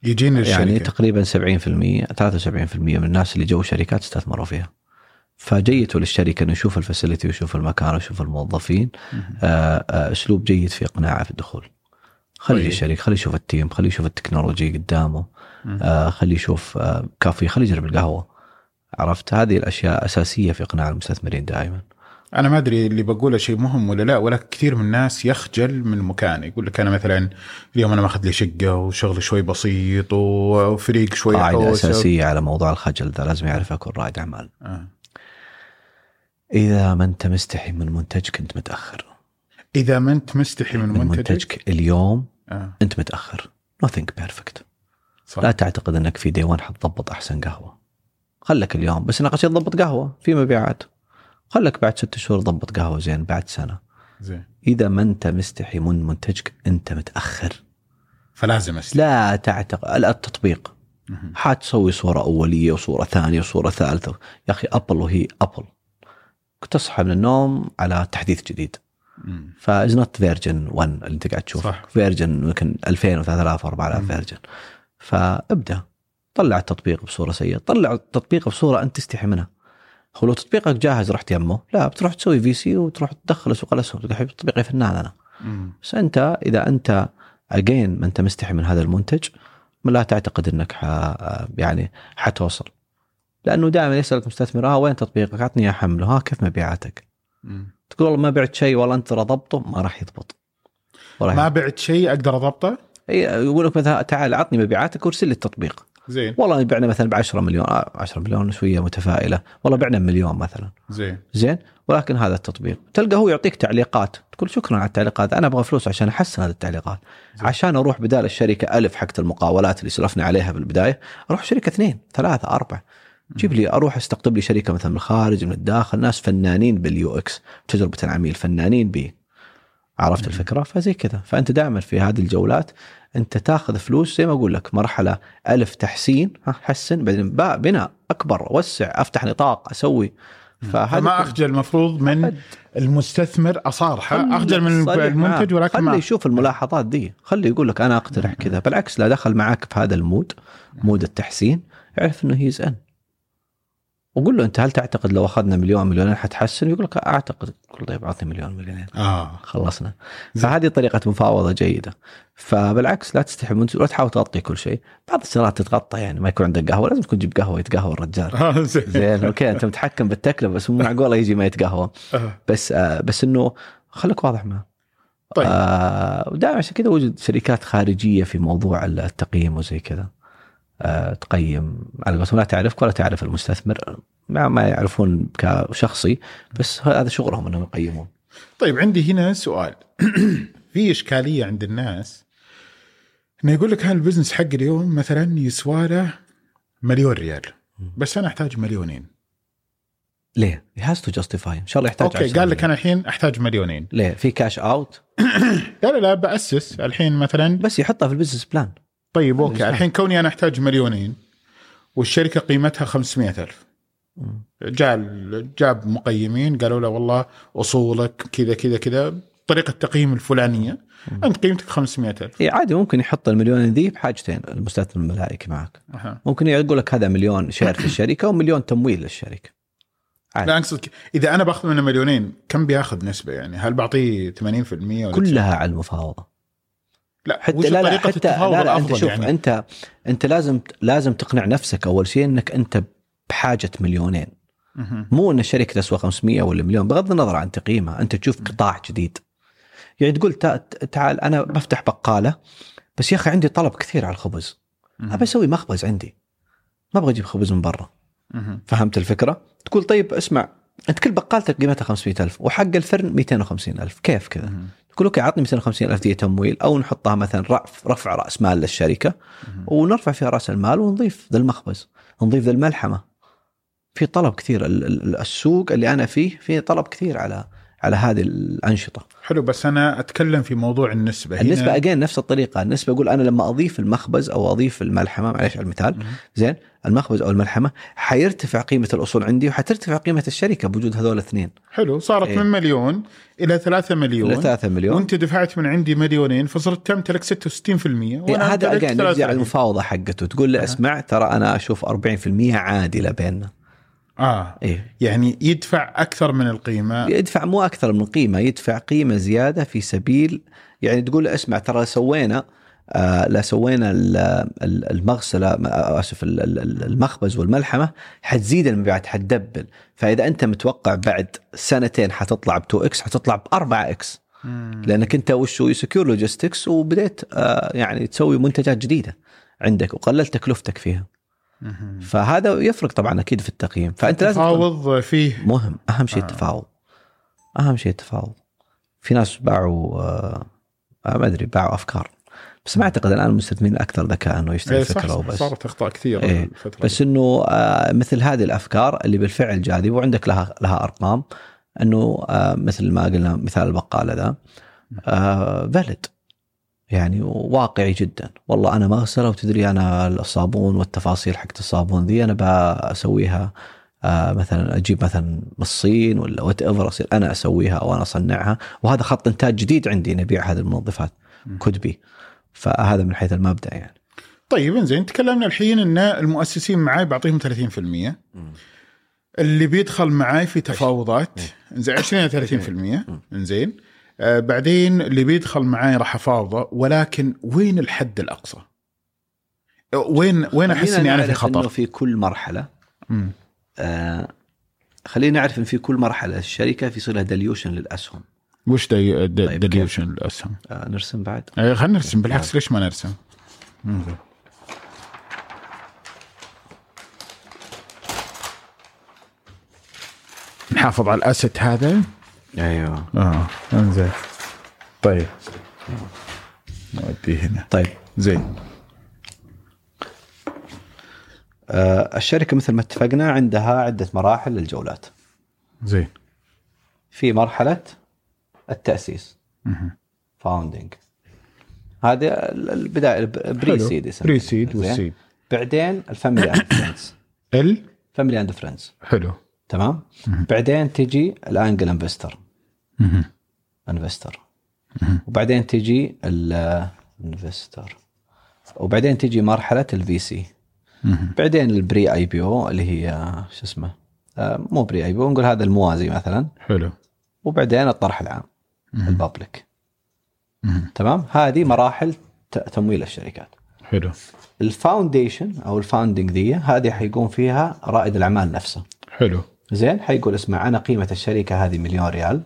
يجيني الشركة. يعني تقريبا 70% 73% من الناس اللي جو شركات استثمروا فيها. فجيته للشركة إنه يشوف ال facility ويشوف المكان ويشوف الموظفين. آه آه أسلوب جيد في إقناعه في الدخول. خليه طيب. الشركة خليه يشوف ال team خليه يشوف ال technology قدامه. آه خليه يشوف آه coffee خليه يجرب القهوة. عرفت؟ هذه الأشياء أساسية في إقناع المستثمرين دائما. أنا ما أدري اللي بقوله شيء مهم ولا لا ولكن كثير من الناس يخجل من مكانه يقول لك أنا مثلا اليوم أنا ماخذ لي شقة وشغل شوي بسيط وفريق شوي قاعدة أساسية على موضوع الخجل ذا لازم يعرف أكون رائد أعمال. آه. إذا ما أنت مستحي من منتجك انت متأخر. إذا ما أنت مستحي من, من منتجك منتجك اليوم آه. أنت متأخر. Nothing perfect. صح. لا تعتقد أنك في دي 1 حتضبط أحسن قهوة. خلك اليوم بس ناقش تضبط قهوة في مبيعات. خلك بعد ست شهور ضبط قهوة زين بعد سنة. زين. إذا ما أنت مستحي من منتجك أنت متأخر. فلازم اسلم لا تعتقد التطبيق. حتسوي صورة أولية وصورة ثانية وصورة ثالثة. يا أخي Apple وهي Apple تصحى من النوم على تحديث جديد. was not version 1 اللي أنت قاعد تشوفه. version يمكن 2000 و3000 و4000 مم. version فابدأ. طلع التطبيق بصورة سيئة. طلع التطبيق بصورة أنت تستحي منها. هو لو تطبيقك جاهز رحت يمه لا بتروح تسوي VC وتروح تدخل سوق الاسهم تقول حبيبي تطبيقي فنان أنا مم. بس أنت إذا أنت اجين ما أنت مستحي من هذا المنتج لا تعتقد إنك ح يعني حتوصل لأنه دائما يسألك مستثمر آه وين تطبيقك؟ أعطني اياه حمله ها كيف مبيعاتك؟ مم. تقول والله ما بعت شيء والله أنت ترى ضبطه ما راح يضبط ما بعت شيء أقدر أضبطه اي يقول لك مثلا تعال عطني مبيعاتك وارسل لي التطبيق زين. والله بعنا مثلا ب 10 مليون آه 10 مليون شوية متفائلة. والله بعنا مليون مثلا. زين. زين؟ ولكن هذا التطبيق. تلقى هو يعطيك تعليقات. تقول شكرا على التعليقات. أنا أبغى فلوس عشان أحسن هذه التعليقات. زين. عشان أروح بدال الشركة ألف حقت المقاولات اللي سلفنا عليها بالبداية أروح شركة اثنين ثلاثة أربعة. جيب لي أروح أستقطب لي شركة مثلا من الخارج من الداخل. ناس فنانين بال UX تجربة العميل فنانين عرفت الفكرة؟ فزي كذا. فأنت دائما في هذه الجولات أنت تاخذ فلوس زي ما أقول لك مرحلة ألف تحسين حسن بعدين باء بناء أكبر وسع أفتح نطاق أسوي. فما أخجل المفروض من. المستثمر اصارحه أخجل من المنتج. ولكن خليه ما يشوف الملاحظات دي. خليه يقول لك أنا أقترح كذا. بالعكس لا دخل معاك في هذا ال mood mood التحسين يعرف إنه هي زين وقول له أنت هل تعتقد لو أخذنا مليون مليونين حتحسن؟ يقول لك أعتقد. قل طيب اعطني مليون مليونين. آه. خلصنا. زين. فهذه طريقة مفاوضة جيدة. فبالعكس لا تستحي منتج ولا تحاول تغطي كل شيء. بعض السيارات تتغطى يعني ما يكون عندك قهوة. لازم تكون تجيب قهوة يتقهوى الرجال. آه، زين. زين okay أنت متحكم بالتكلفة بس مو معقولة يجي ما يتقهوى. آه. بس آه بس إنه خليك واضح معه. طيب. آه ودائما عشان كذا وجد شركات خارجية في موضوع التقييم وزي كذا. آه تقيم على قولتهم لا تعرفك ولا تعرف المستثمر ما, ما يعرفون كشخصي بس هذا شغلهم إنهم يقيمون. طيب عندي هنا سؤال. في إشكالية عند الناس. إنه يقول لك هذا البزنس حق اليوم مثلا يسوى له مليون ريال؟ بس أنا أحتاج مليونين. ليه؟ has to justify إن شاء الله يحتاج okay قال لك. أنا الحين أحتاج مليونين. ليه؟ في cash out لا لا لا بأسس الحين مثلا. بس يحطها في ال business plan طيب okay. الحين كوني أنا أحتاج مليونين والشركة قيمتها 500000 جاء جاب مقيمين قالوا له والله أصولك كذا كذا كذا طريقة التقييم الفلانية. أنت قيمتك 500000 اي عادي ممكن يحط المليون ذي بحاجتين المستثمر الملائكي معك. أها. ممكن يقول لك هذا مليون share في الشركة ومليون تمويل للشركة. عادي. لا أقصد إذا أنا باخذ منه مليونين كم بياخذ نسبة يعني؟ هل بعطيه 80% ولا كلها على المفاوضة. لا حتى لا لا حتى لا لا انت شوف يعني؟ أنت أنت لازم لازم تقنع نفسك أول شيء إنك أنت بحاجة مليونين. مهم. مو إن الشركة تسوى 500 ولا مليون بغض النظر عن تقييمها أنت تشوف قطاع جديد. يعني تقول تع- تعال أنا بفتح بقالة بس يا أخي عندي طلب كثير على الخبز. ابى أسوي مخبز عندي. ما أبغى أجيب خبز من برا. فهمت الفكرة؟ تقول طيب اسمع أنت كل بقالتك قيمتها 500000 وحق الفرن 250000 كيف كذا؟ تقول okay عطني 250000 دي تمويل أو نحطها مثلا رفع رفع رأس مال للشركة ونرفع فيها رأس المال ونضيف ذا المخبز نضيف ذا الملحمة. في طلب كثير ال- ال- السوق اللي أنا فيه في طلب كثير على على هذه الأنشطة. حلو بس أنا أتكلم في موضوع النسبة. هنا النسبة اجين نفس الطريقة. النسبة أقول أنا لما أضيف المخبز أو أضيف الملحمة معلش على المثال. زين المخبز أو الملحمة حيرتفع قيمة الأصول عندي وحترتفع قيمة الشركة بوجود هذول الاثنين. حلو صارت إيه. من مليون إلى 3 مليون. إلى 3 مليون. وأنت دفعت من عندي مليونين فصرت تمتلك 66% إيه وأنا هذا اجين نرجع 33. المفاوضه حقته. تقول أها. اسمع ترى أنا أشوف 40% عادلة بيننا. آه. إيه. يعني يدفع أكثر من القيمة. يدفع مو أكثر من قيمه يدفع قيمة زيادة في سبيل يعني تقول اسمع ترى سوينا آه لا سوينا ال- ال- المغسلة آه، أسف ال- ال- المخبز والملحمة حتزيد المبيعات حتدبل. فإذا أنت متوقع بعد سنتين حتطلع ب 2 X حتطلع ب 4 X. لأنك أنت وشو secure logistics وبديت آه يعني تسوي منتجات جديدة عندك وقللت تكلفتك فيها. فهذا يفرق طبعا أكيد في التقييم. فأنت لازم تفاوض فيه. مهم. أهم شيء آه. التفاوض. أهم شيء التفاوض. في ناس باعوا آه ما أدري باعوا أفكار. بس ما أعتقد الآن المستثمرين أكثر ذكاء إنه يشتري إيه، فكرة وبس. صارت أخطاء كثيرة إيه، بس إنه آه مثل هذه الأفكار اللي بالفعل جاذبة وعندك لها لها أرقام إنه آه مثل ما قلنا مثال البقالة ذا آه فالid يعني واقعي جدا. والله أنا مغسله وتدري أنا الصابون والتفاصيل حقت الصابون ذي أنا بسويها آه مثلا أجيب مثلا من الصين ولا whatever أصير أنا أسويها أو أنا أصنعها. وهذا خط إنتاج جديد عندي نبيع هذه المنظفات. could be فهذا من حيث المبدأ يعني. طيب إنزين تكلمنا الحين إن المؤسسين معاي بعطيهم 30% اللي بيدخل معاي في تفاوضات إنزين 20 إلى 30% إنزين. آه بعدين اللي بيدخل معاي راح أفاوضه ولكن وين الحد الأقصى؟ وين وين أحس إني أنا في نعرف إنه خطر؟ في كل مرحلة. آه خلينا نعرف إن في كل مرحلة الشركة في صلها dilution للأسهم وش دي طيب، dilution الاسهم؟ آه نرسم بعد آه خلينا نرسم بالعكس ليش ما نرسم؟ نحافظ على الاسد هذا أيوه. آه أنزين. طيب. نوديه هنا. طيب. زين. آه الشركة مثل ما اتفقنا عندها عدة مراحل للجولات. زين. في مرحلة التأسيس. founding هذه ال- البداية pre. seed pre seed وال seed بعدين ال family and friends ال؟ family and friends حلو. تمام؟ بعدين تجي ال angel investor. Investor. وبعدين تجي ال investor وبعدين تجي مرحلة ال VC. بعدين ال pre-IPO اللي هي شو اسمه آه، مو pre-IPO نقول هذا الموازي مثلا. حلو. وبعدين الطرح العام ال public مهم. تمام؟ هذه مراحل تمويل الشركات. حلو. ال foundation أو ال founding ذي هذه حيقوم فيها رائد الأعمال نفسه. حلو. زين؟ حيقول اسمع أنا قيمة الشركة هذه مليون ريال.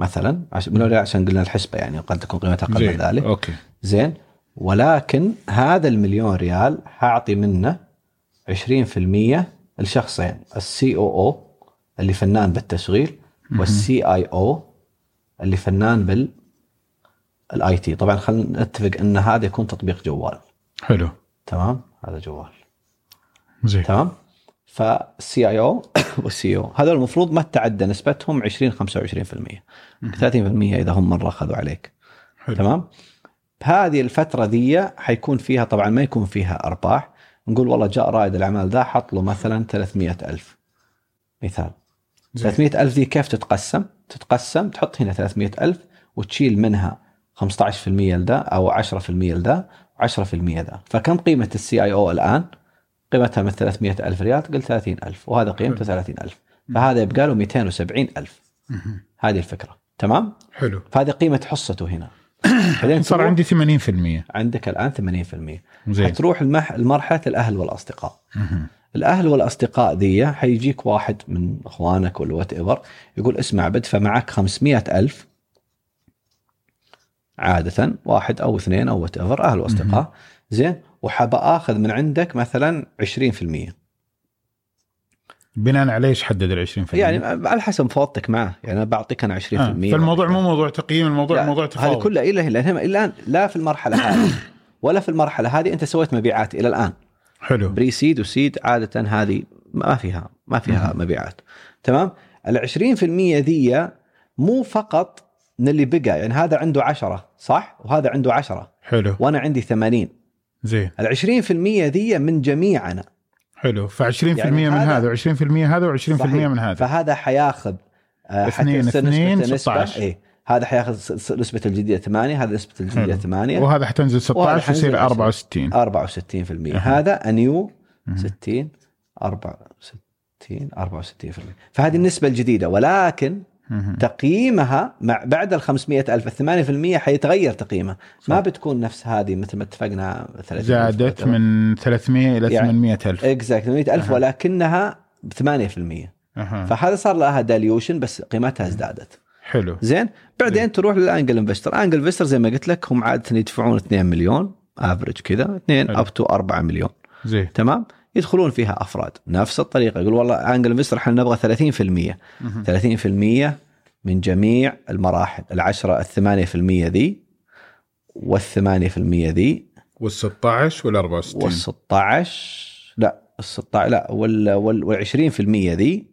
مثلا عش- مليون ريال عشان قلنا الحسبة يعني قد تكون قيمتها أقل من ذلك. Okay. زين. ولكن هذا المليون ريال حاعطي منه 20% لشخصين ال COO اللي فنان بالتشغيل وال CIO اللي فنان بال ال IT. طبعا خلينا نتفق إن هذا يكون تطبيق جوال. حلو. تمام؟ هذا جوال. زين. تمام؟ فال CIO وال COO هذول المفروض ما تتعدى نسبتهم 20 25% 30% إذا هم مرة أخذوا عليك. حلو. تمام؟ بهذه الفترة ذي حيكون فيها طبعا ما يكون فيها أرباح. نقول والله جاء رائد الأعمال ذا حط له مثلا 300 ألف. مثال. زين. 300 ألف ذي كيف تتقسم؟ تتقسم تحط هنا 300 ألف وتشيل منها 15% لذا أو 10% لذا و10% ذا. فكم قيمة ال CIO الآن؟ قيمتها من 300 ألف ريال قلت 30 ألف وهذا قيمته 30 ألف. فهذا يبقى له 270 ألف. هذه الفكرة. تمام؟ حلو. فهذه قيمة حصته هنا. بعدين صار عندي 80% عندك الآن 80% زين. حتروح المح... المرحلة الأهل والأصدقاء. مهم. الأهل والأصدقاء ذي حيجيك واحد من أخوانك ولا whatever يقول اسمع بدفع معك 500 ألف عادة واحد أو اثنين أو whatever أهل وأصدقاء. زين؟ وحاب آخذ من عندك مثلا 20% بناء عليه إيش حدد ال 20%؟ يعني على حسب مفاوضتك معه. يعني أنا بعطيك أنا 20% آه. فالموضوع مو موضوع تقييم الموضوع موضوع هذه تفاوض. كلها إلى هنا لأنها الآن لا في المرحلة هذه ولا في المرحلة هذه أنت سويت مبيعات إلى الآن. حلو. Pre-seed و seed عادة هذه ما فيها ما فيها مبيعات. تمام؟ ال 20% ذي مو فقط من اللي بقى يعني هذا عنده 10 صح؟ وهذا عنده 10 حلو. وأنا عندي 80 زين ال 20% ذي من جميعنا حلو ف 20% يعني من هذا- هذا و20% هذا و20% صحيح. من هذا فهذا حياخذ آه، اثنين، اثنين، نسبة- نسبة- 16. إيه هذا حياخذ نسبة الجديدة 8 هذا نسبة الجديدة حلو. 8 وهذا حتنزل وهذا 16 يصير حينزل 64 64% أها. هذا أنيو مهم. 60 64 64% فهذه النسبة الجديدة ولكن. تقييمها مع بعد ال 500 ألف ال 8% حيتغير تقييمها. ما صح. بتكون نفس هذه مثل ما اتفقنا 30 زادت من 300 إلى يعني- 800 ألف. Exact 800 ألف. ولكنها ب 8% أها. فهذا صار لها dilution بس قيمتها ازدادت. حلو. زين بعدين تروح لل angel investor angel investor زي ما قلت لك هم عادة يدفعون 2 مليون average كذا 2 حلو. Up to 4 مليون. زين. تمام؟ يدخلون فيها أفراد. نفس الطريقة. يقول والله أنجل انفستر إحنا نبغى 30% مهم. 30% من جميع المراحل. العشرة الثمانية في المية ذي والثمانية في المية ذي. وال 16 وال 64 والستة عشر لا الستة لا وال وال والعشرين في المية ذي.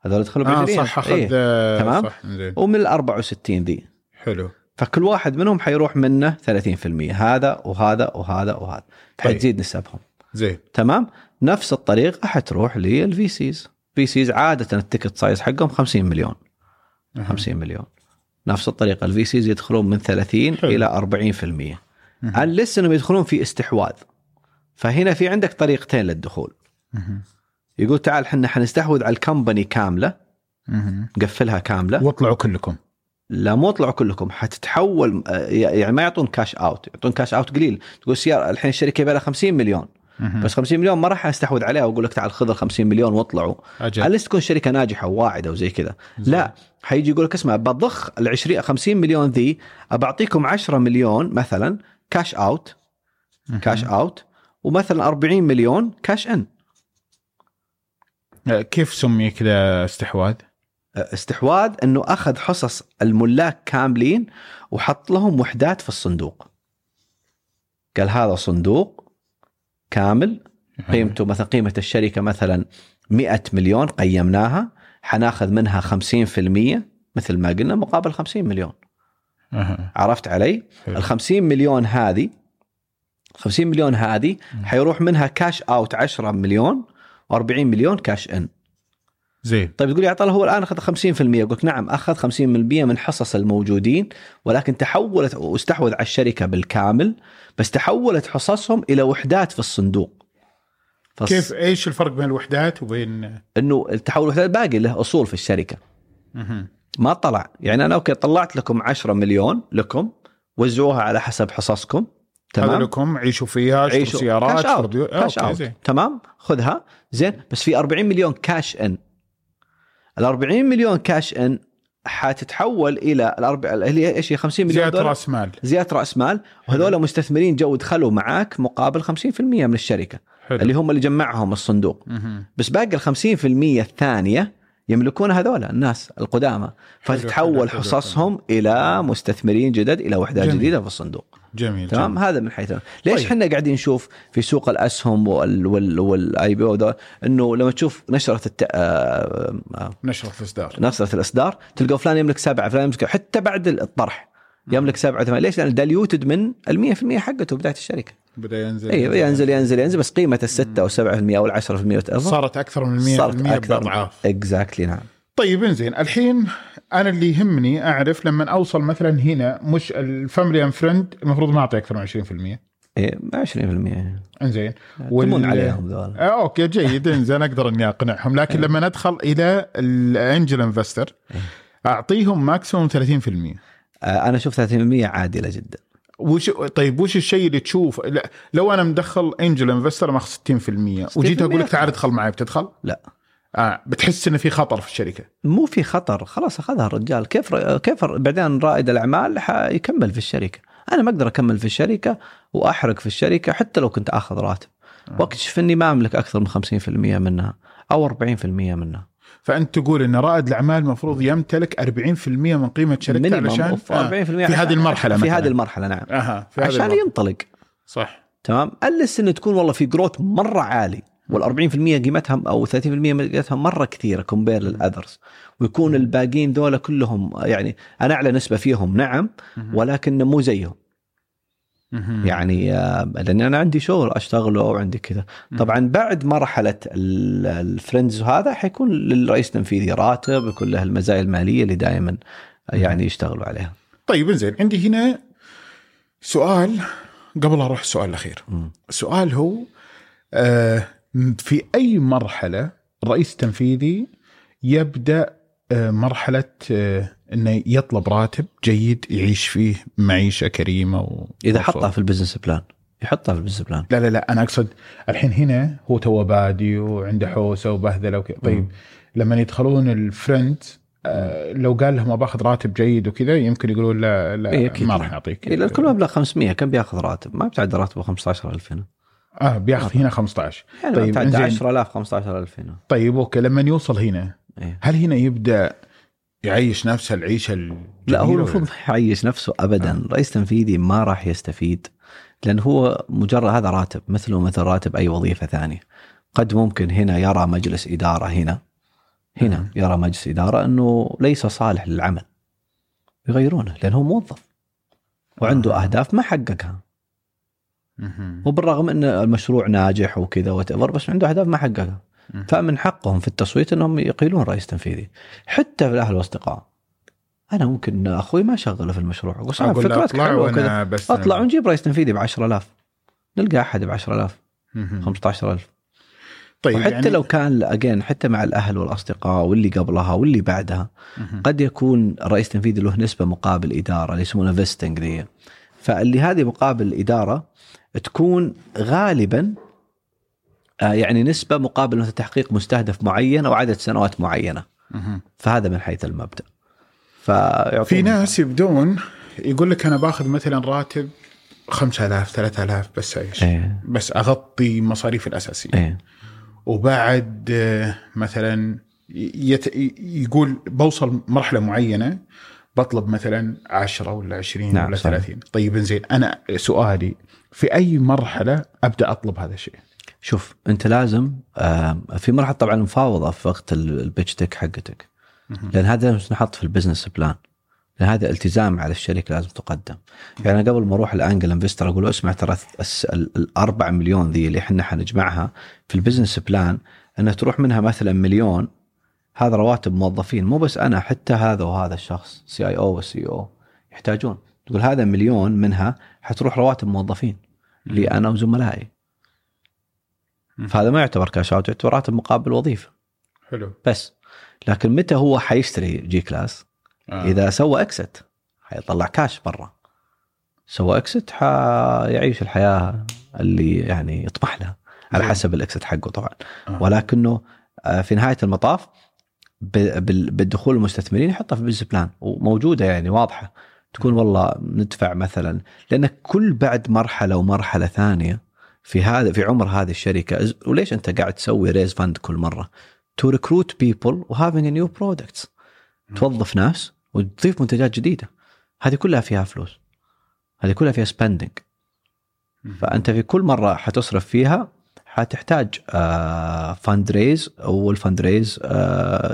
هذول يدخلوا آه بعشرين صح أخذ إيه. آه، تمام. صح زين ومن الأربعة وستين ذي. حلو. فكل واحد منهم حيروح منه 30% هذا وهذا وهذا وهذا. طيب. حتزيد نسبهم. زين. تمام؟ نفس الطريقة حتروح لل VCs VCs عادة ال ticket size حقهم 50 مليون. أها. 50 مليون. نفس الطريقة. ال VCs يدخلون من 30 حلو. إلى 40% مهم. عاد لسه إنهم يدخلون في استحواذ. فهنا في عندك طريقتين للدخول. مهم. يقول تعال إحنا حنستحوذ على ال company كاملة. نقفلها كاملة. واطلعوا كلكم. لا مو اطلعوا كلكم. حتتحول آه، يعني ما يعطون cash out يعطون cash out قليل. تقول سيارة الحين الشركة يبي لها 50 مليون. بس 50 مليون ما راح أستحوذ عليها وأقول لك تعال خذ ال 50 مليون واطلعوا على تكون شركة ناجحة وواعدة وزي كذا. لا حيجي يقول لك اسمع بضخ ال 20 50 مليون ذي بعطيكم 10 مليون مثلا cash out. Cash out ومثلا 40 مليون cash in آه، كيف سمي كذا استحواذ؟ استحواذ إنه أخذ حصص الملاك كاملين وحط لهم وحدات في الصندوق قال هذا صندوق كامل. قيمته مثلا قيمة الشركة مثلا 100 مليون قيمناها حناخذ منها 50% مثل ما قلنا مقابل 50 مليون. عرفت علي. ال 50 مليون هذه 50 مليون هذه حيروح منها cash out 10 مليون و40 مليون cash in زين. طيب تقول لي عطله هو الآن أخذ 50% أقول لك نعم أخذ 50% من حصص الموجودين ولكن تحولت واستحوذ على الشركة بالكامل بس تحولت حصصهم إلى وحدات في الصندوق. فص- كيف إيش الفرق بين الوحدات وبين إنه التحول الوحدات باقي له أصول في الشركة. مهم. ما طلع. يعني أنا okay طلعت لكم 10 مليون لكم وزعوها على حسب حصصكم. هذا تمام لكم عيشوا فيها عيشوا. سيارات cash out cash زين. تمام؟ خذها. زين؟ بس في 40 مليون cash in ال 40 مليون cash in حتتحول إلى الأربع اللي هي إيش هي؟ 50 مليون زيادة رأس مال. زيادة رأس مال. وهذول مستثمرين جو دخلوا معاك مقابل 50% من الشركة. حلو. اللي هم اللي جمعهم الصندوق. مهم. بس باقي ال 50% الثانية يملكون هذول الناس القدامى. فتتحول حصصهم إلى مستثمرين جدد إلى وحدات جميل. جديدة في الصندوق. جميل تمام؟ جميل. هذا من حيث. ليش طيب. إحنا قاعدين نشوف في سوق الأسهم وال وال وال IPO إنه لما تشوف نشرة الت... آه، آه، نشرة الإصدار. نشرة الإصدار تلقى فلان يملك سبعة فلان يملك حتى بعد الطرح يملك سبعة ثمانيه ليش؟ لأن diluted من ال 100% حقته بداية الشركة. بدأ ينزل أيوه ينزل ينزل ينزل. بس قيمه الستة أو 7% أو ال 10% whatever صارت أكثر من 100% صارت أكثر. بأضعاف. Exactly نعم. طيب انزين. الحين أنا اللي يهمني أعرف لما أوصل مثلا هنا مش ال family and friend المفروض ما اعطي أكثر من 20% إيه 20% إنزين. تمون عليهم ذول آه أوكي جيد. إنزين أقدر إني أقنعهم. لكن لما ندخل إلى ال angel investor أعطيهم maximum 30% آه، أنا أشوف 30% عادلة جدا. وش طيب وش الشيء اللي تشوف؟ لا لو أنا مدخل angel investor ماخذ 60% وجيت أقول لك تعال ادخل معي بتدخل؟ لا. آه بتحس إنه في خطر في الشركة. مو في خطر. خلاص أخذها الرجال. كيف كيف بعدين رائد الأعمال حيكمل في الشركة. أنا ما أقدر أكمل في الشركة وأحرق في الشركة حتى لو كنت آخذ راتب. واكتشف إني ما أملك أكثر من 50% منها أو 40% منها. فأنت تقول إن رائد الأعمال المفروض يمتلك 40% من قيمة شركته علشان 40% آه في هذه المرحلة في. هذه المرحلة نعم. أها في هذه عشان المرحلة. ينطلق. صح. تمام؟ unless إنه تكون والله في growth مرة عالي. وال 40% قيمتها أو 30% قيمتها مرة كثيرة compare لل others ويكون الباقيين ذولا كلهم يعني أنا أعلى نسبة فيهم نعم ولكن مو زيهم. يعني آه، لأن أنا عندي شغل اشتغله وعندي كذا. طبعا بعد مرحلة ال- الفريندز وهذا حيكون للرئيس التنفيذي راتب يكون له المزايا المالية اللي دائما يعني يشتغلوا عليها. طيب إنزين عندي هنا سؤال قبل أروح السؤال الأخير. السؤال هو آه في أي مرحلة الرئيس التنفيذي يبدأ آه مرحلة آه إنه يطلب راتب جيد يعيش فيه معيشة كريمة و... إذا حطها في ال business plan يحطها في ال business plan لا لا لا أنا أقصد الحين هنا هو تو بادي وعنده حوسة وبهذله وكذا طيب لما يدخلون ال friend آه لو قال لهم باخذ راتب جيد وكذا يمكن يقولون لا لا إيه. ما راح نعطيك إيه، كل مبلغ 500 كم بياخذ راتب؟ ما بتعدى راتبه 15000 هنا آه بياخذ هنا 15 يعني طيب، طيب بتعدى إنزين. 10000 15000 هنا طيب أوكي لما يوصل هنا إيه. هل هنا يبدأ يعيش نفسه العيشة لا هو المفروض ما يعيش نفسه ابدا رئيس تنفيذي ما راح يستفيد لأن هو مجرد هذا راتب مثله مثل راتب أي وظيفة ثانية قد ممكن هنا يرى مجلس إدارة هنا هنا مم. يرى مجلس إدارة أنه ليس صالح للعمل يغيرونه لأنه هو موظف وعنده آه. أهداف ما حققها. وبالرغم إن المشروع ناجح وكذا بس عنده أهداف ما حققها. فمن حقهم في التصويت إنهم يقيلون رئيس تنفيذي. حتى في الأهل والأصدقاء. أنا ممكن أخوي ما اشغله في المشروع أقول فكرتك حلوة كذا أطلع ونجيب رئيس تنفيذي ب 10000 نلقى أحد ب 10000 مهم. 15000 طيب وحتى يعني لو كان اجين حتى مع الأهل والأصدقاء واللي قبلها واللي بعدها. قد يكون الرئيس التنفيذي له نسبة مقابل إدارة اللي يسمونها vesting ذي. فاللي هذه مقابل الاداره تكون غالبا آه، يعني نسبة مقابل مثل تحقيق مستهدف معين أو عدد سنوات معينة. مهم. فهذا من حيث المبدأ. فيعطون في ناس يبدون يقول لك أنا باخذ مثلا راتب 5000 3000 بس إيش إيه. بس أغطي مصاريف الأساسية. إيه. وبعد آه، مثلا يت... يقول بوصل مرحلة معينة بطلب مثلا 10 ولا 20 نعم، ولا صحيح. 30 طيب زين أنا سؤالي في أي مرحلة أبدأ أطلب هذا الشيء؟ شوف أنت لازم آه، في مرحلة طبعا المفاوضه في وقت ال- ال pitch deck حقتك. لأن هذا لازم نحط في ال business plan لأن هذا التزام على الشركة لازم تقدم. يعني أنا قبل ما أروح ال angel investor أقول له اسمع ترى الس- ال- الاربع مليون ذي اللي إحنا حنجمعها في ال business plan انها تروح منها مثلا مليون هذا رواتب موظفين. مو بس أنا حتى هذا وهذا الشخص CEO وال CO يحتاجون. تقول هذا مليون منها حتروح رواتب موظفين. لي أنا وزملائي. فهذا ما يعتبر cash out يعتبر راتب مقابل وظيفة. حلو. بس. لكن متى هو حيشتري G-Class آه. إذا سوى exit حيطلع كاش برا. سوى exit حيعيش الحياة اللي يعني يطمح لها على. حسب ال exit حقه طبعا. آه. ولكنه آه، في نهاية المطاف بالدخول المستثمرين يحطها في business plan وموجودة يعني واضحة. تكون والله ندفع مثلا لأن كل بعد مرحلة ومرحلة ثانية في هذا في عمر هذه الشركة وليش أنت قاعد تسوي raise fund كل مرة؟ to recruit people و having new products توظف ناس وتضيف منتجات جديدة. هذه كلها فيها فلوس. هذه كلها فيها spending فأنت في كل مرة حتصرف فيها حتحتاج fund raise وال fund raise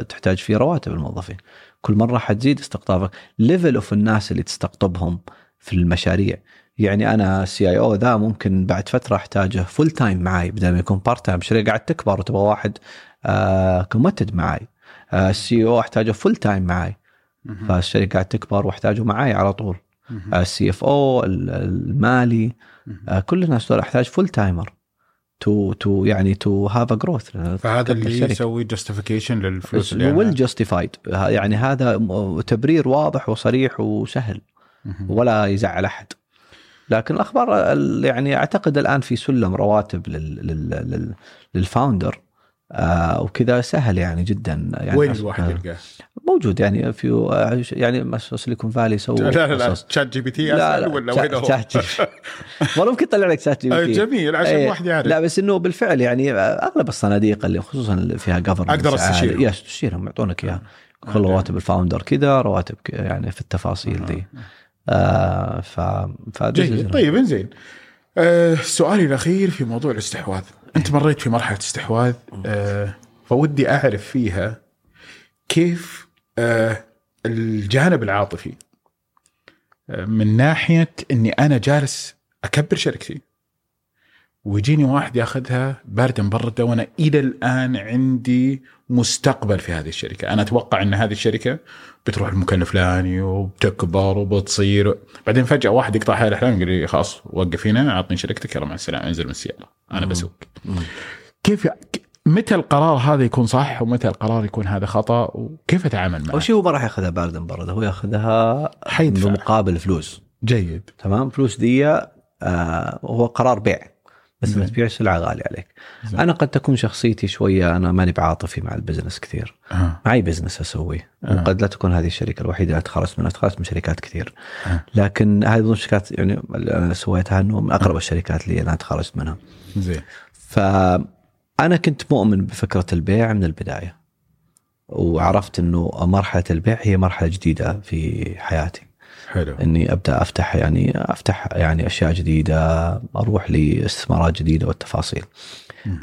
تحتاج فيه رواتب الموظفين. كل مرة حتزيد استقطابك. level of الناس اللي تستقطبهم في المشاريع. يعني أنا CEO ذا ممكن بعد فترة أحتاجه full time معي بدل ما يكون part time شركه قاعد تكبر وتبغى واحد committed معي ال CO أحتاجه full time معي. فالشركه قاعد تكبر وأحتاجه معي على طول. ال CFO المالي. آه، كل الناس دول أحتاج full timer to to يعني to have a growth فهذا اللي يسوي justification للفلوس اللي well. justified يعني هذا تبرير واضح وصريح وسهل. ولا يزعل أحد. لكن الأخبار ال- يعني أعتقد الآن في سلم رواتب لل لل لل لل founder آه وكذا سهل يعني جدا يعني وين الواحد يلقاه؟ موجود يعني في آه، يعني Silicon Valley سووا لا لا لا. Chat GPT لا لا ولا Chat- وين هو؟ Chat G والله ممكن يطلع لك Chat GP آه، T. جميل عشان إيه، الواحد يعرف لا بس إنه بالفعل يعني أغلب الصناديق اللي خصوصا اللي فيها government أقدر أستشيرهم. yes تستشيرهم يعطونك إياها كل. رواتب ال founder كذا رواتب يعني في التفاصيل دي آه ف جيد طيب انزين آه سؤالي الأخير في موضوع الاستحواذ انت مريت في مرحلة استحواذ آه فودي أعرف فيها كيف آه الجانب العاطفي آه من ناحية إني أنا جالس أكبر شركتي. ويجيني واحد ياخذها بارده مبرده وأنا إلى الآن عندي مستقبل في هذه الشركة، أنا أتوقع إن هذه الشركة بتروح المكان الفلاني وبتكبر وبتصير. بعدين فجأة واحد يقطع هاي الاحلام يقول لي خلاص وقف هنا أعطني شركتك يلا مع السلامة انزل من السياره أنا بسوق. كيف متى القرار هذا يكون صح ومتى القرار يكون هذا خطأ؟ وكيف أتعامل معه؟ أول شيء هو ما راح ياخذها باردا مبرد هو ياخذها حيدفع. بمقابل فلوس. جيد. تمام؟ فلوس دي آه هو قرار بيع. بس. لما تبيع سلعه غاليه عليك زين. أنا قد تكون شخصيتي شوية أنا ماني بعاطفي مع ال business كثير آه. معي business أسويه آه. وقد لا تكون هذه الشركة الوحيدة اللي تخلصت منها تخلصت من شركات كثير آه. لكن هذه من الشركات يعني اللي أنا سويتها إنه من أقرب الشركات اللي أنا تخرجت منها زين فانا كنت مؤمن بفكرة البيع من البداية وعرفت إنه مرحلة البيع هي مرحلة جديدة في حياتي حلو إني أبدأ أفتح يعني أفتح يعني أشياء جديدة أروح لاستثمارات جديدة والتفاصيل.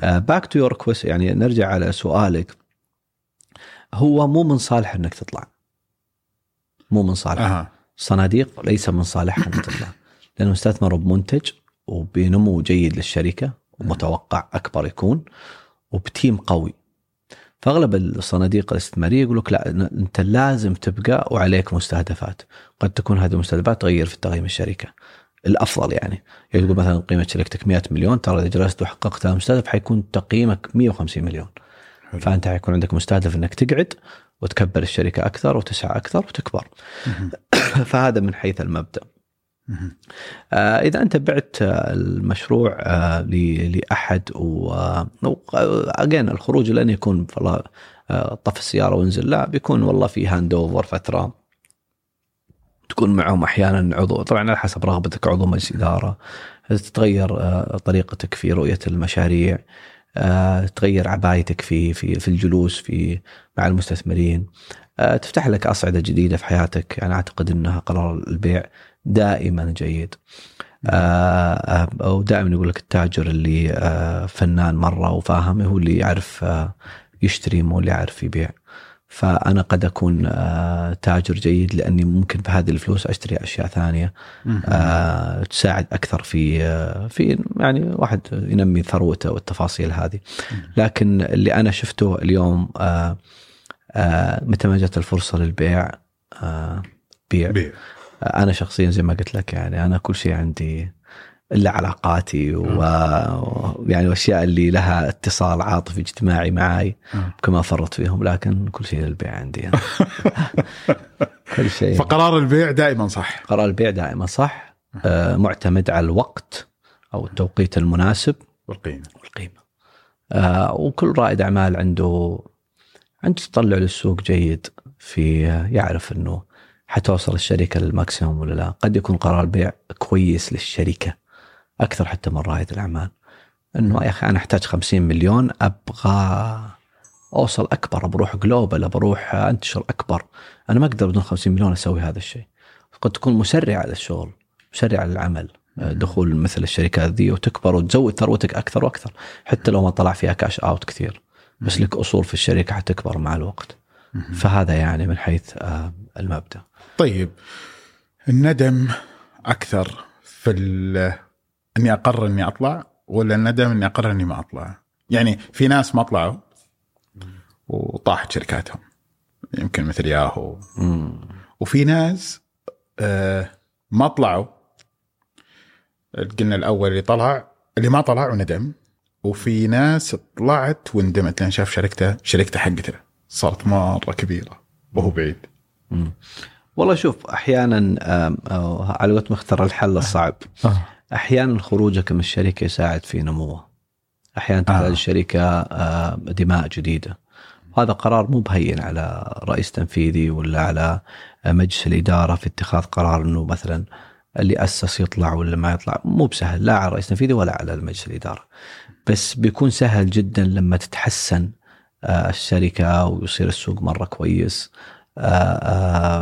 back to your كويس يعني نرجع على سؤالك هو مو من صالح إنك تطلع. مو من صالح. أها صناديق ليس من صالحها إنك تطلع لانهم استثمروا بمنتج وبنمو جيد للشركة ومتوقع أكبر يكون وبتيم قوي. فأغلب الصناديق الاستثمارية يقول لك لا أنت لازم تبقى وعليك مستهدفات، قد تكون هذه المستهدفات تغير في تقييم الشركة. الأفضل يعني يعني يقول مثلا قيمة شركتك 100 مليون ترى إذا جلست وحققت المستهدف حيكون تقييمك 150 مليون. حلو. فأنت حيكون عندك مستهدف إنك تقعد وتكبر الشركة أكثر وتسعى أكثر وتكبر. فهذا من حيث المبدأ. آه، إذا أنت بعت آه، المشروع آه، لأحد و again الخروج لن يكون والله طف السيارة وانزل. لا بيكون والله في hand over فترة. تكون معهم أحيانا عضو طبعا على حسب رغبتك عضو مجلس إدارة. تتغير طريقتك في رؤية المشاريع. تغير عبايتك في في في الجلوس في مع المستثمرين. تفتح لك أصعدة جديدة في حياتك. يعني أعتقد إنها قرار البيع دائما جيد. آه، آه، ودائما يقول لك التاجر اللي آه، فنان مرة وفاهم هو اللي يعرف يشتري مو اللي يعرف يبيع. فأنا قد أكون تاجر جيد لأني ممكن بهذه الفلوس أشتري أشياء ثانية تساعد أكثر في في يعني واحد ينمي ثروته والتفاصيل هذه. لكن اللي أنا شفته اليوم متى ما جت الفرصة للبيع بيع. بيع. أنا شخصيا زي ما قلت لك يعني أنا كل شيء عندي إلا علاقاتي ويعني واشياء اللي لها اتصال عاطفي اجتماعي معي. كما فرط فيهم لكن كل شيء للبيع عندي أنا. كل شيء. فقرار البيع دائما صح. قرار البيع دائما صح. آه، معتمد على الوقت أو التوقيت المناسب والقيمة. والقيمة. آه، وكل رائد أعمال عنده عنده تطلع للسوق جيد في يعرف إنه حتوصل الشركة للماكسيموم ولا لا؟ قد يكون قرار البيع كويس للشركة أكثر حتى من رائد الأعمال. إنه يا أخي أنا أحتاج 50 مليون أبغى أوصل أكبر بروح global بروح أنتشر أكبر. أنا ما أقدر بدون 50 مليون أسوي هذا الشيء. قد تكون مسرع على الشغل مسرع للعمل دخول مثل الشركات ذي وتكبر وتزود ثروتك أكثر وأكثر. حتى لو ما طلع فيها cash out كثير. بس لك أصول في الشركة حتكبر مع الوقت. فهذا يعني من حيث آه، المبدأ. طيب الندم أكثر في أني اقرر أني أطلع ولا الندم أني اقرر أني ما أطلع؟ يعني في ناس ما طلعوا وطاحت شركاتهم يمكن مثل ياهو. وفي ناس آه ما طلعوا. قلنا الأول اللي طلع اللي ما طلع وندم. وفي ناس طلعت وندمت لأن شاف شركته شركته حقته صارت مرة كبيرة وهو بعيد. والله شوف أحيانا أو على قولتهم اختار الحل الصعب. أحيانا خروجك من الشركة يساعد في نموها أحيانا تحتاج آه. الشركة آه، دماء جديدة. هذا قرار مو بهين على رئيس تنفيذي ولا على مجلس الإدارة في اتخاذ قرار إنه مثلا اللي أسس يطلع ولا ما يطلع. مو بسهل لا على الرئيس التنفيذي ولا على مجلس الإدارة. بس بيكون سهل جدا لما تتحسن آه، الشركة ويصير السوق مرة كويس. آه، آه،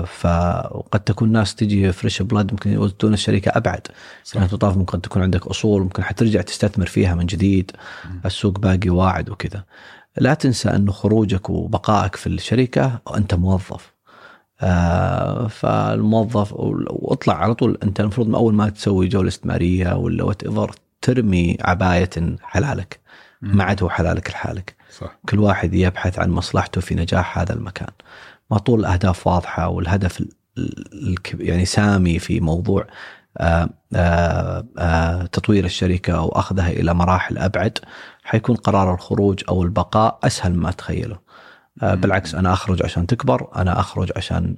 فقد تكون ناس تجي fresh blood ممكن يودون الشركة أبعد. سنة تطاف ممكن تكون عندك أصول ممكن حترجع تستثمر فيها من جديد. السوق باقي واعد وكذا. لا تنسى انه خروجك وبقائك في الشركة وانت موظف. آه فالموظف واطلع على طول. أنت المفروض أول ما تسوي جوله استثماريه ولا whatever ترمي عباية حلالك. ما عاد هو حلالك لحالك. صح. كل واحد يبحث عن مصلحته في نجاح هذا المكان. ما طول الأهداف واضحة والهدف يعني سامي في موضوع آه، آه، آه، تطوير الشركة وأخذها إلى مراحل أبعد حيكون قرار الخروج أو البقاء أسهل مما تخيله. بالعكس أنا أخرج عشان تكبر أنا أخرج عشان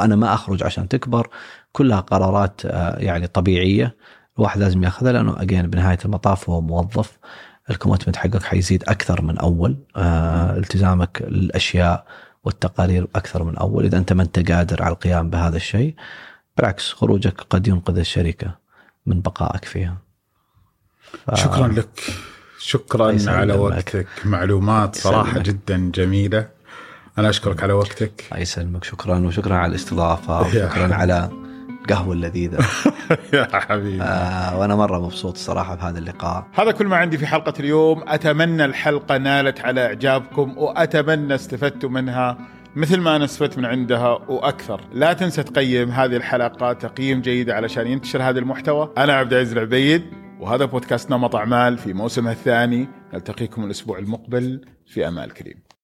أنا ما أخرج عشان تكبر. كلها قرارات يعني طبيعية الواحد لازم ياخذها لأنه أجين بنهاية المطاف هو موظف. الكومتمنت حقك حيزيد أكثر من أول. آه، التزامك للاشياء والتقارير أكثر من أول. إذا أنت ما أنت قادر على القيام بهذا الشيء بالعكس خروجك قد ينقذ الشركة من بقائك فيها. ف- شكرا لك. شكرا. على وقتك. معلومات صراحة. جدا جميلة. أنا أشكرك على وقتك. الله يسلمك. شكرا وشكرا على الاستضافة. وشكرا على القهوه اللذيذه يا حبيبي. آه وأنا مرة مبسوط الصراحة بهذا اللقاء. هذا كل ما عندي في حلقة اليوم. أتمنى الحلقة نالت على إعجابكم وأتمنى استفدتوا منها مثل ما أنا استفدت من عندها وأكثر. لا تنسى تقيم هذه الحلقة تقييم جيد علشان ينتشر هذا المحتوى. أنا عبد العزيز العبيد وهذا بودكاست نمط أعمال في موسمه الثاني. نلتقيكم الأسبوع المقبل في أمال كريم.